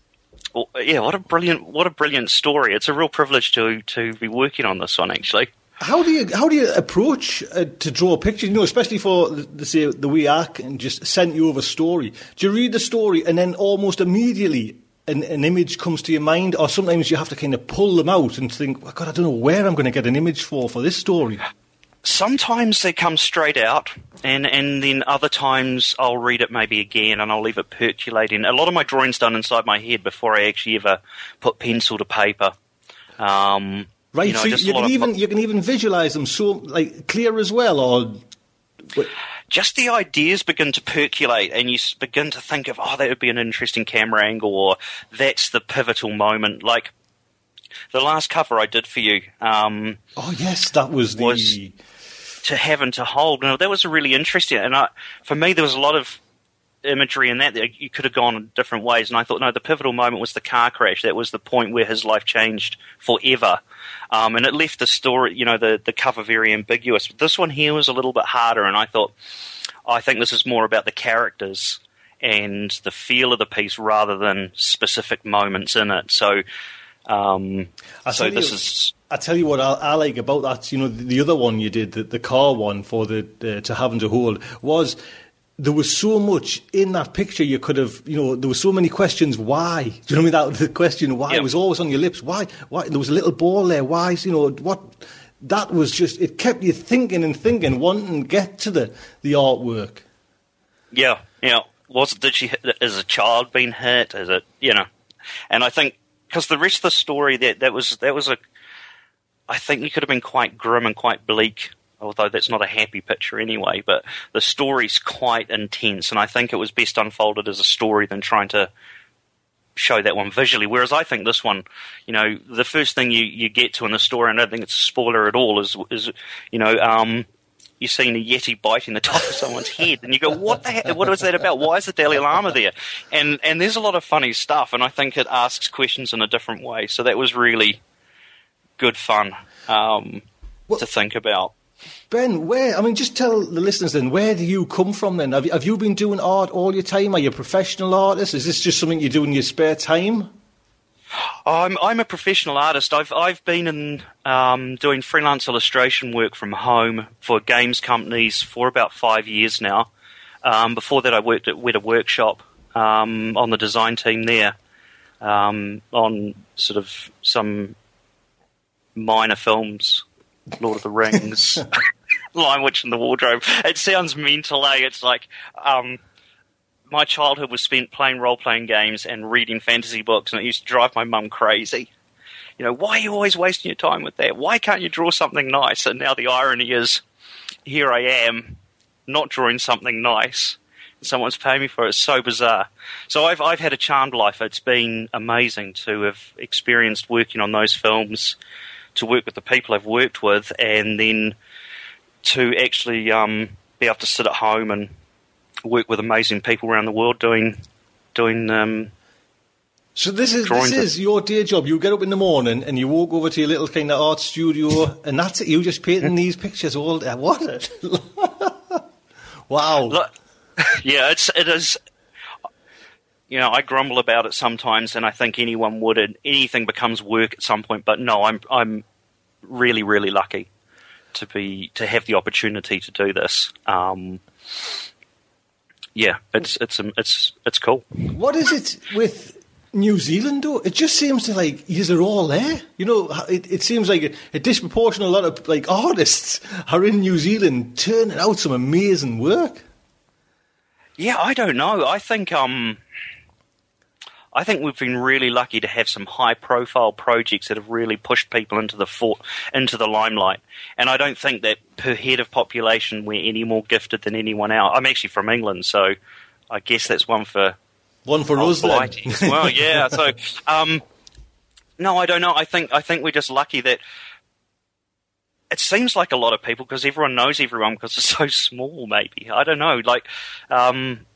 yeah, what a brilliant, what a brilliant story! It's a real privilege to to be working on this one, actually. How do you how do you approach uh, to draw a picture? You know, especially for the, say the way I can just send you over a story. Do you read the story and then almost immediately an, an, image comes to your mind, or sometimes you have to kind of pull them out and think, oh, God, I don't know where I'm going to get an image for for this story. Sometimes they come straight out, and, and then other times I'll read it maybe again and I'll leave it percolating. A lot of my drawing's done inside my head before I actually ever put pencil to paper. Um, Right, you know, so you can even you can even visualize them so like clear as well, or just the ideas begin to percolate, and you begin to think of, oh, that would be an interesting camera angle, or that's the pivotal moment. Like the last cover I did for you. Um, oh yes, that was the was to have and to hold. No, that was a really interesting, and I, for me, there was a lot of imagery in that that you could have gone in different ways. And I thought, no, the pivotal moment was the car crash. That was the point where his life changed forever. Um, and it left the story, you know, the, the cover very ambiguous. But this one here was a little bit harder, and I thought, I think this is more about the characters and the feel of the piece rather than specific moments in it. So, um, so this you, is. I tell you what I, I, like about that. You know, the, the other one you did, the, the car one for the uh, to have and to hold, was there was so much in that picture you could have, you know, there were so many questions. Why? Do you know what I mean? That the question why yep. was always on your lips. Why? Why? There was a little ball there. Why? You know what? That was just it kept you thinking and thinking, wanting to get to the the artwork. Yeah, yeah. Was it did she as a child being hurt? Is it you know? And I think because the rest of the story that that was that was a, I think you could have been quite grim and quite bleak although that's not a happy picture anyway. But the story's quite intense, and I think it was best unfolded as a story than trying to show that one visually. Whereas I think this one, you know, the first thing you, you get to in the story, and I don't think it's a spoiler at all, is is you know. Um, you're seeing a yeti biting the top of someone's head, and you go, "What the heck? What was that about? Why is the Dalai Lama there?" And and there's a lot of funny stuff, and I think it asks questions in a different way. So that was really good fun um, well, to think about. Ben, where? I mean, just tell the listeners then, where do you come from then? Have you, have you been doing art all your time? Are you a professional artist? Is this just something you do in your spare time? I'm I'm a professional artist. I've I've been in um, doing freelance illustration work from home for games companies for about five years now. Um, before that, I worked at Weta Workshop um, on the design team there um, on sort of some minor films Lord of the Rings, Lion Witch in the Wardrobe. It sounds mental, eh? It's like um, my childhood was spent playing role playing games and reading fantasy books, and it used to drive my mum crazy. You know, why are you always wasting your time with that? Why can't you draw something nice? And now the irony is, here I am, not drawing something nice. Someone's paying me for it. It's so bizarre. So I've I've had a charmed life. It's been amazing to have experienced working on those films to work with the people I've worked with, and then to actually um, be able to sit at home and work with amazing people around the world doing doing. Um, so this is this is your day job. You get up in the morning and you walk over to your little kind of art studio, and that's it. You just painting these pictures all day. What? wow. Look, yeah, it's it is you know, I grumble about it sometimes, and I think anyone would. Anything becomes work at some point, but no, I'm I'm really really lucky to be to have the opportunity to do this. Um, yeah, it's it's it's it's cool. What is it with New Zealand though? It just seems to like you're all there. You know, it, it seems like a, a disproportionate lot of like artists are in New Zealand turning out some amazing work. Yeah, I don't know. I think um, I think we've been really lucky to have some high-profile projects that have really pushed people into the fort, into the limelight. And I don't think that per head of population we're any more gifted than anyone else. I'm actually from England, so I guess that's one for one for us. Then. well, yeah. So, um, no, I don't know. I think I think we're just lucky that it seems like a lot of people because everyone knows everyone because it's so small. Maybe I don't know. Like um,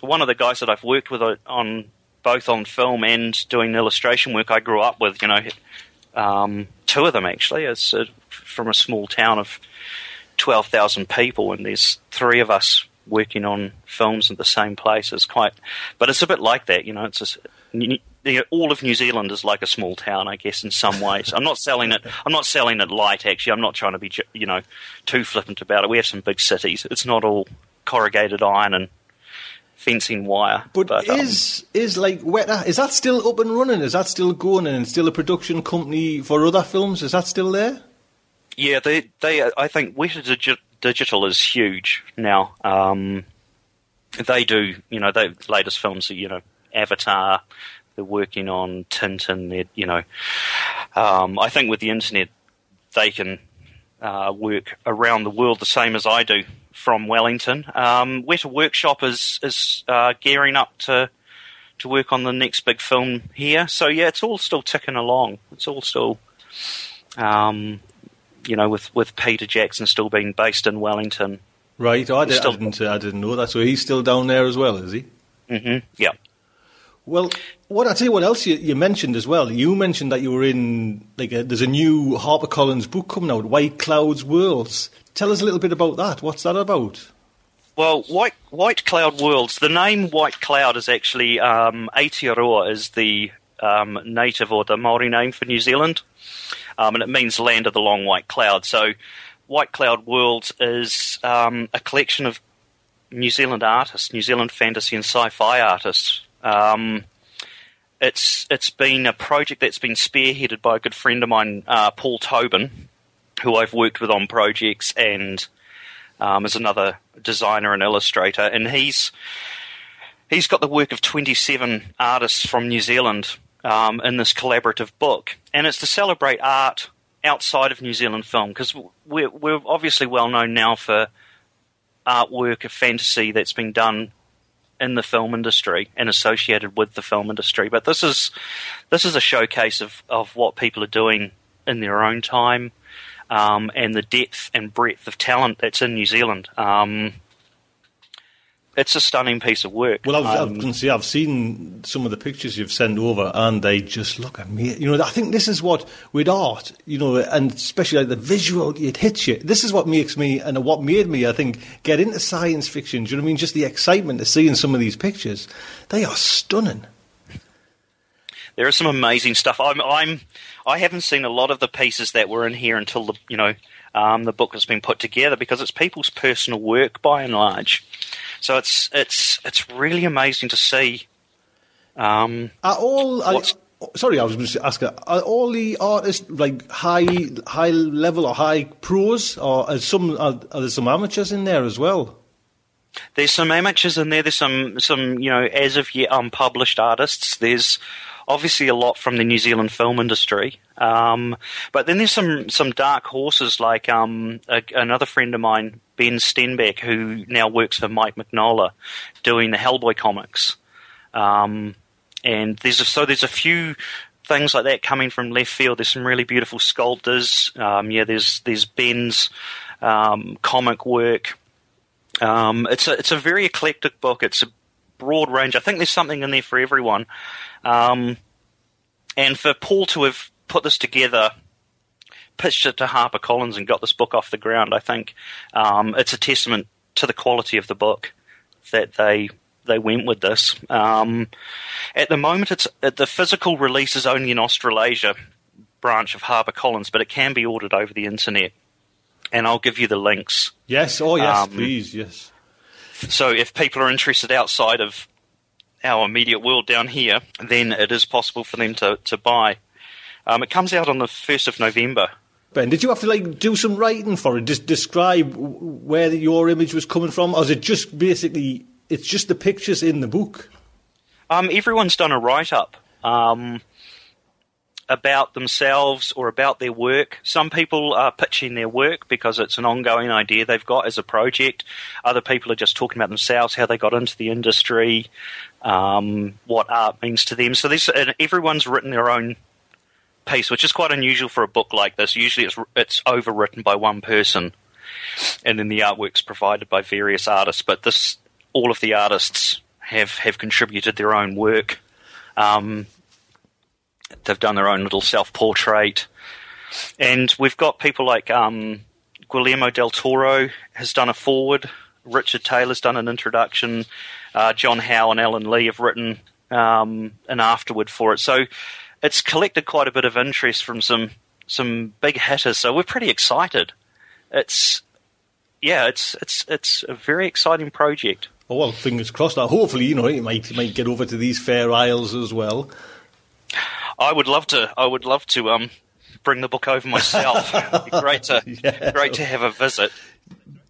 one of the guys that I've worked with on both on film and doing illustration work I grew up with. You know, um, two of them actually. It's uh, from a small town of twelve thousand people, and there's three of us working on films at the same place. It's quite, but it's a bit like that. You know, it's just, you know, all of New Zealand is like a small town, I guess, in some ways. I'm not selling it. I'm not selling it light. Actually, I'm not trying to be, you know, too flippant about it. We have some big cities. It's not all corrugated iron and fencing wire. But, but is um, is like Weta? Is that still up and running? Is that still going and still a production company for other films? Is that still there? Yeah, they they I think Weta Digi- Digital is huge now. Um, they do you know the latest films. are, You know Avatar. They're working on Tintin. They're, you know, um, I think with the internet, they can uh, work around the world the same as I do from Wellington. Um, Weta Workshop is is uh, gearing up to to work on the next big film here. So yeah, it's all still ticking along. It's all still, um, you know, with with Peter Jackson still being based in Wellington. Right. I, did, still, I, didn't. I didn't know that. So he's still down there as well, is he? Mm-hmm. Yeah. Well, what I tell you, what else you, you, mentioned as well. You mentioned that you were in like a, there's a new HarperCollins book coming out, White Clouds Worlds. Tell us a little bit about that. What's that about? Well, White White Cloud Worlds. The name White Cloud is actually um, Aotearoa is the um, native or the Maori name for New Zealand, um, and it means land of the long white cloud. So, White Cloud Worlds is um, a collection of New Zealand artists, New Zealand fantasy and sci-fi artists um, it's it's been a project that's been spearheaded by a good friend of mine, uh, Paul Tobin, who I've worked with on projects and um, is another designer and illustrator, and he's he's got the work of 27 artists from New Zealand um, in this collaborative book, and it's to celebrate art outside of New Zealand film because we're, we're obviously well known now for artwork of fantasy that's been done in the film industry and associated with the film industry. But this is this is a showcase of, of what people are doing in their own time um, and the depth and breadth of talent that's in New Zealand. Um, it's a stunning piece of work. Well, I've, um, I've, see, I've seen some of the pictures you've sent over, and they just look amazing. You know, I think this is what with art, you know, and especially like the visual, it hits you. This is what makes me, and what made me, I think, get into science fiction. Do you know what I mean? Just the excitement of seeing some of these pictures. They are stunning. There is some amazing stuff. I'm, I'm, I haven't seen a lot of the pieces that were in here until the, you know, um, the book has been put together because it's people's personal work by and large. So it's it's it's really amazing to see. Um, are all are, sorry, I was going to ask. Are all the artists like high high level or high pros, or are some are, are there some amateurs in there as well? There's some amateurs in there. There's some some you know as of yet unpublished artists. There's obviously a lot from the New Zealand film industry. Um, but then there's some, some dark horses like um, a, another friend of mine, Ben Stenbeck, who now works for Mike Mignola, doing the Hellboy comics. Um, and there's a, so there's a few things like that coming from left field. There's some really beautiful sculptors. Um, yeah, there's there's Ben's um, comic work. Um, it's a it's a very eclectic book. It's a broad range. I think there's something in there for everyone. Um, and for Paul to have put this together, pitched it to HarperCollins and got this book off the ground, I think um, it's a testament to the quality of the book that they they went with this. Um, at the moment, it's the physical release is only in Australasia branch of HarperCollins, but it can be ordered over the internet. and I'll give you the links. Yes, oh yes, Um, please, yes. So if people are interested outside of our immediate world down here, then it is possible for them to, to buy. Um, it comes out on the 1st of November. Ben, did you have to like do some writing for it? Just describe where your image was coming from, or is it just basically it's just the pictures in the book? Um, everyone's done a write up um, about themselves or about their work. Some people are pitching their work because it's an ongoing idea they've got as a project. Other people are just talking about themselves, how they got into the industry, um, what art means to them. So and everyone's written their own piece, which is quite unusual for a book like this. Usually it's, it's overwritten by one person and then the artwork's provided by various artists. But this, all of the artists have have contributed their own work. Um, they've done their own little self portrait, and we've got people like um, Guillermo del Toro has done a forward. Richard Taylor's done an introduction. Uh, John Howe and Alan Lee have written um, an afterward for it. So it's collected quite a bit of interest from some some big hitters. So we're pretty excited. It's yeah, it's it's it's a very exciting project. Oh well, fingers crossed. That hopefully, you know, it might it might get over to these Fair Isles as well. I would love to. I would love to um, bring the book over myself. Great to great to have a visit.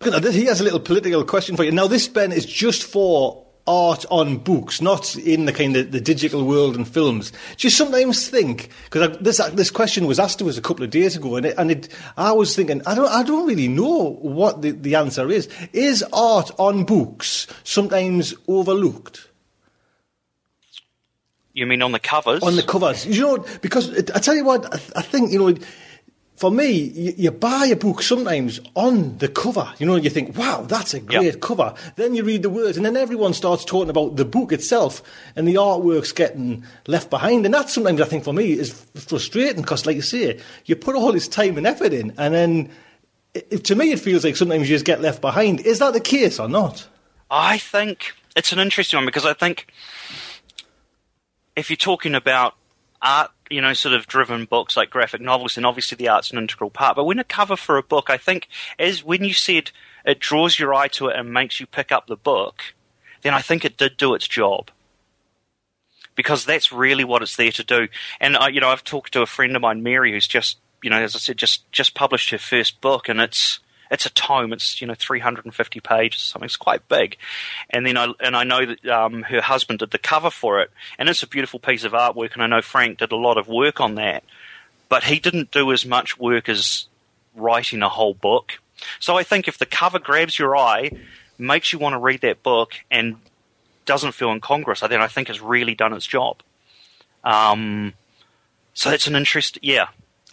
He has a little political question for you. Now, this Ben is just for art on books, not in the kind of the digital world and films. Just sometimes think because this uh, this question was asked to us a couple of days ago, and it, and it, I was thinking I don't I don't really know what the, the answer is. Is art on books sometimes overlooked? You mean on the covers? on the covers. You know, because it, I tell you what, I, I think you know. For me, you, you buy a book sometimes on the cover. You know, you think, "Wow, that's a great cover." Then you read the words, and then everyone starts talking about the book itself, and the artwork's getting left behind. And that sometimes I think for me is frustrating because, like you say, you put all this time and effort in, and then it, to me it feels like sometimes you just get left behind. Is that the case or not? I think it's an interesting one because I think if you're talking about art, you know, sort of driven books like graphic novels, and obviously the art's an integral part. But when a cover for a book, I think, as when you said it draws your eye to it and makes you pick up the book, then I think it did do its job. Because that's really what it's there to do. And I, you know, I've talked to a friend of mine, Mary, who's just, you know, as I said, just just published her first book, and it's it's a tome. It's you know 350 pages, something. It's quite big. And then I and I know that um, her husband did the cover for it, and it's a beautiful piece of artwork. And I know Frank did a lot of work on that, but he didn't do as much work as writing a whole book. So I think if the cover grabs your eye, makes you want to read that book, and doesn't feel incongruous, then I think it's really done its job. Um, so it's an interest. Yeah,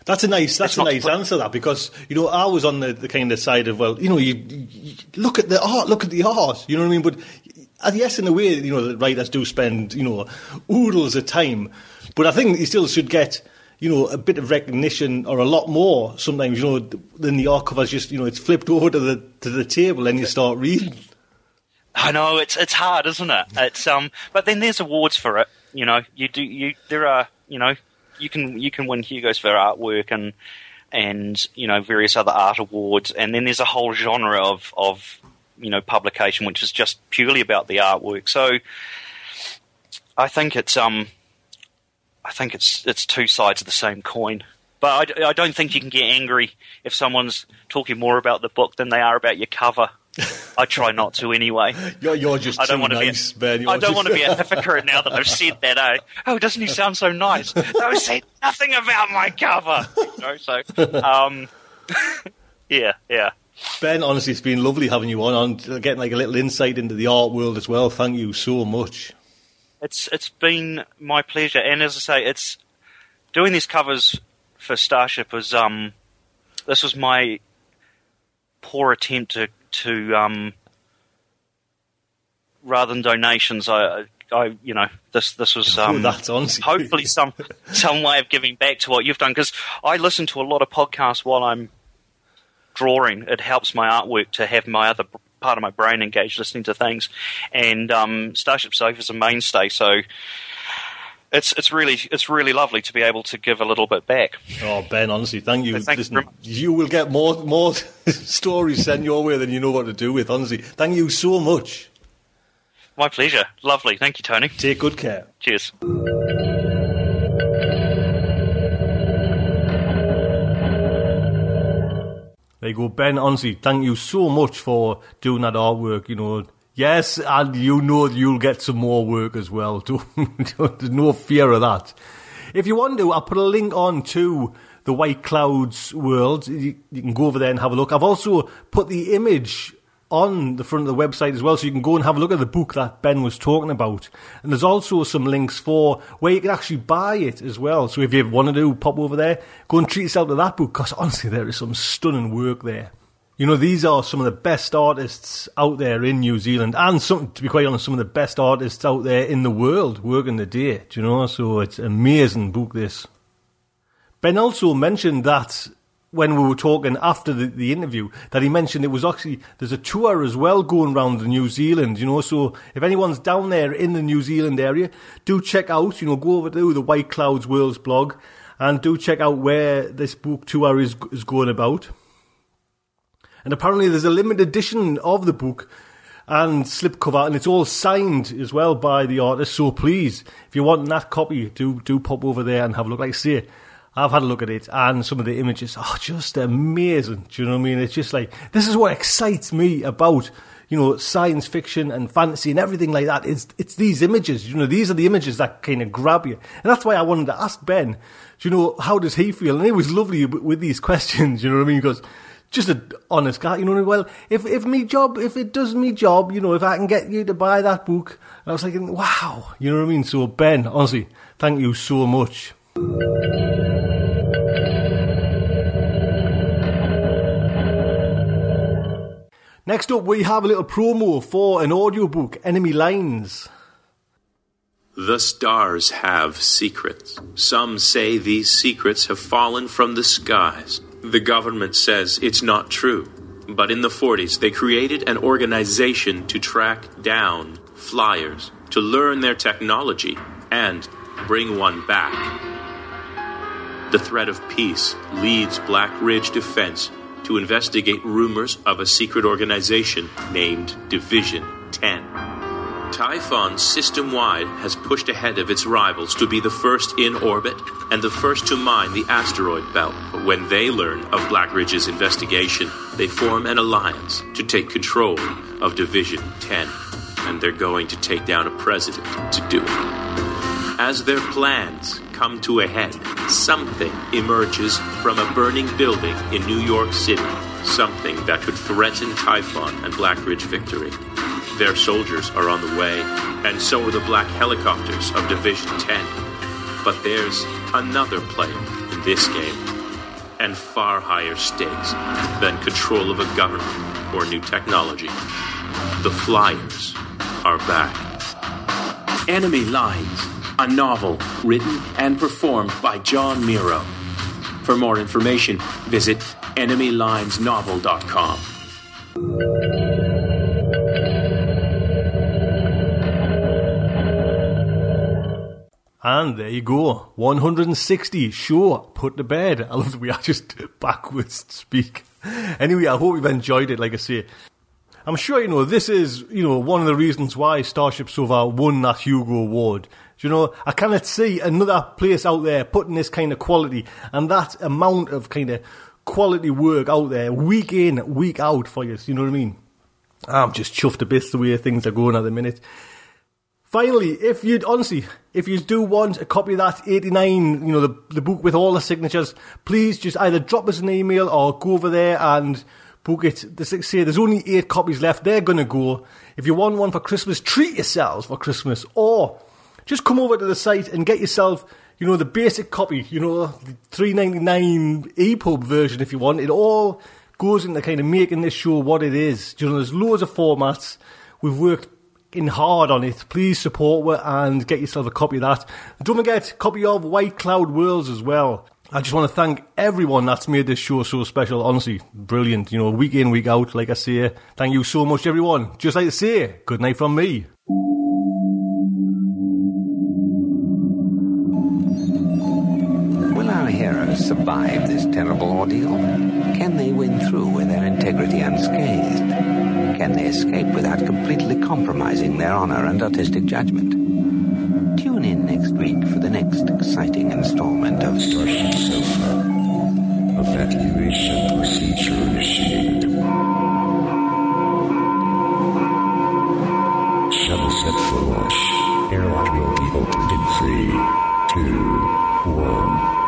That's a nice. That's a nice put- answer. That because you know I was on the, the kind of side of well, you know, you, you look at the art, look at the art. You know what I mean? But yes, in a way, you know, the writers do spend you know oodles of time, but I think you still should get you know a bit of recognition or a lot more sometimes. You know, than the art covers. Just you know, it's flipped over to the to the table and you start reading. I know it's it's hard, isn't it? It's um, but then there's awards for it. You know, you do you there are you know you can you can win Hugo's for artwork and and you know various other art awards, and then there's a whole genre of of you know publication which is just purely about the artwork. So I think it's um, I think it's it's two sides of the same coin. But I, I don't think you can get angry if someone's talking more about the book than they are about your cover. I try not to anyway. You're, you're just I don't too want to nice, be. Ben. A, You're I don't just- want to be a hypocrite now that I've said that. Eh? Oh, doesn't he sound so nice? No, say nothing about my cover. You know, so, um, yeah, yeah. Ben, honestly, it's been lovely having you on, on getting like a little insight into the art world as well. Thank you so much. It's it's been my pleasure, and as I say, it's doing these covers for Starship was um, this was my poor attempt to to um, rather than donations, I. I, you know, this this was um, hopefully some some way of giving back to what you've done because I listen to a lot of podcasts while I'm drawing. It helps my artwork to have my other part of my brain engaged listening to things. And um, Starship Sofa is a mainstay, so it's it's really it's really lovely to be able to give a little bit back. Oh, Ben, honestly, thank you. Thank you Listen, much. you will get more more stories sent your way than you know what to do with. Honestly, thank you so much. My pleasure. Lovely. Thank you, Tony. Take good care. Cheers. There you go, Ben. Honestly, thank you so much for doing that artwork. You know, yes, and you know you'll get some more work as well. There's no fear of that. If you want to, I'll put a link on to the White Clouds world. You, you can go over there and have a look. I've also put the image on the front of the website as well, so you can go and have a look at the book that Ben was talking about. And there's also some links for where you can actually buy it as well. So if you want to pop over there, go and treat yourself to that book, because honestly, there is some stunning work there. You know, these are some of the best artists out there in New Zealand, and some, to be quite honest, some of the best artists out there in the world working the day. Do you know? So it's an amazing book. This. Ben also mentioned that when we were talking after the, the interview, that he mentioned it was actually there's a tour as well going around the New Zealand. You know, so if anyone's down there in the New Zealand area, do check out. You know, go over to the White Clouds Worlds blog and do check out where this book tour is is going about. And apparently, there's a limited edition of the book and slipcover, and it's all signed as well by the artist. So please, if you want that copy, do do pop over there and have a look. Like I say, I've had a look at it, and some of the images are just amazing. Do you know what I mean? It's just like this is what excites me about you know science fiction and fantasy and everything like that. It's it's these images. You know, these are the images that kind of grab you, and that's why I wanted to ask Ben. Do you know how does he feel? And it was lovely with these questions. You know what I mean? Because just an honest guy, you know. Well, if if me job, if it does me job, you know, if I can get you to buy that book, and I was thinking, wow, you know what I mean. So Ben, honestly, thank you so much. Next up, we have a little promo for an audiobook, Enemy Lines. The stars have secrets. Some say these secrets have fallen from the skies. The government says it's not true. But in the 40s, they created an organization to track down flyers, to learn their technology, and bring one back. The threat of peace leads Black Ridge Defense to investigate rumors of a secret organization named Division 10. Typhon system wide has pushed ahead of its rivals to be the first in orbit and the first to mine the asteroid belt. But when they learn of Blackridge's investigation, they form an alliance to take control of Division 10. And they're going to take down a president to do it. As their plans come to a head, something emerges from a burning building in New York City. Something that could threaten Typhon and Black Ridge victory. Their soldiers are on the way, and so are the black helicopters of Division 10. But there's another player in this game, and far higher stakes than control of a government or new technology. The Flyers are back. Enemy Lines, a novel written and performed by John Miro. For more information, visit enemylinesnovel.com. And there you go. 160. Sure. Put to bed. I love that we are just backwards speak. Anyway, I hope you've enjoyed it, like I say. I'm sure, you know, this is, you know, one of the reasons why Starship Sofa won that Hugo Award. Do you know, I cannot see another place out there putting this kind of quality and that amount of kind of quality work out there week in, week out for you. You know what I mean? I'm just chuffed to bits the way things are going at the minute. Finally, if you'd honestly, if you do want a copy of that 89, you know, the, the book with all the signatures, please just either drop us an email or go over there and book it. Say there's only eight copies left. They're going to go. If you want one for Christmas, treat yourselves for Christmas or just come over to the site and get yourself, you know, the basic copy, you know, the 399 EPUB version if you want. It all goes into kind of making this show what it is. You know, there's loads of formats. We've worked hard on it. Please support her and get yourself a copy of that. Don't forget, copy of White Cloud Worlds as well. I just want to thank everyone that's made this show so special. Honestly, brilliant. You know, week in, week out, like I say. Thank you so much, everyone. Just like to say, good night from me. Will our heroes survive this terrible ordeal? Can they win through with their integrity unscathed? Can they escape without completely compromising their honor and artistic judgment? Tune in next week for the next exciting installment of Starship Sofa. Evacuation procedure initiated. Shuttle set for launch. Airlock will be opened in three, two, one.